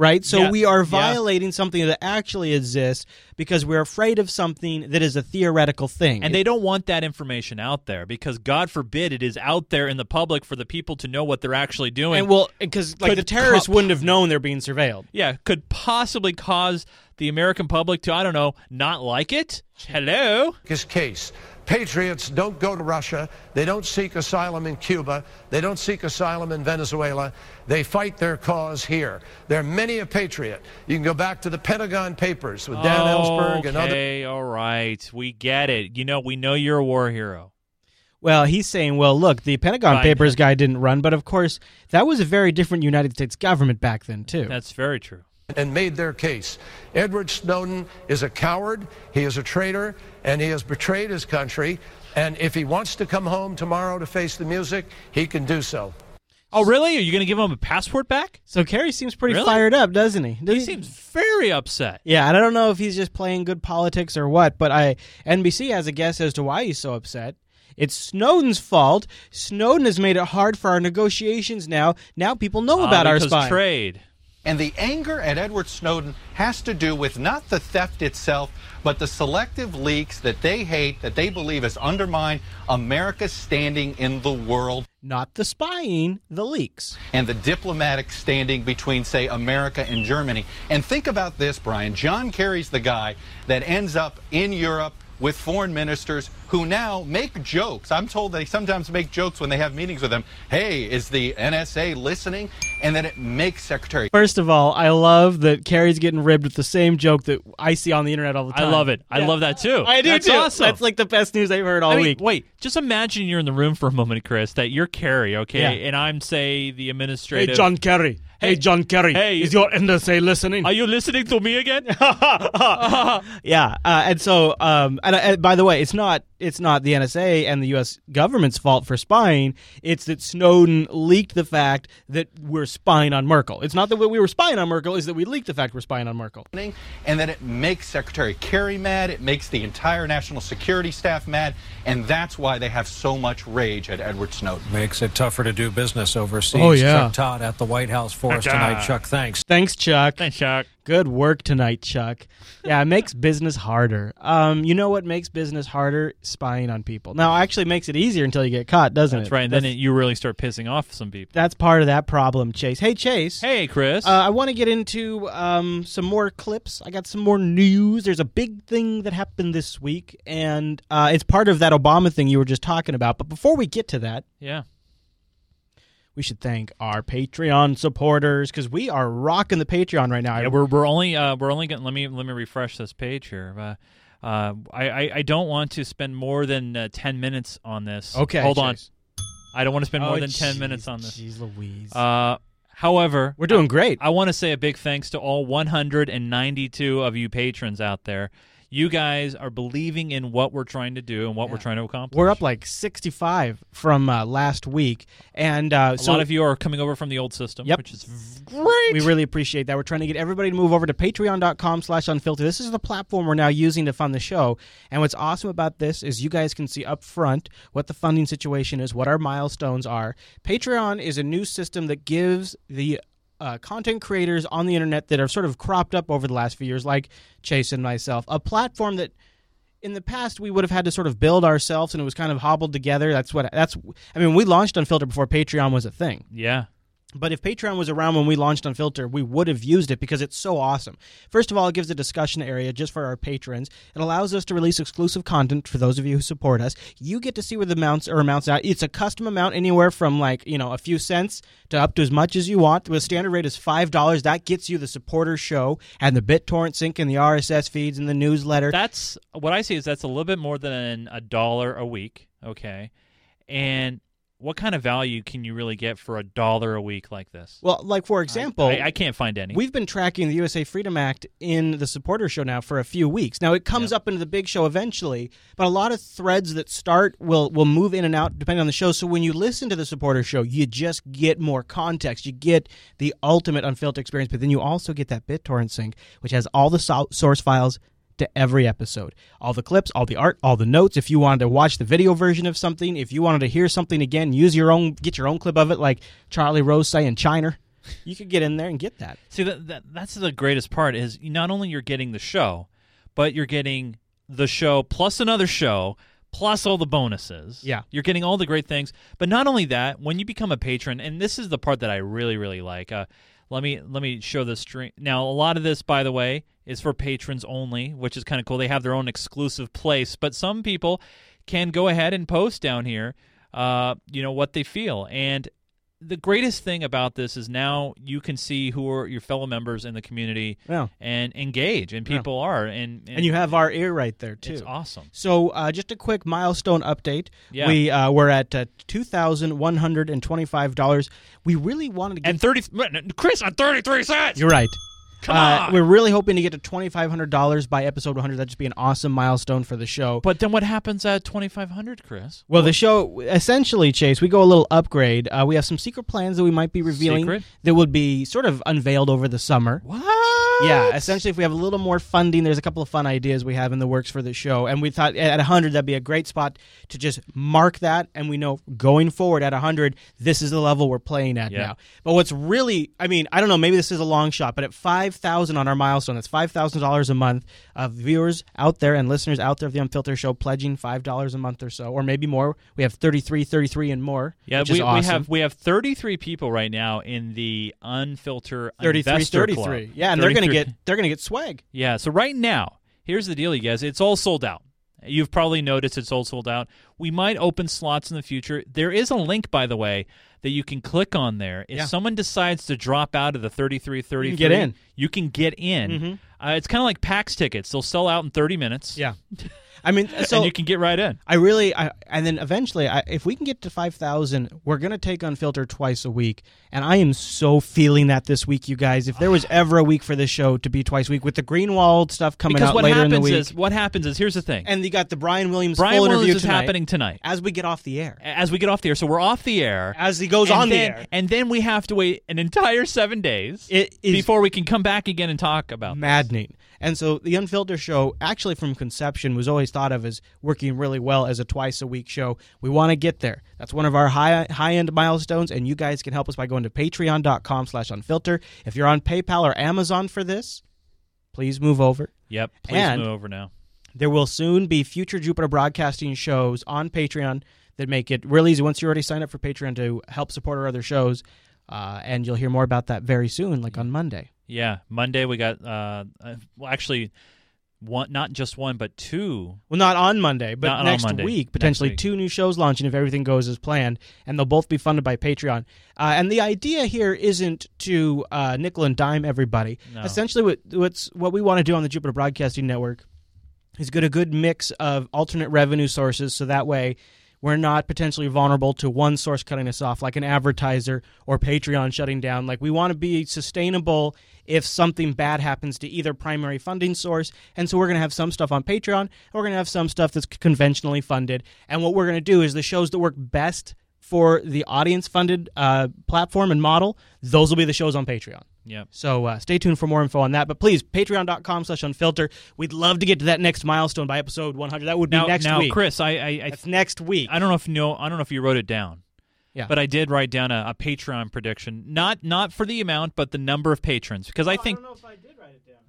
[SPEAKER 2] Right? So
[SPEAKER 3] Yeah,
[SPEAKER 2] we are
[SPEAKER 3] yeah.
[SPEAKER 2] violating something that actually exists because we're afraid of something that is a theoretical thing.
[SPEAKER 3] And they don't want that information out there because God forbid it is out there in the public for the people to know what they're actually doing.
[SPEAKER 2] and well, because like
[SPEAKER 3] Could
[SPEAKER 2] the terrorists
[SPEAKER 3] co-
[SPEAKER 2] wouldn't have known they're being surveilled.
[SPEAKER 3] yeah, could possibly cause the American public to I don't know, not like it. Hello.
[SPEAKER 40] his case. Patriots don't go to Russia. They don't seek asylum in Cuba. They don't seek asylum in Venezuela. They fight their cause here. There are many a patriot. You can go back to the Pentagon Papers with Dan Ellsberg and other.
[SPEAKER 3] Okay, all right. We get it. You know, we know you're a war hero.
[SPEAKER 2] Well, he's saying, well, look, the Pentagon
[SPEAKER 3] Fine.
[SPEAKER 2] Papers guy didn't run, but of course, that was a very different United States government back then, too.
[SPEAKER 3] That's very true.
[SPEAKER 40] And made their case. Edward Snowden is a coward, he is a traitor, and he has betrayed his country. And if he wants to come home tomorrow to face the music, he can do so.
[SPEAKER 3] Oh, really? Are you going to give him a passport back?
[SPEAKER 2] So Kerry seems pretty
[SPEAKER 3] Really?
[SPEAKER 2] fired up, doesn't he?
[SPEAKER 3] He seems very upset.
[SPEAKER 2] Yeah, and I don't know if he's just playing good politics or what, but I NBC has a guess as to why he's so upset. It's Snowden's fault. Snowden has made it hard for our negotiations now. Now people know
[SPEAKER 3] Ah,
[SPEAKER 2] about our spy.
[SPEAKER 3] trade.
[SPEAKER 41] And the anger at Edward Snowden has to do with not the theft itself, but the selective leaks that they hate, that they believe has undermined America's standing in the world.
[SPEAKER 2] Not the spying, the leaks.
[SPEAKER 41] And the diplomatic standing between, say, America and Germany. And think about this, Brian. John Kerry's the guy that ends up in Europe with foreign ministers who now make jokes. I'm told they sometimes make jokes when they have meetings with them. Hey, is the NSA listening? And then it makes Secretary
[SPEAKER 2] First of all, I love that Kerry's getting ribbed with the same joke that I see on the internet all the time.
[SPEAKER 3] I love it. I
[SPEAKER 2] Yeah.
[SPEAKER 3] love that too.
[SPEAKER 2] I do
[SPEAKER 3] That's
[SPEAKER 2] too.
[SPEAKER 3] awesome.
[SPEAKER 2] That's like the best news I've heard all
[SPEAKER 3] I mean,
[SPEAKER 2] week.
[SPEAKER 3] Wait, just imagine you're in the room for a moment, Chris, that you're Kerry, okay,
[SPEAKER 2] Yeah.
[SPEAKER 3] and I'm say the administrative.
[SPEAKER 2] Hey, John Kerry. Hey, John Kerry.
[SPEAKER 3] Hey.
[SPEAKER 2] is your NSA listening?
[SPEAKER 3] Are you listening to me again?
[SPEAKER 2] yeah, uh, and so, um, and, and by the way, it's not it's not the NSA and the U.S. government's fault for spying. It's that Snowden leaked the fact that we're spying on Merkel. It's not that we were spying on Merkel; is that we leaked the fact we're spying on Merkel.
[SPEAKER 41] and that it makes Secretary Kerry mad, it makes the entire national security staff mad, and that's why they have so much rage at Edward Snowden.
[SPEAKER 27] Makes it tougher to do business overseas.
[SPEAKER 2] Oh, yeah.
[SPEAKER 27] Chuck Todd at the White House for us tonight. Chuck, thanks.
[SPEAKER 2] Thanks, Chuck.
[SPEAKER 3] Thanks, Chuck.
[SPEAKER 2] Good work tonight, Chuck. Yeah, it makes business harder. Um, you know what makes business harder? Spying on people. Now, actually, makes it easier until you get caught, doesn't
[SPEAKER 3] That's
[SPEAKER 2] it?
[SPEAKER 3] right. And then it, you really start pissing off some people.
[SPEAKER 2] That's part of that problem, Chase. Hey, Chase.
[SPEAKER 3] Hey, Chris.
[SPEAKER 2] Uh, I want to get into um, some more clips. I got some more news. There's a big thing that happened this week, and uh, it's part of that Obama thing you were just talking about. But before we get to that,
[SPEAKER 3] yeah.
[SPEAKER 2] We should thank our Patreon supporters because we are rocking the Patreon right now.
[SPEAKER 3] Yeah, we're we're only uh, we're only going let me let me refresh this page here. Uh, uh, I, I I don't want to spend more than uh, ten minutes on this.
[SPEAKER 2] Okay,
[SPEAKER 3] hold on. I don't want to spend more
[SPEAKER 2] Oh,
[SPEAKER 3] than ten minutes on this.
[SPEAKER 2] Jeez Louise.
[SPEAKER 3] Uh, however,
[SPEAKER 2] We're doing great.
[SPEAKER 3] I want to say a big thanks to all 192 of you patrons out there. You guys are believing in what we're trying to do and what we're trying to accomplish.
[SPEAKER 2] We're up like 65 from uh, last week, and uh,
[SPEAKER 3] a
[SPEAKER 2] so
[SPEAKER 3] lot of you are coming over from the old system,
[SPEAKER 2] Yep.
[SPEAKER 3] which is
[SPEAKER 2] great. We really appreciate that. We're trying to get everybody to move over to patreon.com slash unfiltered. This is the platform we're now using to fund the show. And what's awesome about this is you guys can see up front what the funding situation is, what our milestones are. Patreon is a new system that gives the uh, content creators on the internet that have sort of cropped up over the last few years, like Chase and myself, a platform that in the past we would have had to sort of build ourselves and it was kind of hobbled together that's what that's i mean we launched unfiltered before patreon was a thing
[SPEAKER 3] yeah.
[SPEAKER 2] But if Patreon was around when we launched Unfilter, we would have used it because it's so awesome. First of all, it gives a discussion area just for our patrons. It allows us to release exclusive content for those of you who support us. You get to see where the amounts are amounts out. It's a custom amount anywhere from like, you know, a few cents to up to as much as you want. The standard rate is $5. That gets you the supporter show and the BitTorrent sync and the RSS feeds and the newsletter.
[SPEAKER 3] That's what I see is that's a little bit more than a dollar a week. Okay, and what kind of value can you really get for a dollar a week like this?
[SPEAKER 2] Well, like for example,
[SPEAKER 3] I, I can't find any.
[SPEAKER 2] We've been tracking the USA Freedom Act in the supporter show now for a few weeks. Now it comes up into the big show eventually, but a lot of threads that start will will move in and out depending on the show. So when you listen to the supporter show, you just get more context. You get the ultimate unfiltered experience, but then you also get that BitTorrent sync, which has all the so- source files to every episode. All the clips, all the art, all the notes. If you wanted to watch the video version of something, if you wanted to hear something again, use your own, get your own clip of it, like Charlie Rose saying China. You could get in there and get that.
[SPEAKER 3] See that, that that's the greatest part is not only you're getting the show, but you're getting the show plus another show plus all the bonuses.
[SPEAKER 2] Yeah.
[SPEAKER 3] You're getting all the great things. But not only that, when you become a patron, and this is the part that I really really like. Uh, let me let me show the stream. Now, a lot of this, by the way, is for patrons only, which is kind of cool. They have their own exclusive place, but some people can go ahead and post down here, uh, you know, what they feel. And the greatest thing about this is now you can see who are your fellow members in the community
[SPEAKER 2] Yeah.
[SPEAKER 3] and engage, and
[SPEAKER 2] Yeah.
[SPEAKER 3] people are, and,
[SPEAKER 2] And you have our ear right there too.
[SPEAKER 3] It's awesome.
[SPEAKER 2] So, uh, just a quick milestone update.
[SPEAKER 3] Yeah.
[SPEAKER 2] We uh, we're at uh, two thousand one hundred and twenty-five dollars. We really wanted to get
[SPEAKER 3] and thirty. Chris on thirty-three cents.
[SPEAKER 2] You're right.
[SPEAKER 3] Come
[SPEAKER 2] Uh,
[SPEAKER 3] on.
[SPEAKER 2] we're really hoping to get to twenty five hundred dollars by episode one hundred. That'd just be an awesome milestone for the show.
[SPEAKER 3] But then what happens at twenty five hundred, Chris?
[SPEAKER 2] Well, the show essentially, Chase, we go a little upgrade. Uh, we have some secret plans that we might be revealing
[SPEAKER 3] Secret?
[SPEAKER 2] that would be sort of unveiled over the summer.
[SPEAKER 3] What?
[SPEAKER 2] Yeah, essentially, if we have a little more funding, there's a couple of fun ideas we have in the works for the show, and we thought at 100 that'd be a great spot to just mark that, and we know going forward at 100, this is the level we're playing at
[SPEAKER 3] Yeah.
[SPEAKER 2] now. But what's really, I mean, I don't know, maybe this is a long shot, but at 5,000 on our milestone, that's $5,000 a month of viewers out there and listeners out there of the Unfiltered Show pledging $5 a month or so, or maybe more. We have 33, 33 and more.
[SPEAKER 3] Yeah, we,
[SPEAKER 2] awesome.
[SPEAKER 3] we have we have thirty three people right now in the Unfiltered
[SPEAKER 2] 33,
[SPEAKER 3] investor
[SPEAKER 2] 33.
[SPEAKER 3] club.
[SPEAKER 2] Yeah, and they're gonna get they're gonna get swag.
[SPEAKER 3] Yeah, so right now, here's the deal, you guys. It's all sold out. You've probably noticed it's all sold out. We might open slots in the future. There is a link, by the way, that you can click on there. If
[SPEAKER 2] Yeah.
[SPEAKER 3] someone decides to drop out of the 33 33,
[SPEAKER 2] get in.
[SPEAKER 3] You can get in.
[SPEAKER 2] Mhm.
[SPEAKER 3] Uh, it's kind of like PAX tickets. They'll sell out in 30 minutes.
[SPEAKER 2] Yeah. I mean, so
[SPEAKER 3] and you can get right in.
[SPEAKER 2] I really, I, and then eventually, I, if we can get to five thousand, we're gonna take Unfiltered twice a week, and I am so feeling that this week, you guys. If there was ever a week for this show to be twice a week with the Greenwald stuff coming
[SPEAKER 3] because
[SPEAKER 2] out
[SPEAKER 3] what
[SPEAKER 2] later in
[SPEAKER 3] happens
[SPEAKER 2] the week,
[SPEAKER 3] is what happens is here's the thing.
[SPEAKER 2] and you got the Brian Williams
[SPEAKER 3] Brian
[SPEAKER 2] full
[SPEAKER 3] Williams
[SPEAKER 2] interview
[SPEAKER 3] is
[SPEAKER 2] tonight,
[SPEAKER 3] happening tonight
[SPEAKER 2] as we get off the air.
[SPEAKER 3] as we get off the air. So we're off the air
[SPEAKER 2] As he goes on the air.
[SPEAKER 3] and then we have to wait an entire seven days before we can come back again and talk about. this.
[SPEAKER 2] maddening. And so the Unfiltered show, actually from conception, was always thought of as working really well as a twice a week show. We want to get there. That's one of our high high end milestones, and you guys can help us by going to patreon.com slash unfilter. If you're on PayPal or Amazon for this, please move over.
[SPEAKER 3] Yep. Please
[SPEAKER 2] And-
[SPEAKER 3] move over now.
[SPEAKER 2] There will soon be future Jupiter Broadcasting shows on Patreon that make it really easy once you already sign up for Patreon to help support our other shows. Uh, and you'll hear more about that very soon, like on Monday.
[SPEAKER 3] Yeah, Monday we got uh, uh, well actually one not just one but two.
[SPEAKER 2] Well, not on Monday, but
[SPEAKER 3] Not
[SPEAKER 2] next
[SPEAKER 3] Monday.
[SPEAKER 2] week,
[SPEAKER 3] Next
[SPEAKER 2] potentially
[SPEAKER 3] week.
[SPEAKER 2] two new shows launching if everything goes as planned, and they'll both be funded by Patreon. Uh, and the idea here isn't to uh, nickel and dime everybody.
[SPEAKER 3] No.
[SPEAKER 2] Essentially, what what's what we want to do on the Jupiter Broadcasting Network is get a good mix of alternate revenue sources, so that way we're not potentially vulnerable to one source cutting us off, like an advertiser or Patreon shutting down. Like we want to be sustainable if something bad happens to either primary funding source. And so we're going to have some stuff on Patreon, we're going to have some stuff that's conventionally funded. And what we're going to do is the shows that work best for the audience funded uh, platform and model, those will be the shows on Patreon.
[SPEAKER 3] Yep.
[SPEAKER 2] So uh, stay tuned for more info on that. But please, patreon.com slash unfilter. We'd love to get to that next milestone by episode 100. That would be
[SPEAKER 3] Now,
[SPEAKER 2] next
[SPEAKER 3] now
[SPEAKER 2] week.
[SPEAKER 3] Chris, I, I, I
[SPEAKER 2] That's next week.
[SPEAKER 3] I don't know if you know I don't know if you wrote it down.
[SPEAKER 2] Yeah.
[SPEAKER 3] But I did write down a, a Patreon prediction, not not for the amount, but the number of patrons, because I think.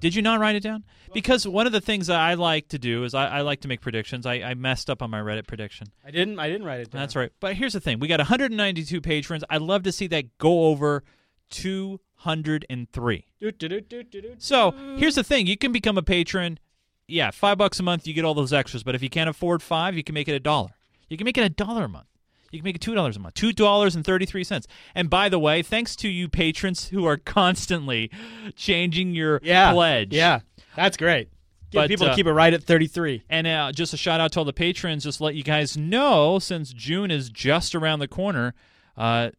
[SPEAKER 3] Did you not write it down? Because one of the things that I like to do is I, I like to make predictions. I, I messed up on my Reddit prediction.
[SPEAKER 2] I didn't. I didn't write it down.
[SPEAKER 3] That's right. But here's the thing: we got 192 patrons. I'd love to see that go over 203. Do, do, do, So here's the thing: you can become a patron. Yeah, five bucks a month, you get all those extras. But if you can't afford five, you can make it a dollar. You can make it a dollar a month. You can make it two dollars a month. Two dollars and thirty three cents. And by the way, thanks to you patrons who are constantly changing your
[SPEAKER 2] Yeah.
[SPEAKER 3] pledge.
[SPEAKER 2] Yeah. That's great.
[SPEAKER 3] But,
[SPEAKER 2] people
[SPEAKER 3] uh,
[SPEAKER 2] keep it right at 33.
[SPEAKER 3] And uh, just a shout out to all the patrons. Just to let you guys know, since June is just around the corner, uh,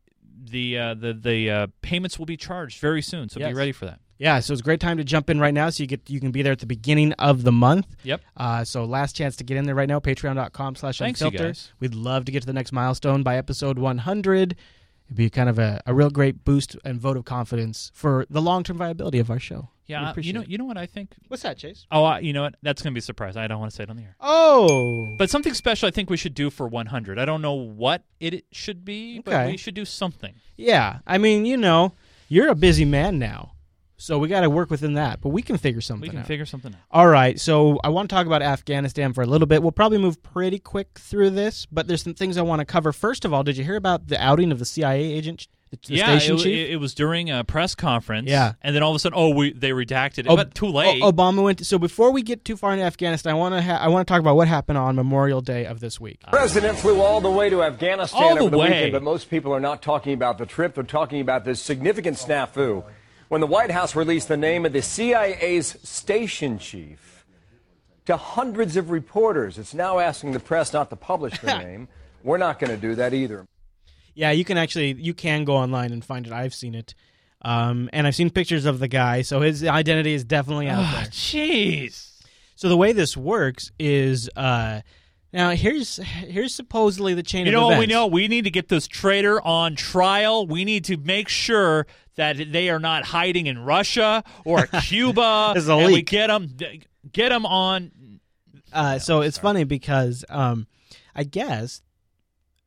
[SPEAKER 3] the uh, the the uh, payments will be charged very soon. So
[SPEAKER 2] Yes.
[SPEAKER 3] be ready for that.
[SPEAKER 2] Yeah, so it's a great time to jump in right now so you get you can be there at the beginning of the month.
[SPEAKER 3] Yep.
[SPEAKER 2] Uh, so last chance to get in there right now, patreon.com slash
[SPEAKER 3] Thanks, you
[SPEAKER 2] unfilter.
[SPEAKER 3] guys.
[SPEAKER 2] We'd love to get to the next milestone by episode 100. It'd be kind of a, a real great boost and vote of confidence for the long-term viability of our show. We
[SPEAKER 3] Yeah, uh, you know,
[SPEAKER 2] it.
[SPEAKER 3] you know what I think.
[SPEAKER 2] What's that, Chase?
[SPEAKER 3] Oh, uh, you know what? That's gonna be a surprise. I don't want to say it on the air.
[SPEAKER 2] Oh.
[SPEAKER 3] But something special I think we should do for 100. I don't know what it should be, but we should do something.
[SPEAKER 2] Yeah, I mean, you know, you're a busy man now. So we got to work within that, but we can figure something
[SPEAKER 3] We can
[SPEAKER 2] out.
[SPEAKER 3] figure something out.
[SPEAKER 2] All right, so I want to talk about Afghanistan for a little bit. We'll probably move pretty quick through this, but there's some things I want to cover. First of all, did you hear about the outing of the CIA agent, the the
[SPEAKER 3] yeah,
[SPEAKER 2] station
[SPEAKER 3] it,
[SPEAKER 2] chief?
[SPEAKER 3] it- it was during a press conference.
[SPEAKER 2] Yeah.
[SPEAKER 3] and then all of a sudden, oh, we they redacted it,
[SPEAKER 2] Ob-
[SPEAKER 3] but too late.
[SPEAKER 2] O- Obama went. so before we get too far into Afghanistan, I want to ha- I want to talk about what happened on Memorial Day of this week.
[SPEAKER 42] President flew all the way to Afghanistan
[SPEAKER 2] All the
[SPEAKER 42] over the
[SPEAKER 2] way.
[SPEAKER 42] weekend, but most people are not talking about the trip. They're talking about this significant snafu when the White House released the name of the CIA's station chief to hundreds of reporters. It's now asking the press not to publish the name. We're not going to do that either.
[SPEAKER 2] Yeah, you can actually you can go online and find it. I've seen it, um, and I've seen pictures of the guy. So his identity is definitely out
[SPEAKER 3] Ah,
[SPEAKER 2] there.
[SPEAKER 3] Jeez.
[SPEAKER 2] So the way this works is uh, now here's here's supposedly the chain
[SPEAKER 3] You know what we know? We need to get this traitor on trial. We need to make sure that they are not hiding in Russia or Cuba. And we get them, get them on.
[SPEAKER 2] Uh, so it's funny because um, I guess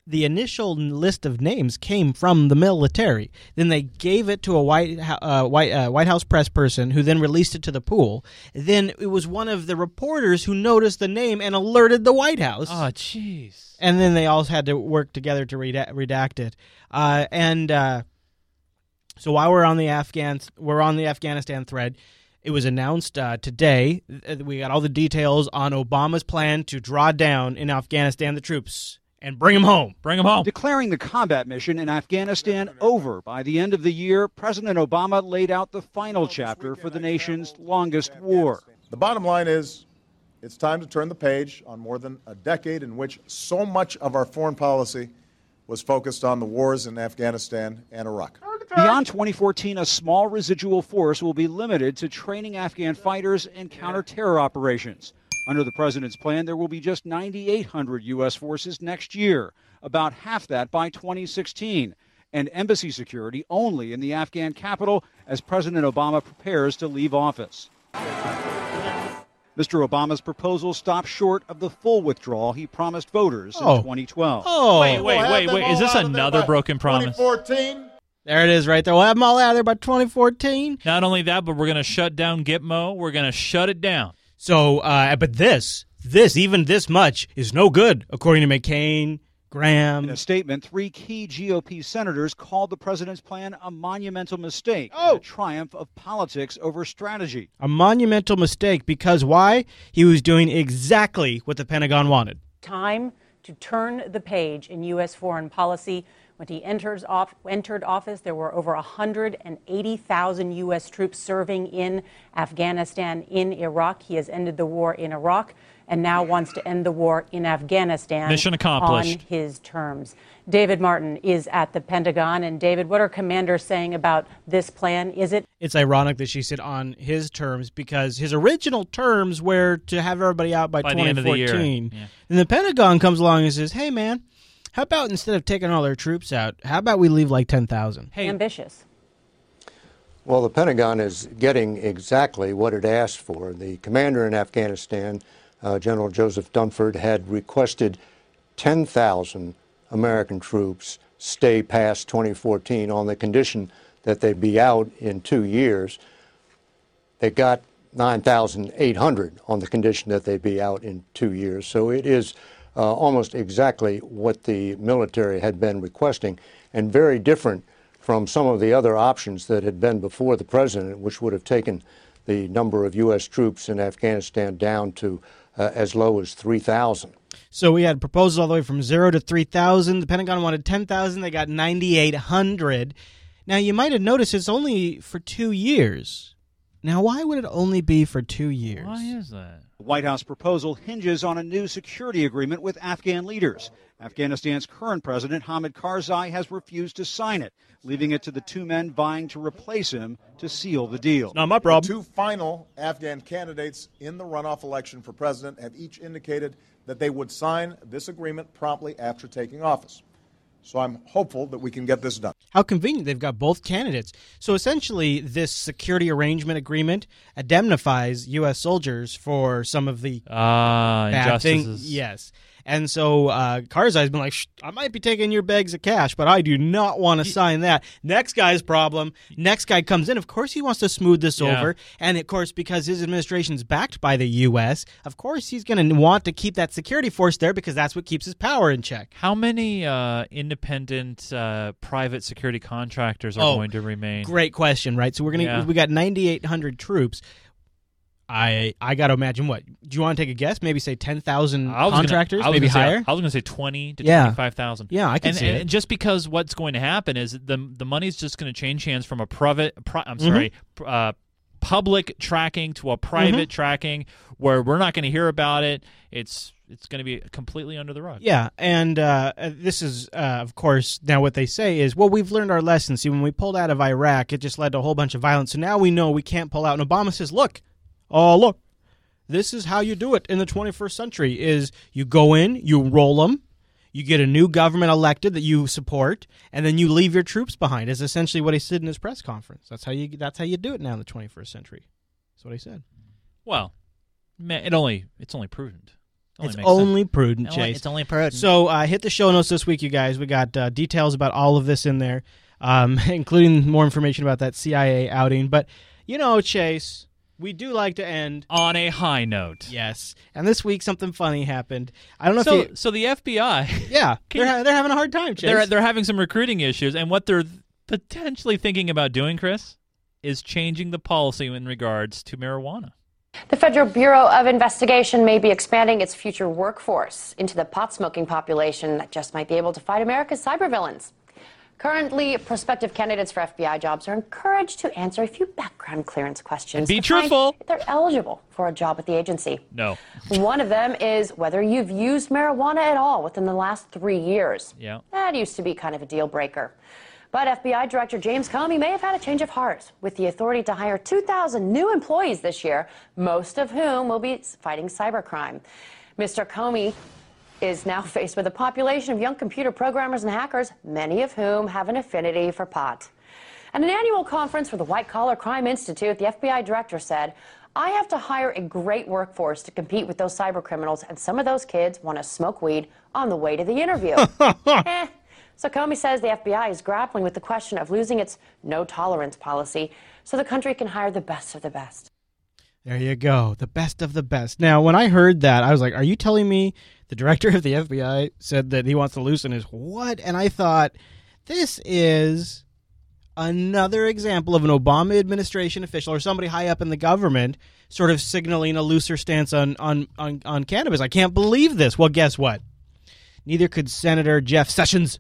[SPEAKER 2] the initial list of names came from the military. Then they gave it to a White uh, White uh, White House press person, who then released it to the pool. Then it was one of the reporters who noticed the name and alerted the White House.
[SPEAKER 3] Oh, jeez.
[SPEAKER 2] and then they all had to work together to reda- redact it. Uh, and uh, so while we're on the Afghans, we're on the Afghanistan thread. It was announced uh, today. uh, We got all the details on Obama's plan to draw down in Afghanistan the troops and bring them home.
[SPEAKER 3] Bring them home.
[SPEAKER 43] Declaring the combat mission in Afghanistan over by the end of the year, President Obama laid out the final chapter for the nation's longest war.
[SPEAKER 37] The bottom line is It's time to turn the page on more than a decade in which so much of our foreign policy was focused on the wars in Afghanistan and Iraq.
[SPEAKER 43] Beyond 2014, a small residual force will be limited to training Afghan fighters and counter-terror operations. Under the president's plan, there will be just 9,800 U.S. forces next year, about half that by 2016, and embassy security only in the Afghan capital as President Obama prepares to leave office. Mr. Obama's proposal stops short of the full withdrawal he promised voters
[SPEAKER 2] Oh.
[SPEAKER 43] in 2012.
[SPEAKER 2] Oh,
[SPEAKER 3] wait, wait, wait, wait. Is this another broken promise?
[SPEAKER 37] 2014.
[SPEAKER 2] There it is, right there. We'll have them all out of there by 2014.
[SPEAKER 3] Not only that, but we're going to shut down Gitmo. We're going to shut it down.
[SPEAKER 2] So, uh, but this, this, even this much is no good, according to McCain, Graham.
[SPEAKER 43] In a statement, three key GOP senators called the president's plan a monumental mistake,
[SPEAKER 2] Oh.
[SPEAKER 43] a triumph of politics over strategy.
[SPEAKER 2] A monumental mistake because why? He was doing exactly what the Pentagon wanted.
[SPEAKER 44] time to turn the page in U.S. foreign policy. When he enters off, entered office, there were over 180,000 U.S. troops serving in Afghanistan, in Iraq. He has ended the war in Iraq and now wants to end the war in Afghanistan
[SPEAKER 3] Mission accomplished.
[SPEAKER 44] on his terms. David Martin is at the Pentagon. And David, what are commanders saying about this plan? Is it
[SPEAKER 2] It's ironic that she said on his terms because his original terms were to have everybody out by,
[SPEAKER 3] By the end of the year,
[SPEAKER 2] 2014.
[SPEAKER 3] yeah.
[SPEAKER 2] And the Pentagon comes along and says, "Hey, man, how about instead of taking all their troops out, how about we leave like 10,000?" Hey.
[SPEAKER 44] ambitious?
[SPEAKER 45] Well, the Pentagon is getting exactly what it asked for. The commander in Afghanistan, uh, General Joseph Dunford, had requested 10,000 American troops stay past 2014 on the condition that they be out in two years. They got 9,800 on the condition that they be out in two years. So it is uh, almost exactly what the military had been requesting and very different from some of the other options that had been before the president, which would have taken the number of U.S. troops in Afghanistan down to uh, as low as 3,000.
[SPEAKER 2] So we had proposals all the way from zero to 3,000. The Pentagon wanted 10,000. They got 9,800. Now, you might have noticed it's only for two years. Now, why would it only be for two years?
[SPEAKER 3] Why is that?
[SPEAKER 43] The White House proposal hinges on a new security agreement with Afghan leaders. Afghanistan's current president, Hamid Karzai, has refused to sign it, leaving it to the two men vying to replace him to seal the deal.
[SPEAKER 2] Not my
[SPEAKER 37] The two final Afghan candidates in the runoff election for president have each indicated that they would sign this agreement promptly after taking office. So I'm hopeful that we can get this done.
[SPEAKER 2] How convenient they've got both candidates. So essentially, this security arrangement agreement indemnifies U.S. soldiers for some of the
[SPEAKER 3] Ah,
[SPEAKER 2] bad things.
[SPEAKER 3] injustices.
[SPEAKER 2] Yes. And so uh, Karzai's been like, I might be taking your bags of cash, but I do not want to sign that. Next guy's problem. Next guy comes in. Of course, he wants to smooth this
[SPEAKER 3] Yeah.
[SPEAKER 2] over. And of course, because his administration's backed by the U.S., of course, he's going to want to keep that security force there because that's what keeps his power in check.
[SPEAKER 3] How many uh, independent uh, private security contractors are
[SPEAKER 2] Oh,
[SPEAKER 3] going to remain?
[SPEAKER 2] Great question, right? So we're gonna
[SPEAKER 3] Yeah.
[SPEAKER 2] we got 9,800 troops. I I got to imagine what? Do you want to take a guess? Maybe say 10,000
[SPEAKER 3] I was gonna-
[SPEAKER 2] contractors,
[SPEAKER 3] was
[SPEAKER 2] maybe
[SPEAKER 3] gonna say-
[SPEAKER 2] higher.
[SPEAKER 3] I was going to say twenty to
[SPEAKER 2] Yeah.
[SPEAKER 3] twenty-five thousand.
[SPEAKER 2] Yeah, I can
[SPEAKER 3] and,
[SPEAKER 2] see
[SPEAKER 3] and
[SPEAKER 2] it.
[SPEAKER 3] just because what's going to happen is the the money's just going to change hands from a private. Pri- I'm
[SPEAKER 2] Mhm.
[SPEAKER 3] sorry, pr- uh, public tracking to a private
[SPEAKER 2] Mhm.
[SPEAKER 3] tracking, where we're not going to hear about it. It's it's going to be completely under the rug.
[SPEAKER 2] Yeah, and uh, uh, this is, uh, of course, now what they say is, well, we've learned our lesson. See, when we pulled out of Iraq, it just led to a whole bunch of violence. So now we know we can't pull out. And Obama says, look, oh, look, this is how you do it in the 21st century is you go in, you roll them, you get a new government elected that you support, and then you leave your troops behind. Is essentially what he said in his press conference. That's how you that's how you do it now in the 21st century. That's what he said.
[SPEAKER 3] Well, it only it's only prudent. It
[SPEAKER 2] It's
[SPEAKER 3] makes sense.
[SPEAKER 2] only prudent,
[SPEAKER 3] Only-
[SPEAKER 2] Chase.
[SPEAKER 3] It's only prudent.
[SPEAKER 2] So uh, hit the show notes this week, you guys. We got uh, details about all of this in there, um, including more information about that CIA outing. But you know, Chase, we do like to end
[SPEAKER 3] on a high note.
[SPEAKER 2] Yes, and this week something funny happened. I don't know
[SPEAKER 3] so,
[SPEAKER 2] if you.
[SPEAKER 3] so the FBI,
[SPEAKER 2] Yeah, they're, ha- they're having a hard time, Chase.
[SPEAKER 3] they're they're having some recruiting issues, and what they're potentially thinking about doing, Chris, is changing the policy in regards to marijuana.
[SPEAKER 46] The Federal Bureau of Investigation may be expanding its future workforce into the pot smoking population that just might be able to fight America's cybervillains.
[SPEAKER 15] Currently, prospective candidates for FBI jobs are encouraged to answer a few background clearance questions.
[SPEAKER 3] And be truthful.
[SPEAKER 15] if They're eligible for a job at the agency.
[SPEAKER 3] No.
[SPEAKER 15] One of them is whether you've used marijuana at all within the last three years.
[SPEAKER 3] Yeah.
[SPEAKER 15] That used to be kind of a deal breaker. But FBI Director James Comey may have had a change of heart with the authority to hire 2,000 new employees this year, most of whom will be fighting cybercrime. Mr. Comey is now faced with a population of young computer programmers and hackers, many of whom have an affinity for pot. At an annual conference for the White Collar Crime Institute, the FBI director said, I have to hire a great workforce to compete with those cyber criminals, and some of those kids want to smoke weed on the way to the interview. Eh. So Comey says the FBI is grappling with the question of losing its no tolerance policy so the country can hire the best of the best.
[SPEAKER 2] There you go. The best of the best. Now, when I heard that, I was like, are you telling me the director of the FBI said that he wants to loosen his what? And I thought, this is another example of an Obama administration official or somebody high up in the government sort of signaling a looser stance on, on, on, on cannabis. I can't believe this. Well, guess what? Neither could Senator Jeff Sessions.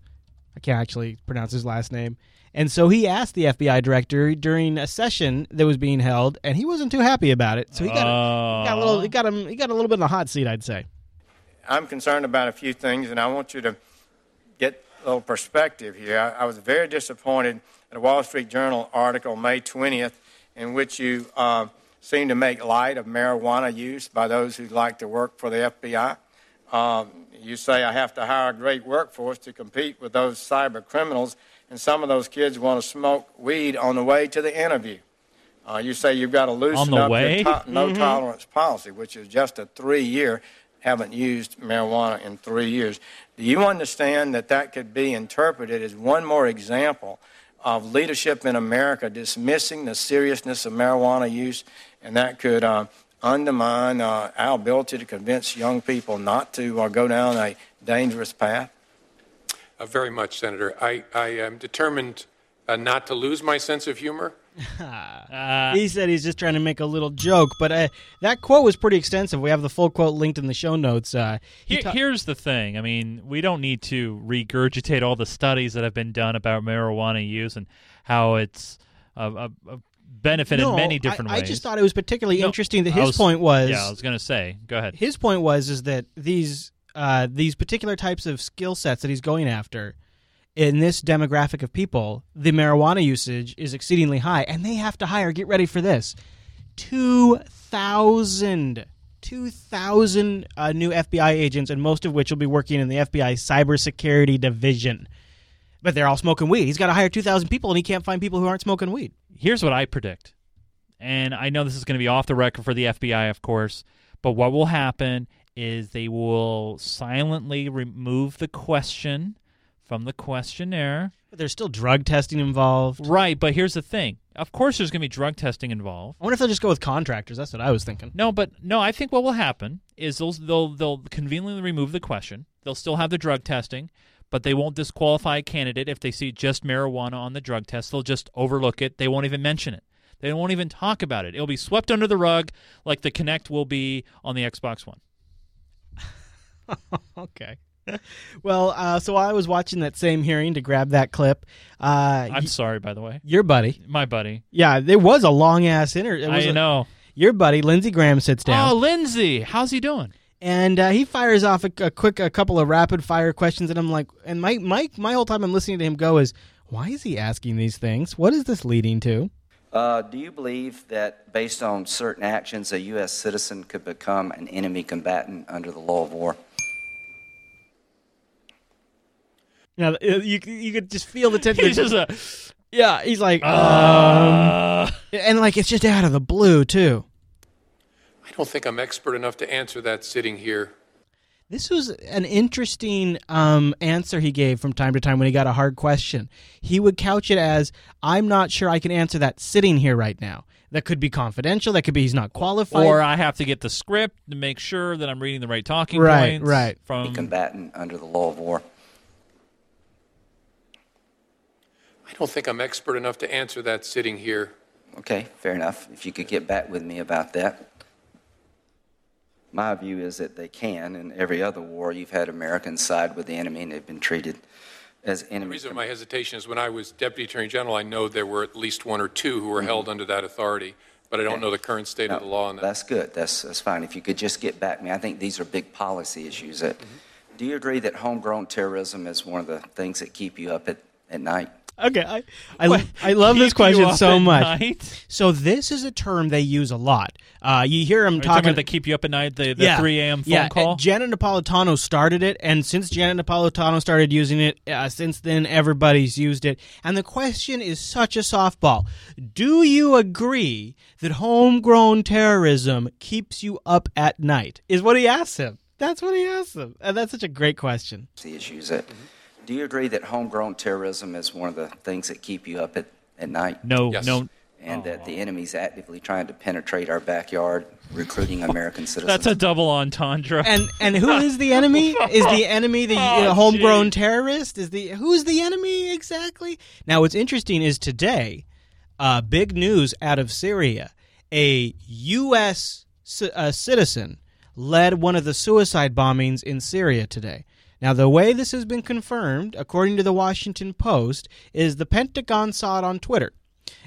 [SPEAKER 2] I can't actually pronounce his last name. And so he asked the FBI director during a session that was being held, and he wasn't too happy about it. So he got, he got a little, he got him, he got a little bit in the hot seat, I'd say.
[SPEAKER 47] I'm concerned about a few things, and I want you to get a little perspective here. I, I was very disappointed at a Wall Street Journal article, May 20th, in which you uh, seem to make light of marijuana use by those who like to work for the FBI. Um, you say I have to hire a great workforce to compete with those cyber criminals, and some of those kids want to smoke weed on the way to the interview. Uh, you say you've got to loosen up
[SPEAKER 3] way?
[SPEAKER 47] your to- no
[SPEAKER 3] Mhm.
[SPEAKER 47] tolerance policy, which is just a three-year. Haven't used marijuana in three years. Do you understand that that could be interpreted as one more example of leadership in America dismissing the seriousness of marijuana use, and that could uh, undermine uh, our ability to convince young people not to uh, go down a dangerous path?
[SPEAKER 48] Uh, very much, Senator. I, I am determined uh, not to lose my sense of humor.
[SPEAKER 2] he said he's just trying to make a little joke, but uh, that quote was pretty extensive. We have the full quote linked in the show notes. Uh, he
[SPEAKER 3] Here,
[SPEAKER 2] ta-
[SPEAKER 3] here's the thing. I mean, we don't need to regurgitate all the studies that have been done about marijuana use and how it's a, a, a benefit
[SPEAKER 2] No,
[SPEAKER 3] in many different
[SPEAKER 2] I
[SPEAKER 3] ways.
[SPEAKER 2] I just thought it was particularly
[SPEAKER 3] No,
[SPEAKER 2] interesting that his point was-
[SPEAKER 3] Yeah, I was going to say. Go ahead.
[SPEAKER 2] his point was is that these uh, these particular types of skill sets that he's going after in this demographic of people, the marijuana usage is exceedingly high, and they have to hire. Get ready for this: two thousand. 2,000 uh, new FBI agents, and most of which will be working in the FBI cybersecurity division. But they're all smoking weed. He's got to hire 2,000 people, and he can't find people who aren't smoking weed.
[SPEAKER 3] Here's what I predict. And I know this is going to be off the record for the FBI, of course, but what will happen is they will silently remove the question from the questionnaire.
[SPEAKER 2] But there's still drug testing involved.
[SPEAKER 3] Right, but here's the thing. Of course, there's going to be drug testing involved.
[SPEAKER 2] I wonder if they'll just go with contractors. That's what I was thinking.
[SPEAKER 3] No, but no, I think what will happen is they'll they'll they'll conveniently remove the question. They'll still have the drug testing, but they won't disqualify a candidate if they see just marijuana on the drug test. They'll just overlook it. They won't even mention it. They won't even talk about it. It'll be swept under the rug like the Kinect will be on the Xbox One.
[SPEAKER 2] okay. well, uh, so I was watching that same hearing to grab that clip. Uh,
[SPEAKER 3] I'm sorry, by the way.
[SPEAKER 2] Your buddy.
[SPEAKER 3] My buddy.
[SPEAKER 2] Yeah, there was a long ass interview.
[SPEAKER 3] I know.
[SPEAKER 2] Your buddy, Lindsey Graham, sits down.
[SPEAKER 3] Oh, Lindsey, how's he doing?
[SPEAKER 2] and uh, he fires off a, a quick, a couple of rapid fire questions, and I'm like, and my, my, my whole time I'm listening to him go is, why is he asking these things? What is this leading to?
[SPEAKER 49] Uh, do you believe that based on certain actions, a U.S. citizen could become an enemy combatant under the law of war?
[SPEAKER 2] You know, uh, you you could just feel the tension.
[SPEAKER 3] He's just a-
[SPEAKER 2] yeah. He's like,
[SPEAKER 3] Uh.
[SPEAKER 2] um, and like it's just out of the blue too.
[SPEAKER 48] I don't think I'm expert enough to answer that sitting here.
[SPEAKER 2] This was an interesting um, answer he gave from time to time when he got a hard question. He would couch it as, "I'm not sure I can answer that sitting here right now." That could be confidential. That could be he's not qualified.
[SPEAKER 3] Or I have to get the script to make sure that I'm reading the right talking
[SPEAKER 2] Right,
[SPEAKER 3] points.
[SPEAKER 2] right. right.
[SPEAKER 3] From a
[SPEAKER 49] combatant under the law of war.
[SPEAKER 48] I don't think I'm expert enough to answer that sitting here.
[SPEAKER 49] Okay, fair enough. If you could get back with me about that. My view is that they can. In every other war, you've had Americans side with the enemy and they've been treated as
[SPEAKER 48] enemies.
[SPEAKER 49] The
[SPEAKER 48] reason my hesitation is when I was Deputy Attorney General, I know there were at least one or two who were
[SPEAKER 49] Mhm.
[SPEAKER 48] held under that authority, but I don't know the current state of the law on that.
[SPEAKER 49] That's good. That's, that's fine. If you could just get back me, I think these are big policy issues. That,
[SPEAKER 48] Mm-hmm.
[SPEAKER 49] do you agree that homegrown terrorism is one of the things that keep you up at, at night?
[SPEAKER 2] Okay, I I, I love this
[SPEAKER 49] keep
[SPEAKER 2] question so much.
[SPEAKER 3] night?
[SPEAKER 2] So this is a term they use a lot. Uh, you hear them
[SPEAKER 3] Are you
[SPEAKER 2] talking
[SPEAKER 3] talking about the keep you up at night, the, the 3 a.m. phone
[SPEAKER 2] yeah,
[SPEAKER 3] call?
[SPEAKER 2] uh, Janet Napolitano started it, and since Janet Napolitano started using it, uh, since then everybody's used it. And the question is such a softball: Do you agree that homegrown terrorism keeps you up at night? Is what he asks him. That's what he asks him, and that's such a great question.
[SPEAKER 49] The issues that, do you agree that homegrown terrorism is one of the things that keep you up at, at night?
[SPEAKER 3] No, Yes. no.
[SPEAKER 49] And that the enemy's actively trying to penetrate our backyard, recruiting American citizens.
[SPEAKER 3] That's a double entendre.
[SPEAKER 2] And and who is the enemy? Is the enemy the
[SPEAKER 3] Oh,
[SPEAKER 2] homegrown terrorist? Is the who's the enemy exactly? Now, what's interesting is today, uh, big news out of Syria: a U.S. ci- uh, citizen led one of the suicide bombings in Syria today. Now, the way this has been confirmed, according to the Washington Post, is the Pentagon saw it on Twitter.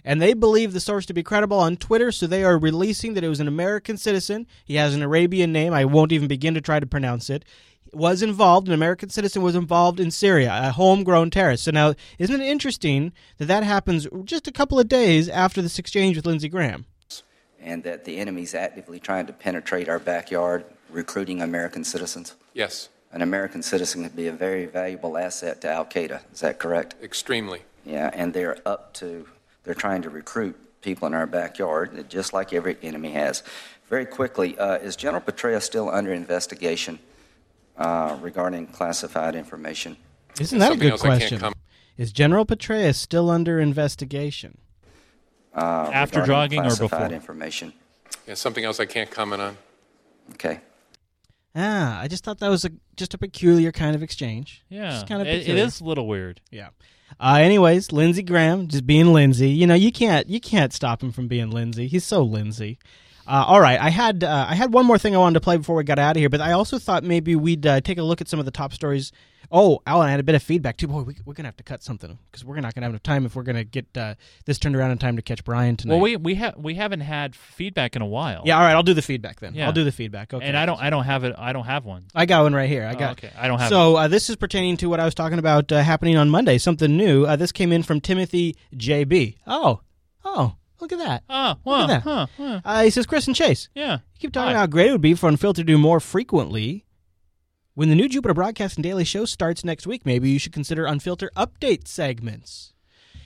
[SPEAKER 2] And they believe the source to be credible on Twitter, so they are releasing that it was an American citizen. He has an Arabian name. I won't even begin to try to pronounce it. Was involved, an American citizen was involved in Syria, a homegrown terrorist. So now, isn't it interesting that that happens just a couple of days after this exchange with Lindsey Graham?
[SPEAKER 49] and that the enemy's actively trying to penetrate our backyard, recruiting American citizens.
[SPEAKER 48] Yes,
[SPEAKER 49] An American citizen could be a very valuable asset to Al Qaeda. Is that correct?
[SPEAKER 48] extremely.
[SPEAKER 49] Yeah, and they're up to, they're trying to recruit people in our backyard, just like every enemy has. Very quickly, uh, is General Petraeus still under investigation uh, regarding classified information?
[SPEAKER 2] Isn't that a good
[SPEAKER 49] else I can't
[SPEAKER 2] question? Is General Petraeus still under investigation?
[SPEAKER 49] Uh,
[SPEAKER 3] After
[SPEAKER 49] regarding
[SPEAKER 3] jogging or before?
[SPEAKER 49] classified
[SPEAKER 3] before?
[SPEAKER 49] information.
[SPEAKER 48] Yeah, something else I can't comment on.
[SPEAKER 49] Okay.
[SPEAKER 2] Ah, I just thought that was a just a peculiar kind of exchange.
[SPEAKER 3] Yeah,
[SPEAKER 2] Just kind of
[SPEAKER 3] it- it is a little weird.
[SPEAKER 2] Yeah. Uh, anyways, Lindsey Graham just being Lindsey. You know, you can't you can't stop him from being Lindsey. He's so Lindsey. Uh, all right, I had uh, I had one more thing I wanted to play before we got out of here, but I also thought maybe we'd uh, take a look at some of the top stories. Oh, Alan, I had a bit of feedback too. Boy, we, we're gonna have to cut something because we're not gonna have enough time if we're gonna get uh, this turned around in time to catch Brian tonight.
[SPEAKER 3] Well, we we have we haven't had feedback in a while.
[SPEAKER 2] yeah, all right, I'll do the feedback then.
[SPEAKER 3] Yeah.
[SPEAKER 2] I'll do the feedback. Okay,
[SPEAKER 3] And I don't I don't have it. I don't have one.
[SPEAKER 2] I got one right here. I
[SPEAKER 3] Oh,
[SPEAKER 2] got.
[SPEAKER 3] okay. I don't have
[SPEAKER 2] So uh, this is pertaining to what I was talking about uh, happening on Monday. Something new. Uh, this came in from Timothy JB. Oh, oh, look at that.
[SPEAKER 3] Oh,
[SPEAKER 2] Look at that.
[SPEAKER 3] huh, huh.
[SPEAKER 2] Uh, he says, Chris and Chase.
[SPEAKER 3] Yeah.
[SPEAKER 2] You keep talking about how great it would be for Unfiltered to do more frequently. When the new Jupiter Broadcasting Daily Show starts next week, maybe you should consider Unfiltered update segments.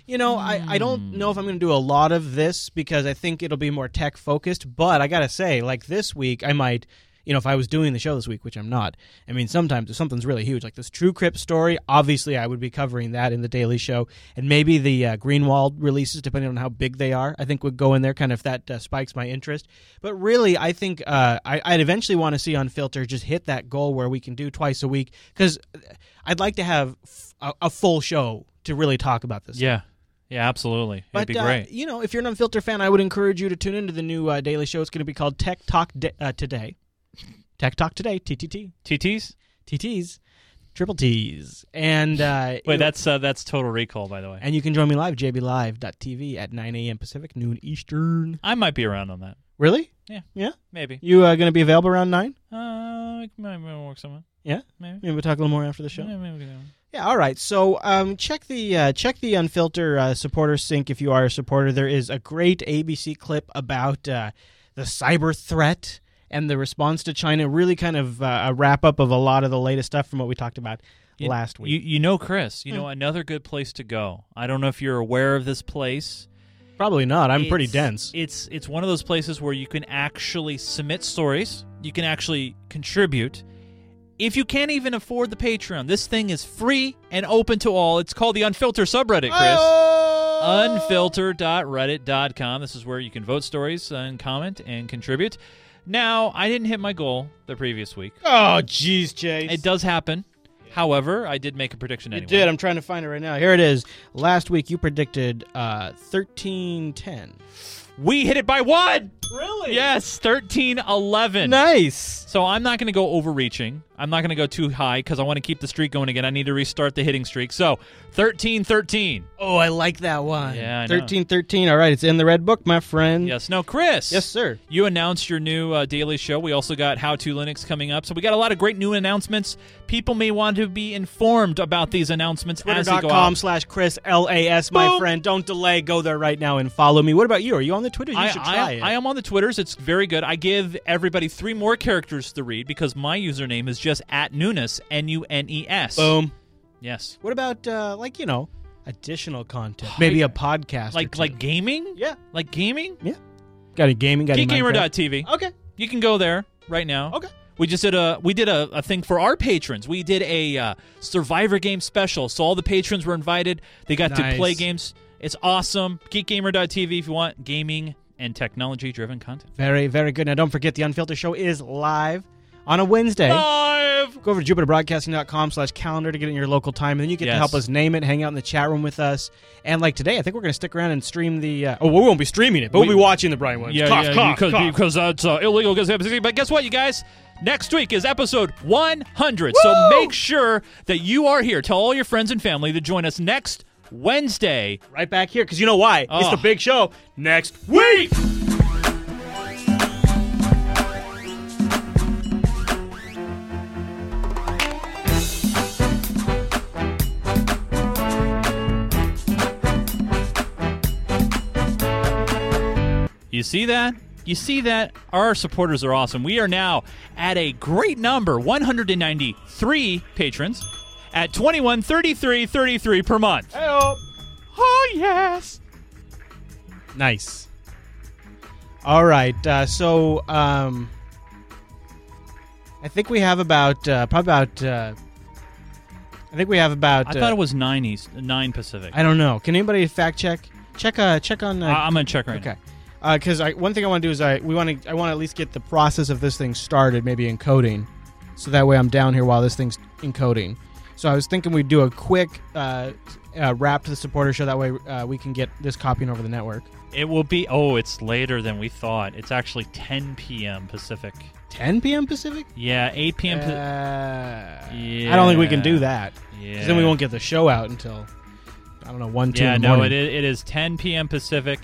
[SPEAKER 2] You know, I, I don't know if I'm going to do a lot of this because I think it'll be more tech focused, but I got to say, like this week, I might, you know, if I was doing the show this week, which I'm not, I mean, sometimes if something's really huge, like this TrueCrypt story, obviously I would be covering that in the Daily Show. And maybe the uh, Greenwald releases, depending on how big they are, I think would go in there kind of if that uh, spikes my interest. But really, I think uh, I, I'd eventually want to see Unfiltered just hit that goal where we can do twice a week because I'd like to have f- a, a full show to really talk about this.
[SPEAKER 3] Yeah. Yeah, absolutely. It'd
[SPEAKER 2] But
[SPEAKER 3] be
[SPEAKER 2] uh,
[SPEAKER 3] great.
[SPEAKER 2] you know, if you're an Unfiltered fan, I would encourage you to tune into the new uh, daily show. It's going to be called Tech Talk da- uh, Today. Tech Talk Today, TTT.
[SPEAKER 3] TTs?
[SPEAKER 2] TTs. Triple T's. And uh,
[SPEAKER 3] Wait, that's uh, that's Total Recall, by the way.
[SPEAKER 2] and you can join me live, jblive.tv at 9 a.m. Pacific, noon Eastern.
[SPEAKER 3] I might be around on that.
[SPEAKER 2] Really?
[SPEAKER 3] Yeah.
[SPEAKER 2] Yeah?
[SPEAKER 3] Maybe.
[SPEAKER 2] You uh, going to be available around 9?
[SPEAKER 3] Uh, I might might work someone.
[SPEAKER 2] Yeah?
[SPEAKER 3] Maybe.
[SPEAKER 2] Maybe we'll talk a little more after the show.
[SPEAKER 3] Yeah, maybe.
[SPEAKER 2] Yeah, all right. So um, check the uh, check the Unfilter uh, supporter sync if you are a supporter. There is a great ABC clip about uh, the cyber threat and the response to China. Really, kind of uh, a wrap up of a lot of the latest stuff from what we talked about
[SPEAKER 3] You-
[SPEAKER 2] last week.
[SPEAKER 3] You, you know, Chris, you
[SPEAKER 2] Hmm.
[SPEAKER 3] know, another good place to go. I don't know if you're aware of this place.
[SPEAKER 2] Probably not. I'm pretty dense.
[SPEAKER 3] It's it's one of those places where you can actually submit stories. You can actually contribute. If you can't even afford the Patreon, this thing is free and open to all. It's called the Unfiltered subreddit, Chris. Unfilter.reddit.com. This is where you can vote stories and comment and contribute. Now, I didn't hit my goal the previous week.
[SPEAKER 2] Oh, jeez, Chase.
[SPEAKER 3] It does happen. However, I did make a prediction
[SPEAKER 2] You did. I'm trying to find it right now. Here it is. Last week you predicted uh, 1310.
[SPEAKER 3] We hit it by one.
[SPEAKER 2] Really?
[SPEAKER 3] Yes, 13 11.
[SPEAKER 2] Nice.
[SPEAKER 3] So I'm not going to go overreaching. I'm not going to go too high because I want to keep the streak going again. I need to restart the hitting streak. So 13 13.
[SPEAKER 2] Oh, I like that one.
[SPEAKER 3] Yeah, I know.
[SPEAKER 2] 13 13. All right, it's in the red book, my friend.
[SPEAKER 3] Yes. Now, Chris.
[SPEAKER 2] Yes, sir.
[SPEAKER 3] You announced your new uh, daily show. We also got How to Linux coming up. So we got a lot of great new announcements. People may want to be informed about these announcements as they go
[SPEAKER 2] Twitter.com
[SPEAKER 3] out.
[SPEAKER 2] slash Chris L-A-S, my
[SPEAKER 3] Boom.
[SPEAKER 2] friend. Don't delay. Go there right now and follow me. What about you? Are you on the Twitter? You
[SPEAKER 3] I,
[SPEAKER 2] should
[SPEAKER 3] I-
[SPEAKER 2] it.
[SPEAKER 3] I am on the Twitters. It's very good. I give everybody three more characters to read because my username is just at Nunes, N U N E S.
[SPEAKER 2] Boom.
[SPEAKER 3] Yes.
[SPEAKER 2] What about, uh, like, you know, additional content? Maybe a podcast.
[SPEAKER 3] Like
[SPEAKER 2] or
[SPEAKER 3] like gaming?
[SPEAKER 2] Yeah.
[SPEAKER 3] Like gaming?
[SPEAKER 2] Yeah. Got any gaming? Got any
[SPEAKER 3] Geekgamer.tv.
[SPEAKER 2] Okay.
[SPEAKER 3] You can go there right now.
[SPEAKER 2] Okay.
[SPEAKER 3] We just did a we did a, a thing for our patrons. We did a uh, Survivor game special. So all the patrons were invited. They got to play games. It's awesome. Geekgamer.tv if you want gaming and technology driven content.
[SPEAKER 2] Very, very good. Now, don't forget the Unfiltered Show is live on a Wednesday.
[SPEAKER 3] Live.
[SPEAKER 2] Go over to jupiterbroadcasting.com slash calendar to get in your local time, and then you get to help us name it, hang out in the chat room with us. And like today, I think we're going to stick around and stream the. Uh, oh, we won't be streaming it, but we, will be watching the Brian Williams.
[SPEAKER 3] Yeah,
[SPEAKER 2] cough,
[SPEAKER 3] yeah,
[SPEAKER 2] cough,
[SPEAKER 3] because,
[SPEAKER 2] cough.
[SPEAKER 3] because that's uh, illegal. But guess what, you guys? Next week is episode 100. So make sure that you are here. Tell all your friends and family to join us next Wednesday.
[SPEAKER 2] right back here, because you know why? It's
[SPEAKER 3] Oh.
[SPEAKER 2] the big show next week.
[SPEAKER 3] You see that? You see that? Our supporters are awesome. We are now at a great number 193 patrons at 21 33 33 per month. Oh, yes.
[SPEAKER 2] Nice. All right. Uh, so, um, I think we have about uh, probably about. Uh, I think we have about.
[SPEAKER 3] I
[SPEAKER 2] uh,
[SPEAKER 3] thought it was 9 East, 9 Pacific.
[SPEAKER 2] I don't know. Can anybody fact check? Check. Uh, check on. Uh,
[SPEAKER 3] I'm going to check right
[SPEAKER 2] okay. Because I one thing I want to do is I we want to I want to at least get the process of this thing started, maybe encoding, so that way I'm down here while this thing's encoding. So I was thinking we'd do a quick uh, uh, wrap to the supporter show. That way uh, we can get this copying over the network.
[SPEAKER 3] It will be. Oh, it's later than we thought. It's actually 10 p.m. Pacific.
[SPEAKER 2] 10 p.m. Pacific.
[SPEAKER 3] Yeah, 8 p.m. Pa-
[SPEAKER 2] Uh,
[SPEAKER 3] yeah.
[SPEAKER 2] I don't think we can do that.
[SPEAKER 3] Yeah.
[SPEAKER 2] then we won't get the show out until I don't know one two.
[SPEAKER 3] Yeah, no,
[SPEAKER 2] morning.
[SPEAKER 3] it is, it is 10 p.m. Pacific.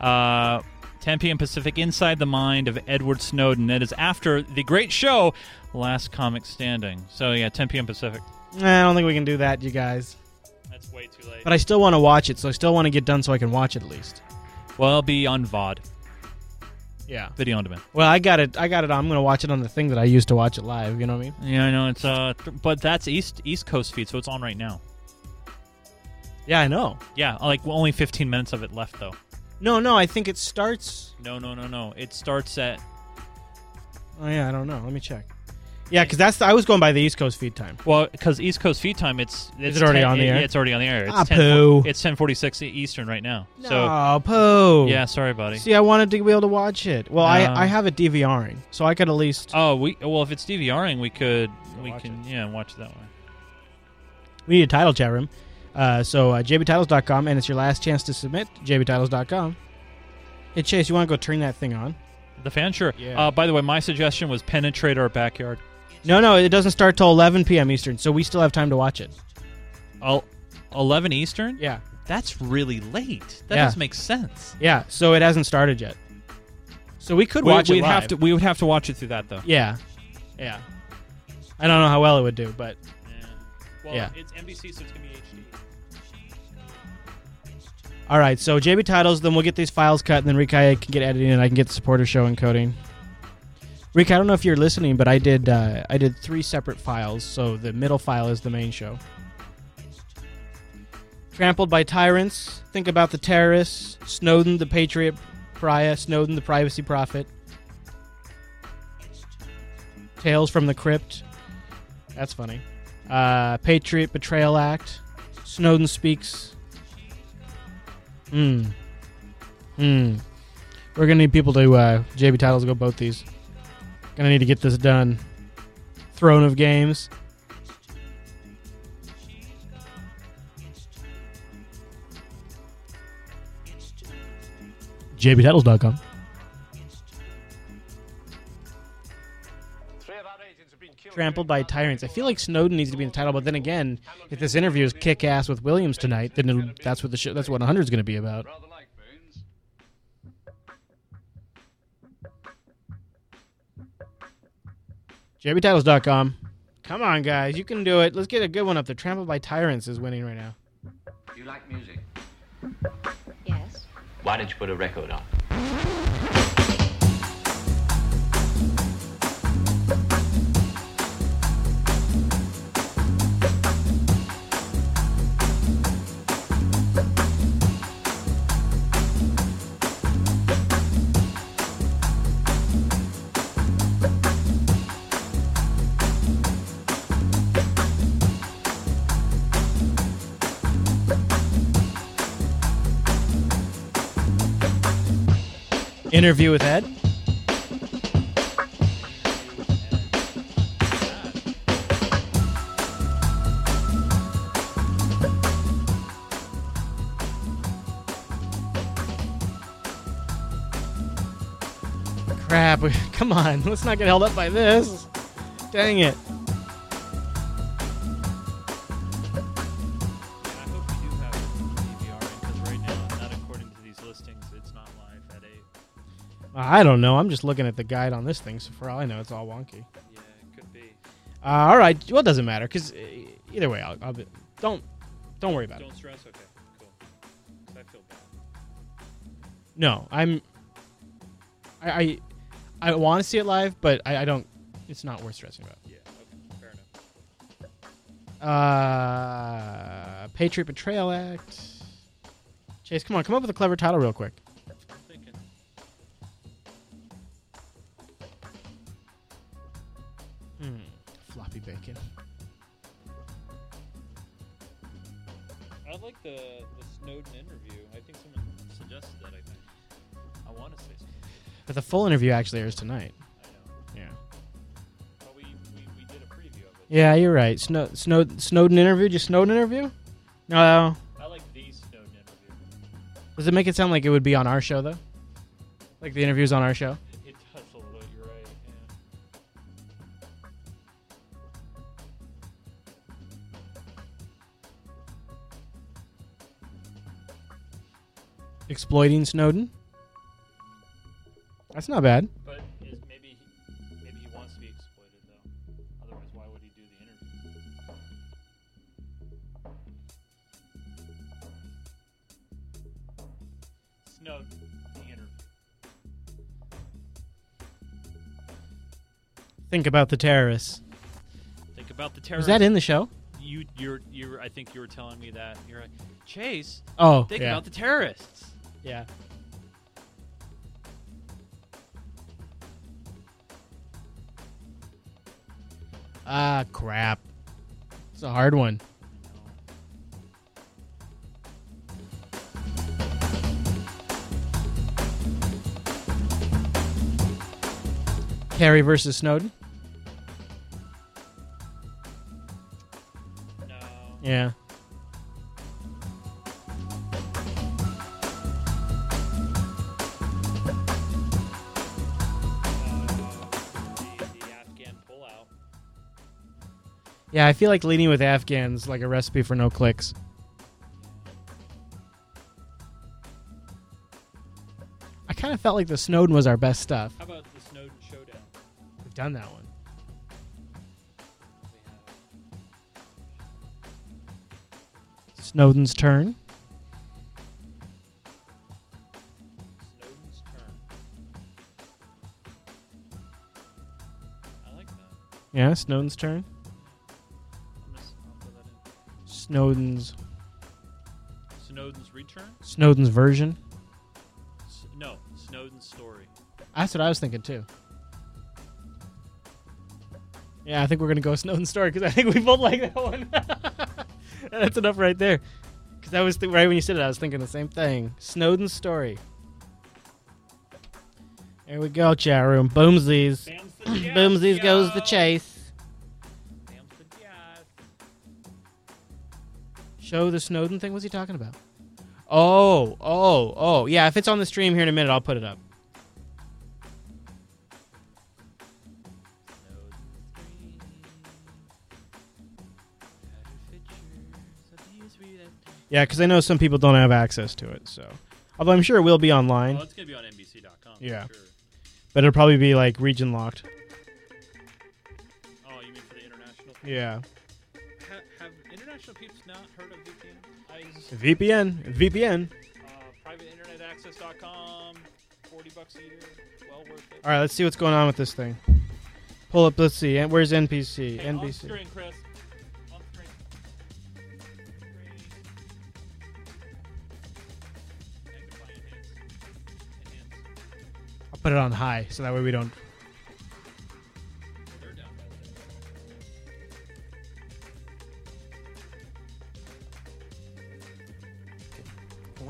[SPEAKER 3] Uh, 10 p.m. Pacific inside the mind of Edward Snowden. That is after the great show, Last Comic Standing. So, yeah, 10 p.m. Pacific.
[SPEAKER 2] Nah, I don't think we can do that, you guys.
[SPEAKER 3] That's way too late.
[SPEAKER 2] But I still want to watch it, so I still want to get done so I can watch it at least.
[SPEAKER 3] Well, it'll be on VOD.
[SPEAKER 2] Yeah.
[SPEAKER 3] Video on demand.
[SPEAKER 2] Well, I got it. I got it. I'm going to watch it on the thing that I used to watch it live. You know what I mean?
[SPEAKER 3] Yeah, I know. It's uh, th- But that's East East Coast feed, so it's on right now.
[SPEAKER 2] Yeah, I know.
[SPEAKER 3] Yeah, like well, only 15 minutes of it left, though.
[SPEAKER 2] No, no. I think it starts.
[SPEAKER 3] No, no, no, no. It starts at.
[SPEAKER 2] Oh yeah, I don't know. Let me check. Yeah, because that's the, I was going by the East Coast feed time.
[SPEAKER 3] Well, because East Coast feed time, it's, it's
[SPEAKER 2] it already
[SPEAKER 3] 10
[SPEAKER 2] on the air?
[SPEAKER 3] It's already on the air. It's
[SPEAKER 2] Ah,
[SPEAKER 3] 10
[SPEAKER 2] poo.
[SPEAKER 3] It's 10:46 Eastern right now. So
[SPEAKER 2] oh, poo.
[SPEAKER 3] yeah, sorry, buddy.
[SPEAKER 2] See, I wanted to be able to watch it. Well,
[SPEAKER 3] Uh,
[SPEAKER 2] I I have it DVRing, so I could at least.
[SPEAKER 3] Oh, we well if it's DVRing, we could we
[SPEAKER 2] watch
[SPEAKER 3] can yeah watch it that way.
[SPEAKER 2] We need a title chat room. Uh, so uh, jbtitles.com, and it's your last chance to submit. jbtitles.com. Hey Chase, you want to go turn that thing on?
[SPEAKER 3] The fan, sure.
[SPEAKER 2] Yeah.
[SPEAKER 3] Uh, by the way, my suggestion was penetrate our backyard.
[SPEAKER 2] No, no, it doesn't start till 11 p.m. Eastern, so we still have time to watch it.
[SPEAKER 3] Oh, 11 Eastern.
[SPEAKER 2] Yeah,
[SPEAKER 3] That's really late. That
[SPEAKER 2] Yeah.
[SPEAKER 3] doesn't make sense.
[SPEAKER 2] yeah. So it hasn't started yet. So we could
[SPEAKER 3] We,
[SPEAKER 2] watch
[SPEAKER 3] we'd
[SPEAKER 2] it live.
[SPEAKER 3] have to we would have to watch it through that though.
[SPEAKER 2] Yeah, yeah. I don't know how well it would do, but
[SPEAKER 3] Well,
[SPEAKER 2] Yeah.
[SPEAKER 3] it's NBC, so it's gonna be HD.
[SPEAKER 2] all right. So JB titles, then we'll get these files cut, and then Rikai can get editing, and I can get the supporter show encoding. Rick, I don't know if you're listening, but I did uh, I did three separate files. So the middle file is the main show. Trampled by tyrants. Think about the terrorists. Snowden, the patriot pariah. Snowden, the privacy prophet. Tales from the crypt. That's funny. Uh, Patriot Betrayal Act. Snowden speaks. Hmm. Hmm. We're gonna need people to uh, JB titles go both these. Gonna need to get this done. Throne of Games. JBTitles.com. Trampled by tyrants. I feel like Snowden needs to be in the title, but then again, if this interview is kick ass with Williams tonight, then that's what the show, that's what 100 is going to be about. JBTitles.com. Come on, guys, you can do it. Let's get a good one up there. Trampled by tyrants is winning right now.
[SPEAKER 50] You like music?
[SPEAKER 51] Yes.
[SPEAKER 50] Why don't you put a record on?
[SPEAKER 2] Interview with Ed. Crap, come on, let's not get held up by this. Dang it. I don't know. I'm just looking at the guide on this thing, so for all I know, it's all wonky.
[SPEAKER 3] Yeah, it could be.
[SPEAKER 2] Uh, all right. Well, it doesn't matter because either way, I'll, I'll be, don't don't worry about it.
[SPEAKER 3] Don't stress. Okay, cool. I feel bad.
[SPEAKER 2] No, I'm. I I, I want to see it live, but I, I don't. It's not worth stressing about.
[SPEAKER 3] Yeah. Okay. Fair enough.
[SPEAKER 2] Uh, Patriot Betrayal Act. Chase, come on, come up with a clever title real quick. Bacon.
[SPEAKER 3] I like the the Snowden interview. I think someone suggested that. I think. I want to say something.
[SPEAKER 2] But the full interview actually airs tonight.
[SPEAKER 3] I know.
[SPEAKER 2] Yeah.
[SPEAKER 3] But we, we, we did a preview of it.
[SPEAKER 2] Yeah, you're right. Snow, Snow, Snowden interview? Just Snowden interview? No.
[SPEAKER 3] I like the Snowden interview.
[SPEAKER 2] Does it make it sound like it would be on our show though? Like the interview's on our show? Exploiting Snowden? That's not bad.
[SPEAKER 3] But is maybe he, maybe he wants to be exploited though. Otherwise, why would he do the interview? Snowden, the interview.
[SPEAKER 2] Think about the terrorists.
[SPEAKER 3] Think about the
[SPEAKER 2] Was
[SPEAKER 3] terrorists.
[SPEAKER 2] that in the show?
[SPEAKER 3] You, you're, you're. I think you were telling me that. You're like, Chase.
[SPEAKER 2] Oh,
[SPEAKER 3] think
[SPEAKER 2] yeah.
[SPEAKER 3] about the terrorists.
[SPEAKER 2] Yeah. Ah, crap. It's a hard one. Kerry versus Snowden?
[SPEAKER 3] No.
[SPEAKER 2] Yeah. Yeah, I feel like leading with Afghans like a recipe for no clicks. I kind of felt like the Snowden was our best stuff.
[SPEAKER 3] How about the Snowden showdown?
[SPEAKER 2] We've done that one. Snowden's turn.
[SPEAKER 3] Snowden's turn. I like that.
[SPEAKER 2] Yeah, Snowden's turn. Snowden's
[SPEAKER 3] Snowden's return?
[SPEAKER 2] Snowden's version.
[SPEAKER 3] S- no, Snowden's story.
[SPEAKER 2] That's what I was thinking too. Yeah, I think we're gonna go Snowden's story because I think we both like that one. That's enough right there. Because I was th- right when you said it, I was thinking the same thing. Snowden's story. There we go, chat room. Boomsies. Boomsies goes the chase. Show the Snowden thing. What's he talking about? Oh, oh, oh. Yeah, if it's on the stream here in a minute, I'll put it up. Yeah, because I know some people don't have access to it. So, although I'm sure it will be online.
[SPEAKER 52] Well, it's gonna be on NBC.com.
[SPEAKER 2] Yeah,
[SPEAKER 52] sure.
[SPEAKER 2] but it'll probably be like region locked.
[SPEAKER 52] Oh, you mean for the international?
[SPEAKER 2] Yeah.
[SPEAKER 52] Peeps not heard of VPN?
[SPEAKER 2] VPN, VPN.
[SPEAKER 52] uh, privateinternetaccess.com, forty bucks a year, well worth it.
[SPEAKER 2] All right, let's see what's going on with this thing. Pull up. Let's see. and Where's NBC?
[SPEAKER 52] Hey, on
[SPEAKER 2] NBC.
[SPEAKER 52] screen, Chris. On screen.
[SPEAKER 2] I'll put it on high so that way we don't.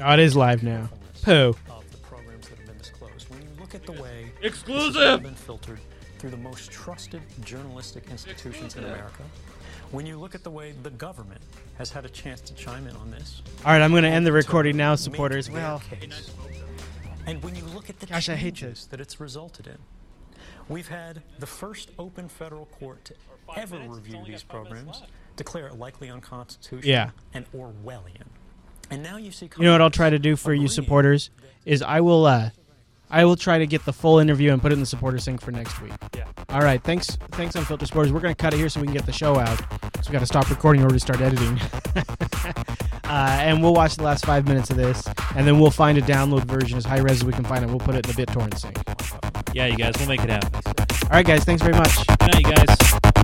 [SPEAKER 2] Oh, it is live now. Pooh.
[SPEAKER 35] of the programs that have been disclosed. When you look at the way
[SPEAKER 52] Exclusive!
[SPEAKER 35] been filtered through the most trusted journalistic institutions in America, when you look at the way the government has had a chance to chime in on this,
[SPEAKER 2] All right, I'm going to end the recording now, supporters. Well,
[SPEAKER 35] case, and when you look at the
[SPEAKER 2] Gosh, I hate
[SPEAKER 35] changes that it's resulted in, we've had the first open federal court to ever review these programs declare it likely unconstitutional
[SPEAKER 2] Yeah.
[SPEAKER 35] and Orwellian. And now you see
[SPEAKER 2] you know what I'll try to do for you supporters is I will uh, I will try to get the full interview and put it in the supporter sync for next week.
[SPEAKER 35] Yeah.
[SPEAKER 2] All right. Thanks. Thanks, Unfiltered Supporters. We're going to cut it here so we can get the show out. So we got to stop recording in order to start editing. uh, and we'll watch the last five minutes of this, and then we'll find a download version as high res as we can find it. We'll put it in the BitTorrent sync.
[SPEAKER 52] Yeah, you guys, we'll make it happen.
[SPEAKER 2] All right, guys. Thanks very much.
[SPEAKER 52] Good night, you guys.